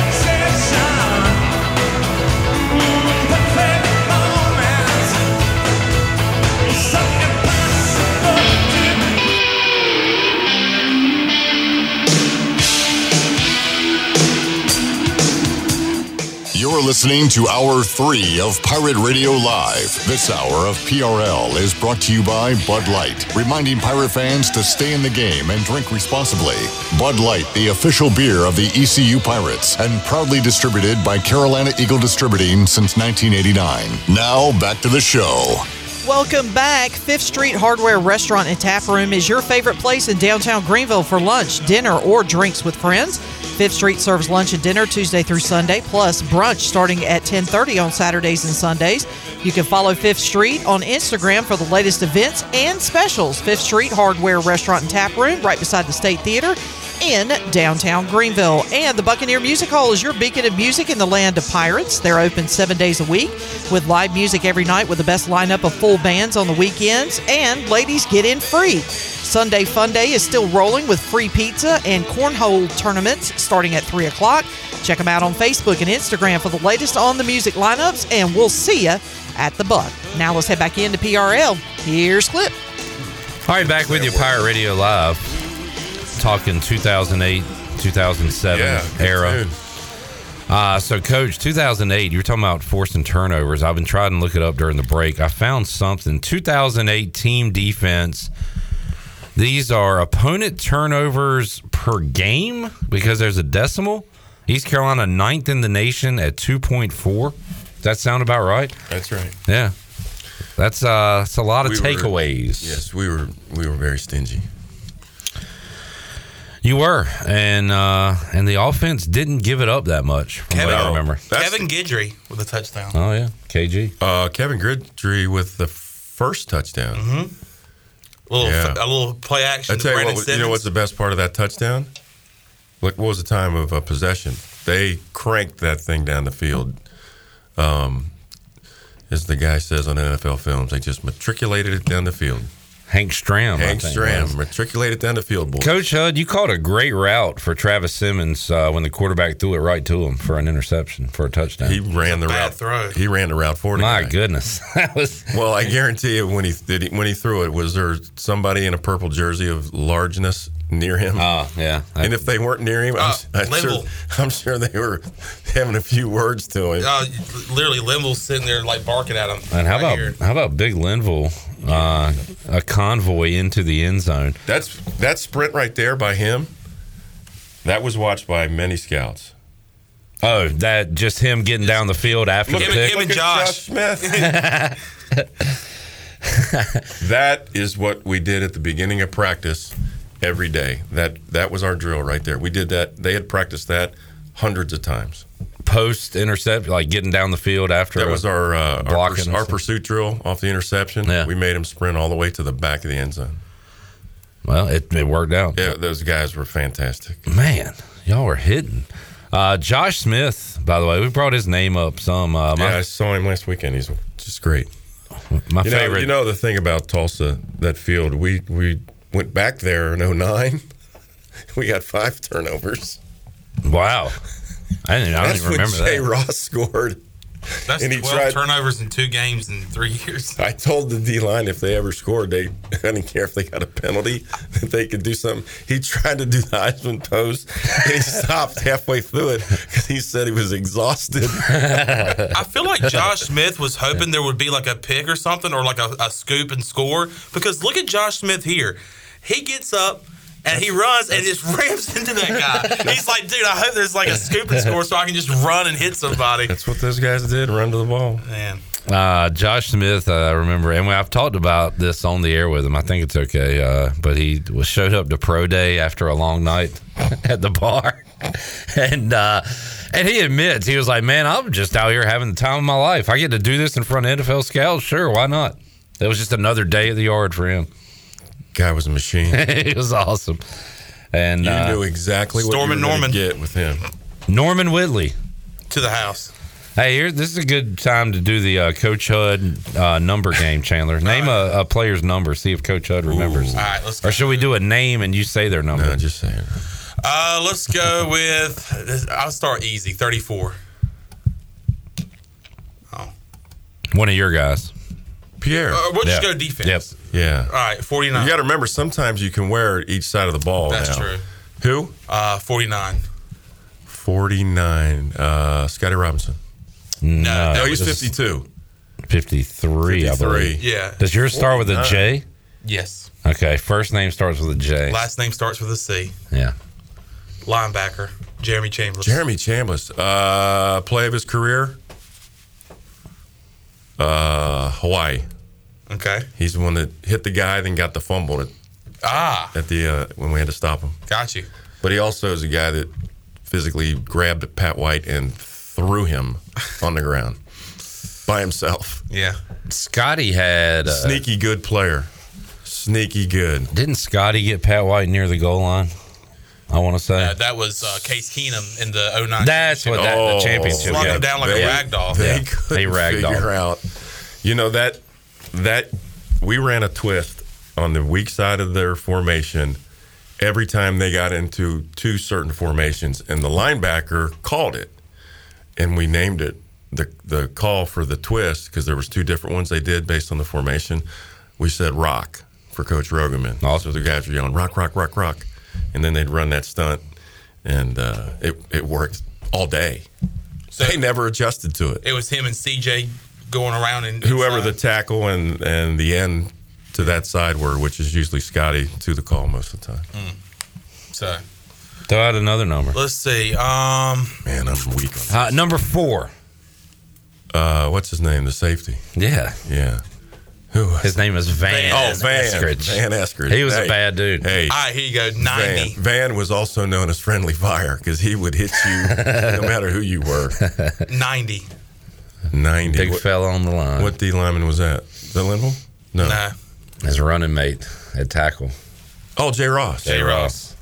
You're listening to Hour 3 of Pirate Radio Live. This hour of PRL is brought to you by Bud Light, reminding pirate fans to stay in the game and drink responsibly. Bud Light, the official beer of the ECU Pirates, and proudly distributed by Carolina Eagle Distributing since 1989. Now, back to the show. Welcome back. Fifth Street Hardware Restaurant and Tap Room is your favorite place in downtown Greenville for lunch, dinner, or drinks with friends. Fifth Street serves lunch and dinner Tuesday through Sunday, plus brunch starting at 10:30 on Saturdays and Sundays. You can follow Fifth Street on Instagram for the latest events and specials. Fifth Street Hardware Restaurant and Tap Room, right beside the State Theater in downtown Greenville. And the Buccaneer Music Hall is your beacon of music in the land of pirates. They're open seven days a week with live music every night with the best lineup of full bands on the weekends. And ladies get in free. Sunday Fun Day is still rolling with free pizza and cornhole tournaments starting at 3 o'clock. Check them out on Facebook and Instagram for the latest on the music lineups, and we'll see you at the Buck. Now let's head back into PRL. Here's Clip. All right, back with you, Pirate Radio Live. Talking 2008, 2007 Yeah, era. Uh, so, Coach, 2008, you're talking about forcing turnovers. I've been trying to look it up during the break. I found something. 2008 team defense. These are opponent turnovers per game because there's a decimal. East Carolina ninth in the nation at 2.4. Does that sound about right? That's right. Yeah. That's uh that's a lot of We were- takeaways. Yes, we were we were very stingy. You were, and uh, and the offense didn't give it up that much. From what I remember. Kevin Gidry with a touchdown. Oh yeah, KG. Uh, Kevin Gridry with the first touchdown. Mm-hmm. A little, Yeah. a little play action. I to tell you Brandon what, you know what's the best part of that touchdown? Look, what was the time of uh, possession? They cranked that thing down the field. Um, as the guy says on NFL films, they just matriculated it down the field. Hank Stram. I Hank think, Stram was. matriculated down the field, boy. Coach Hud, you called a great route for Travis Simmons uh, when the quarterback threw it right to him for an interception for a touchdown. He ran the route. throw. He ran the route for the My guy. goodness, that was. Well, I guarantee you, when he did, he, when he threw it, was there somebody in a purple jersey of largeness near him. Oh, yeah. and if they weren't near him, I'm, Uh, I'm sure, I'm sure they were having a few words to him. Uh, literally, Linval's sitting there like barking at him. And how right about here. how about Big Linval, uh, a convoy into the end zone? That's that sprint right there by him. That was watched by many scouts. Oh, that just him getting down the field after Look the pick. him and Josh Smith. that is what we did at the beginning of practice every day. That that was our drill right there. We did that. They had practiced that hundreds of times. Post intercept, like getting down the field after That was our uh, our, and our pursuit drill off the interception. Yeah. We made him sprint all the way to the back of the end zone. Well, it, it worked out. Yeah, those guys were fantastic. Man, y'all were hitting. Uh, Josh Smith, by the way, we brought his name up some. Uh, my, yeah, I saw him last weekend. He's just great. My you know, favorite. you know the thing about Tulsa, that field. We we went back there in 09. We got five turnovers. Wow, I didn't, I don't That's even when remember Jay that. Ross scored. That's and he 12 tried- turnovers in two games in three years. I told the D line if they ever scored, they I didn't care if they got a penalty that they could do something. He tried to do the Heisman pose, and he stopped halfway through it because he said he was exhausted. I feel like Josh Smith was hoping there would be like a pick or something or like a, a scoop and score because look at Josh Smith here. He gets up and he runs and just rams into that guy. He's like, dude, I hope there's like a scoop and score so I can just run and hit somebody. That's what those guys did, run to the ball. Man. Uh, Josh Smith, uh, I remember, and I've talked about this on the air with him. I think it's okay, uh, but he was showed up to pro day after a long night at the bar, and uh, and he admits he was like, "Man, I'm just out here having the time of my life. I get to do this in front of NFL scouts. Sure, why not?" It was just another day at the yard for him. Guy was a machine. it was awesome, and You uh, knew exactly what Stormin' you were gonna Norman. get with him. Norman Whitley. To the house. Hey, here, this is a good time to do the uh, Coach Hud uh, number game, Chandler. Name a, a player's number. See if Coach Hud remembers. All right, let's Or should we do a name and you say their number? No, just say it. Uh, let's go with, I'll start easy 34. One of your guys. Pierre. Uh, we'll just Yeah. go defense. Yep. Yeah. All right, 49. You got to remember, sometimes you can wear each side of the ball. That's now. true. Who? Uh, 49. 49. Uh, Scotty Robinson. No, No, he's 52. 53, I 53. believe. Yeah. Does yours start with a J? Yes. Okay, first name starts with a J. Last name starts with a C. Yeah. Linebacker, Jeremy Chambers. Jeremy Chambliss. Uh, play of his career? Uh, Hawaii. Okay. He's the one that hit the guy, then got the fumble at, Ah, at the uh, when we had to stop him. got you. But he also is a guy that physically grabbed Pat White and threw him on the ground by himself. Yeah. Scotty had. Uh, Sneaky good player. Sneaky good. Didn't Scotty get Pat White near the goal line? I want to say. Uh, that was uh, Case Keenum in the 09. That's what that, the championship. Slung yeah. him down like They- a rag doll. They Yeah. couldn't They ragdolled. figure out. You know that that we ran a twist on the weak side of their formation every time they got into two certain formations, and the linebacker called it, and we named it the the call for the twist because there was two different ones they did based on the formation. We said rock for Coach Rogaman. Also, the guys were yelling rock, rock, rock, rock, and then they'd run that stunt, and uh, it it worked all day. So they never adjusted to it It was him and CJ going around and whoever the tackle and and the end to that side were, which is usually Scotty to the call most of the time. So Throw out another number. let's see. Um, Man, I'm weak. On Uh, number four. uh, what's his name? The safety. Yeah. Yeah. Who? Was His name is Van. Oh, Van. Eskridge. Van Eskridge. He was Hey. a bad dude. Hey, all right, here you go. 90. Van. Van was also known as friendly fire because he would hit you no matter who you were. 90. Ninety. Big what, fella on the line. what D lineman was that? The Linval? No. Nah. His running mate at tackle. Oh, Jay Ross. Jay Ross.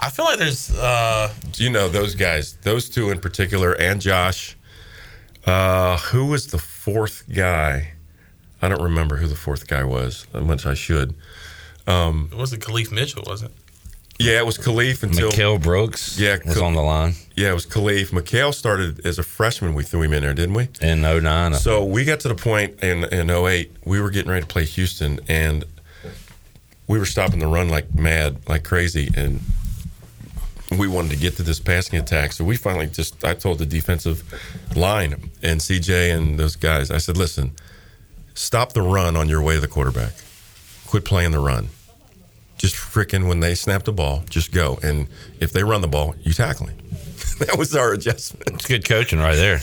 I feel like there's uh, you know those guys, those two in particular, and Josh. Uh, who was the fourth guy? I don't remember who the fourth guy was, much I should. Um, it wasn't Khalif Mitchell, was it? Yeah, it was Khalif until Mikael Brooks Yeah, was on the line yeah, it was Khalif. Mikhail started as a freshman. We threw him in there, didn't we? in 09. So we got to the point in in 08, we were getting ready to play Houston, and we were stopping the run like mad, like crazy, and we wanted to get to this passing attack. So we finally just I told the defensive line and CJ and those guys, I said, listen, stop the run on your way to the quarterback. Quit playing the run. Just freaking when they snap the ball, just go. And if they run the ball, you tackle him. that was our adjustment. It's good coaching right there.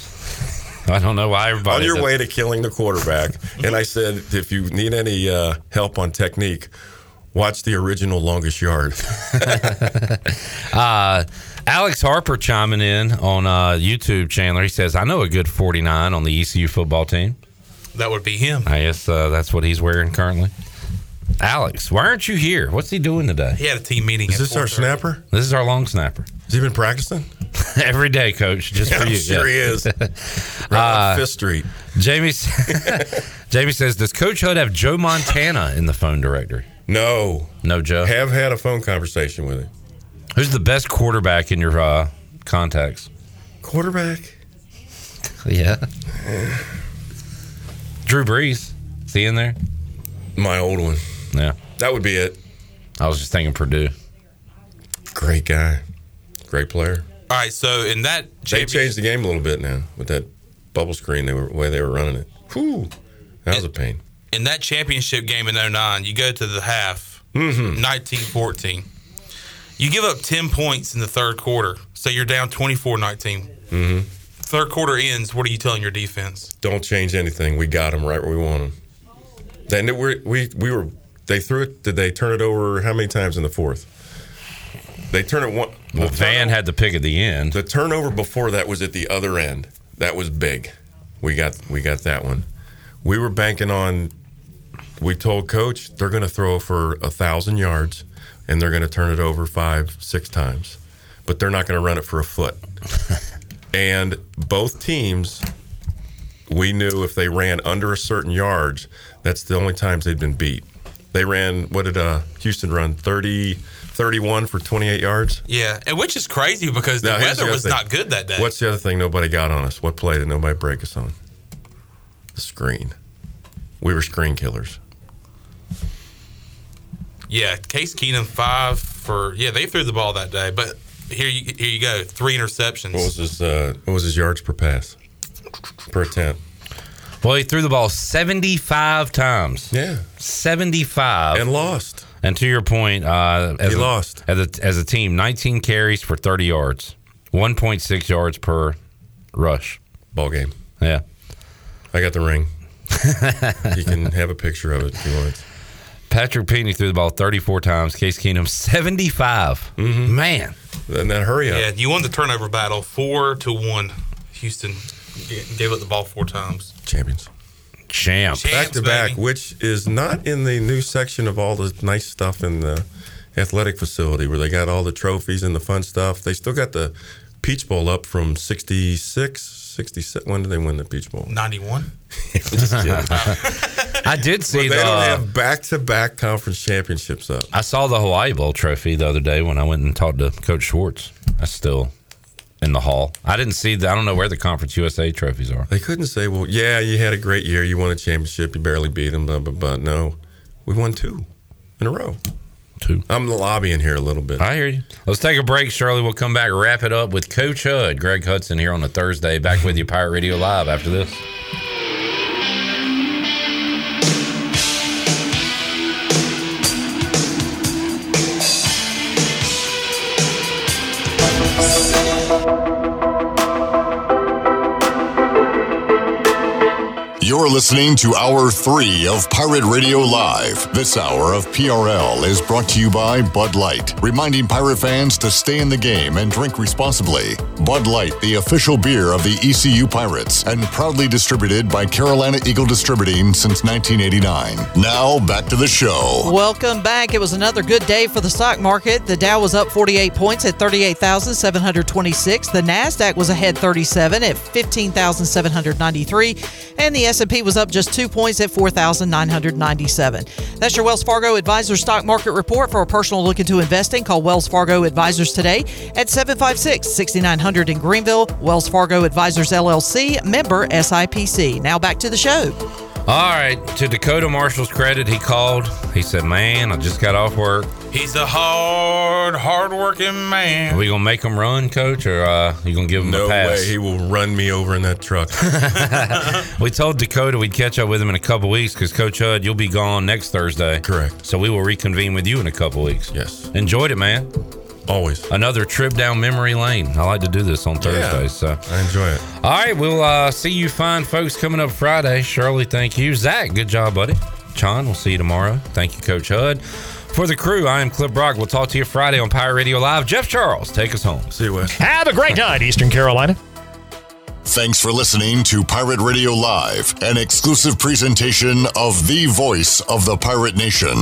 I don't know why everybody. on your way to killing the quarterback. and I said, if you need any uh, help on technique, watch the original longest yard. uh, Alex Harper chiming in on uh, YouTube, Chandler. He says, I know a good 49 on the ECU football team. That would be him. I guess uh, that's what he's wearing currently. Alex, why aren't you here? What's he doing today? He had a team meeting. Is this our snapper? This is our long snapper. Has he been practicing? Every day, coach, just Yeah, for I'm you. sure he is. Right on Fifth Street. Jamie, Jamie says, Does Coach Hud have Joe Montana in the phone directory? No. No, Joe. Have had a phone conversation with him. Who's the best quarterback in your uh, contacts? Quarterback? Yeah. Drew Brees. Is he in there? My old one. Yeah. That would be it. I was just thinking Purdue. Great guy. Great player. All right, so in that They changed the game a little bit now with that bubble screen. They were way they were running it. Whew. That was a pain. in that championship game in 09, you go to the half, Mm-hmm. 19-14. You give up 10 points in the third quarter, so you're down 24-19. Mm-hmm. Third quarter ends, what are you telling your defense? Don't change anything. We got them right where we want them. Then we we we were. They threw it. Did they turn it over? How many times in the fourth? They turn it one. Well, Van had the pick at the end. The turnover before that was at the other end. That was big. We got we got that one. We were banking on. We told coach they're going to throw for a thousand yards, and they're going to turn it over five six times, but they're not going to run it for a foot. and both teams, we knew if they ran under a certain yards, that's the only times they'd been beat. They ran what did uh, Houston run 30, 31 for twenty eight yards. Yeah, and which is crazy because the Now, weather other was thing. not good that day. What's the other thing nobody got on us? What play did nobody break us on? The screen. We were screen killers. Yeah, Case Keenum five for yeah they threw the ball that day, but here you here you go three interceptions. What was his uh, What was his yards per pass per attempt? Well, he threw the ball 75 times. Yeah. 75. And lost. And to your point, uh, as He a, lost. As a, as a team, 19 carries for 30 yards, 1.6 yards per rush. Ball game. Yeah. I got the ring. you can have a picture of it if you want. Patrick Pinkney threw the ball 34 times. Case Keenum 75. Mm-hmm. Man. And then hurry up. Yeah, you won the turnover battle four to one. Houston g- gave up the ball four times. Champions. Champ. back to back, which is not in the new section of all the nice stuff in the athletic facility where they got all the trophies and the fun stuff. They still got the Peach Bowl up from 66, 67. When did they win the Peach Bowl? Ninety one. Just kidding. I did see But they the. don't uh, have back to back conference championships up. I saw the Hawaii Bowl trophy the other day when I went and talked to Coach Schwartz. That's still in the hall. I didn't see. The, I don't know where the Conference USA trophies are. They couldn't say, well, yeah, you had a great year. You won a championship. You barely beat them, blah, blah, blah. No, we won two in a row. Two. I'm lobbying here a little bit. I hear you. Let's take a break, Shirley. We'll come back, wrap it up with Coach Hud, Greg Hudson here on a Thursday. Back with you, Pirate Radio Live after this. You're listening to Hour 3 of Pirate Radio Live. This hour of PRL is brought to you by Bud Light, reminding pirate fans to stay in the game and drink responsibly. Bud Light, the official beer of the ECU Pirates, and proudly distributed by Carolina Eagle Distributing since 1989. Now, back to the show. Welcome back. It was another good day for the stock market. The Dow was up 48 points at 38,726. The Nasdaq was ahead 37 at 15,793, and the S&P was up just 2 points at 4,997. That's your Wells Fargo Advisor stock market report for a personal look into investing. Call Wells Fargo Advisors today at 756-6900 in Greenville. Wells Fargo Advisors LLC, member SIPC. Now back to the show. All right. To Dakota Marshall's credit, he called. He said, "Man, I just got off work. He's a hard, hard-working man. Are we gonna make him run, coach, or uh, you gonna give him No a pass?" way he will run me over in that truck. we told Dakota we'd catch up with him in a couple weeks because Coach Hud, you'll be gone next Thursday. Correct. So we will reconvene with you in a couple weeks. Yes. Enjoyed it, man. Always. Another trip down memory lane. I like to do this on Thursdays. So I enjoy it. All right, we'll uh, see you fine folks coming up Friday. Shirley, thank you. Zach, good job, buddy. John, we'll see you tomorrow. Thank you, Coach Hud. For the crew, I am Cliff Brock. We'll talk to you Friday on Pirate Radio Live. Jeff Charles, take us home. See you, Wes. Have a great night, Eastern Carolina. Thanks for listening to Pirate Radio Live, an exclusive presentation of the voice of the pirate nation.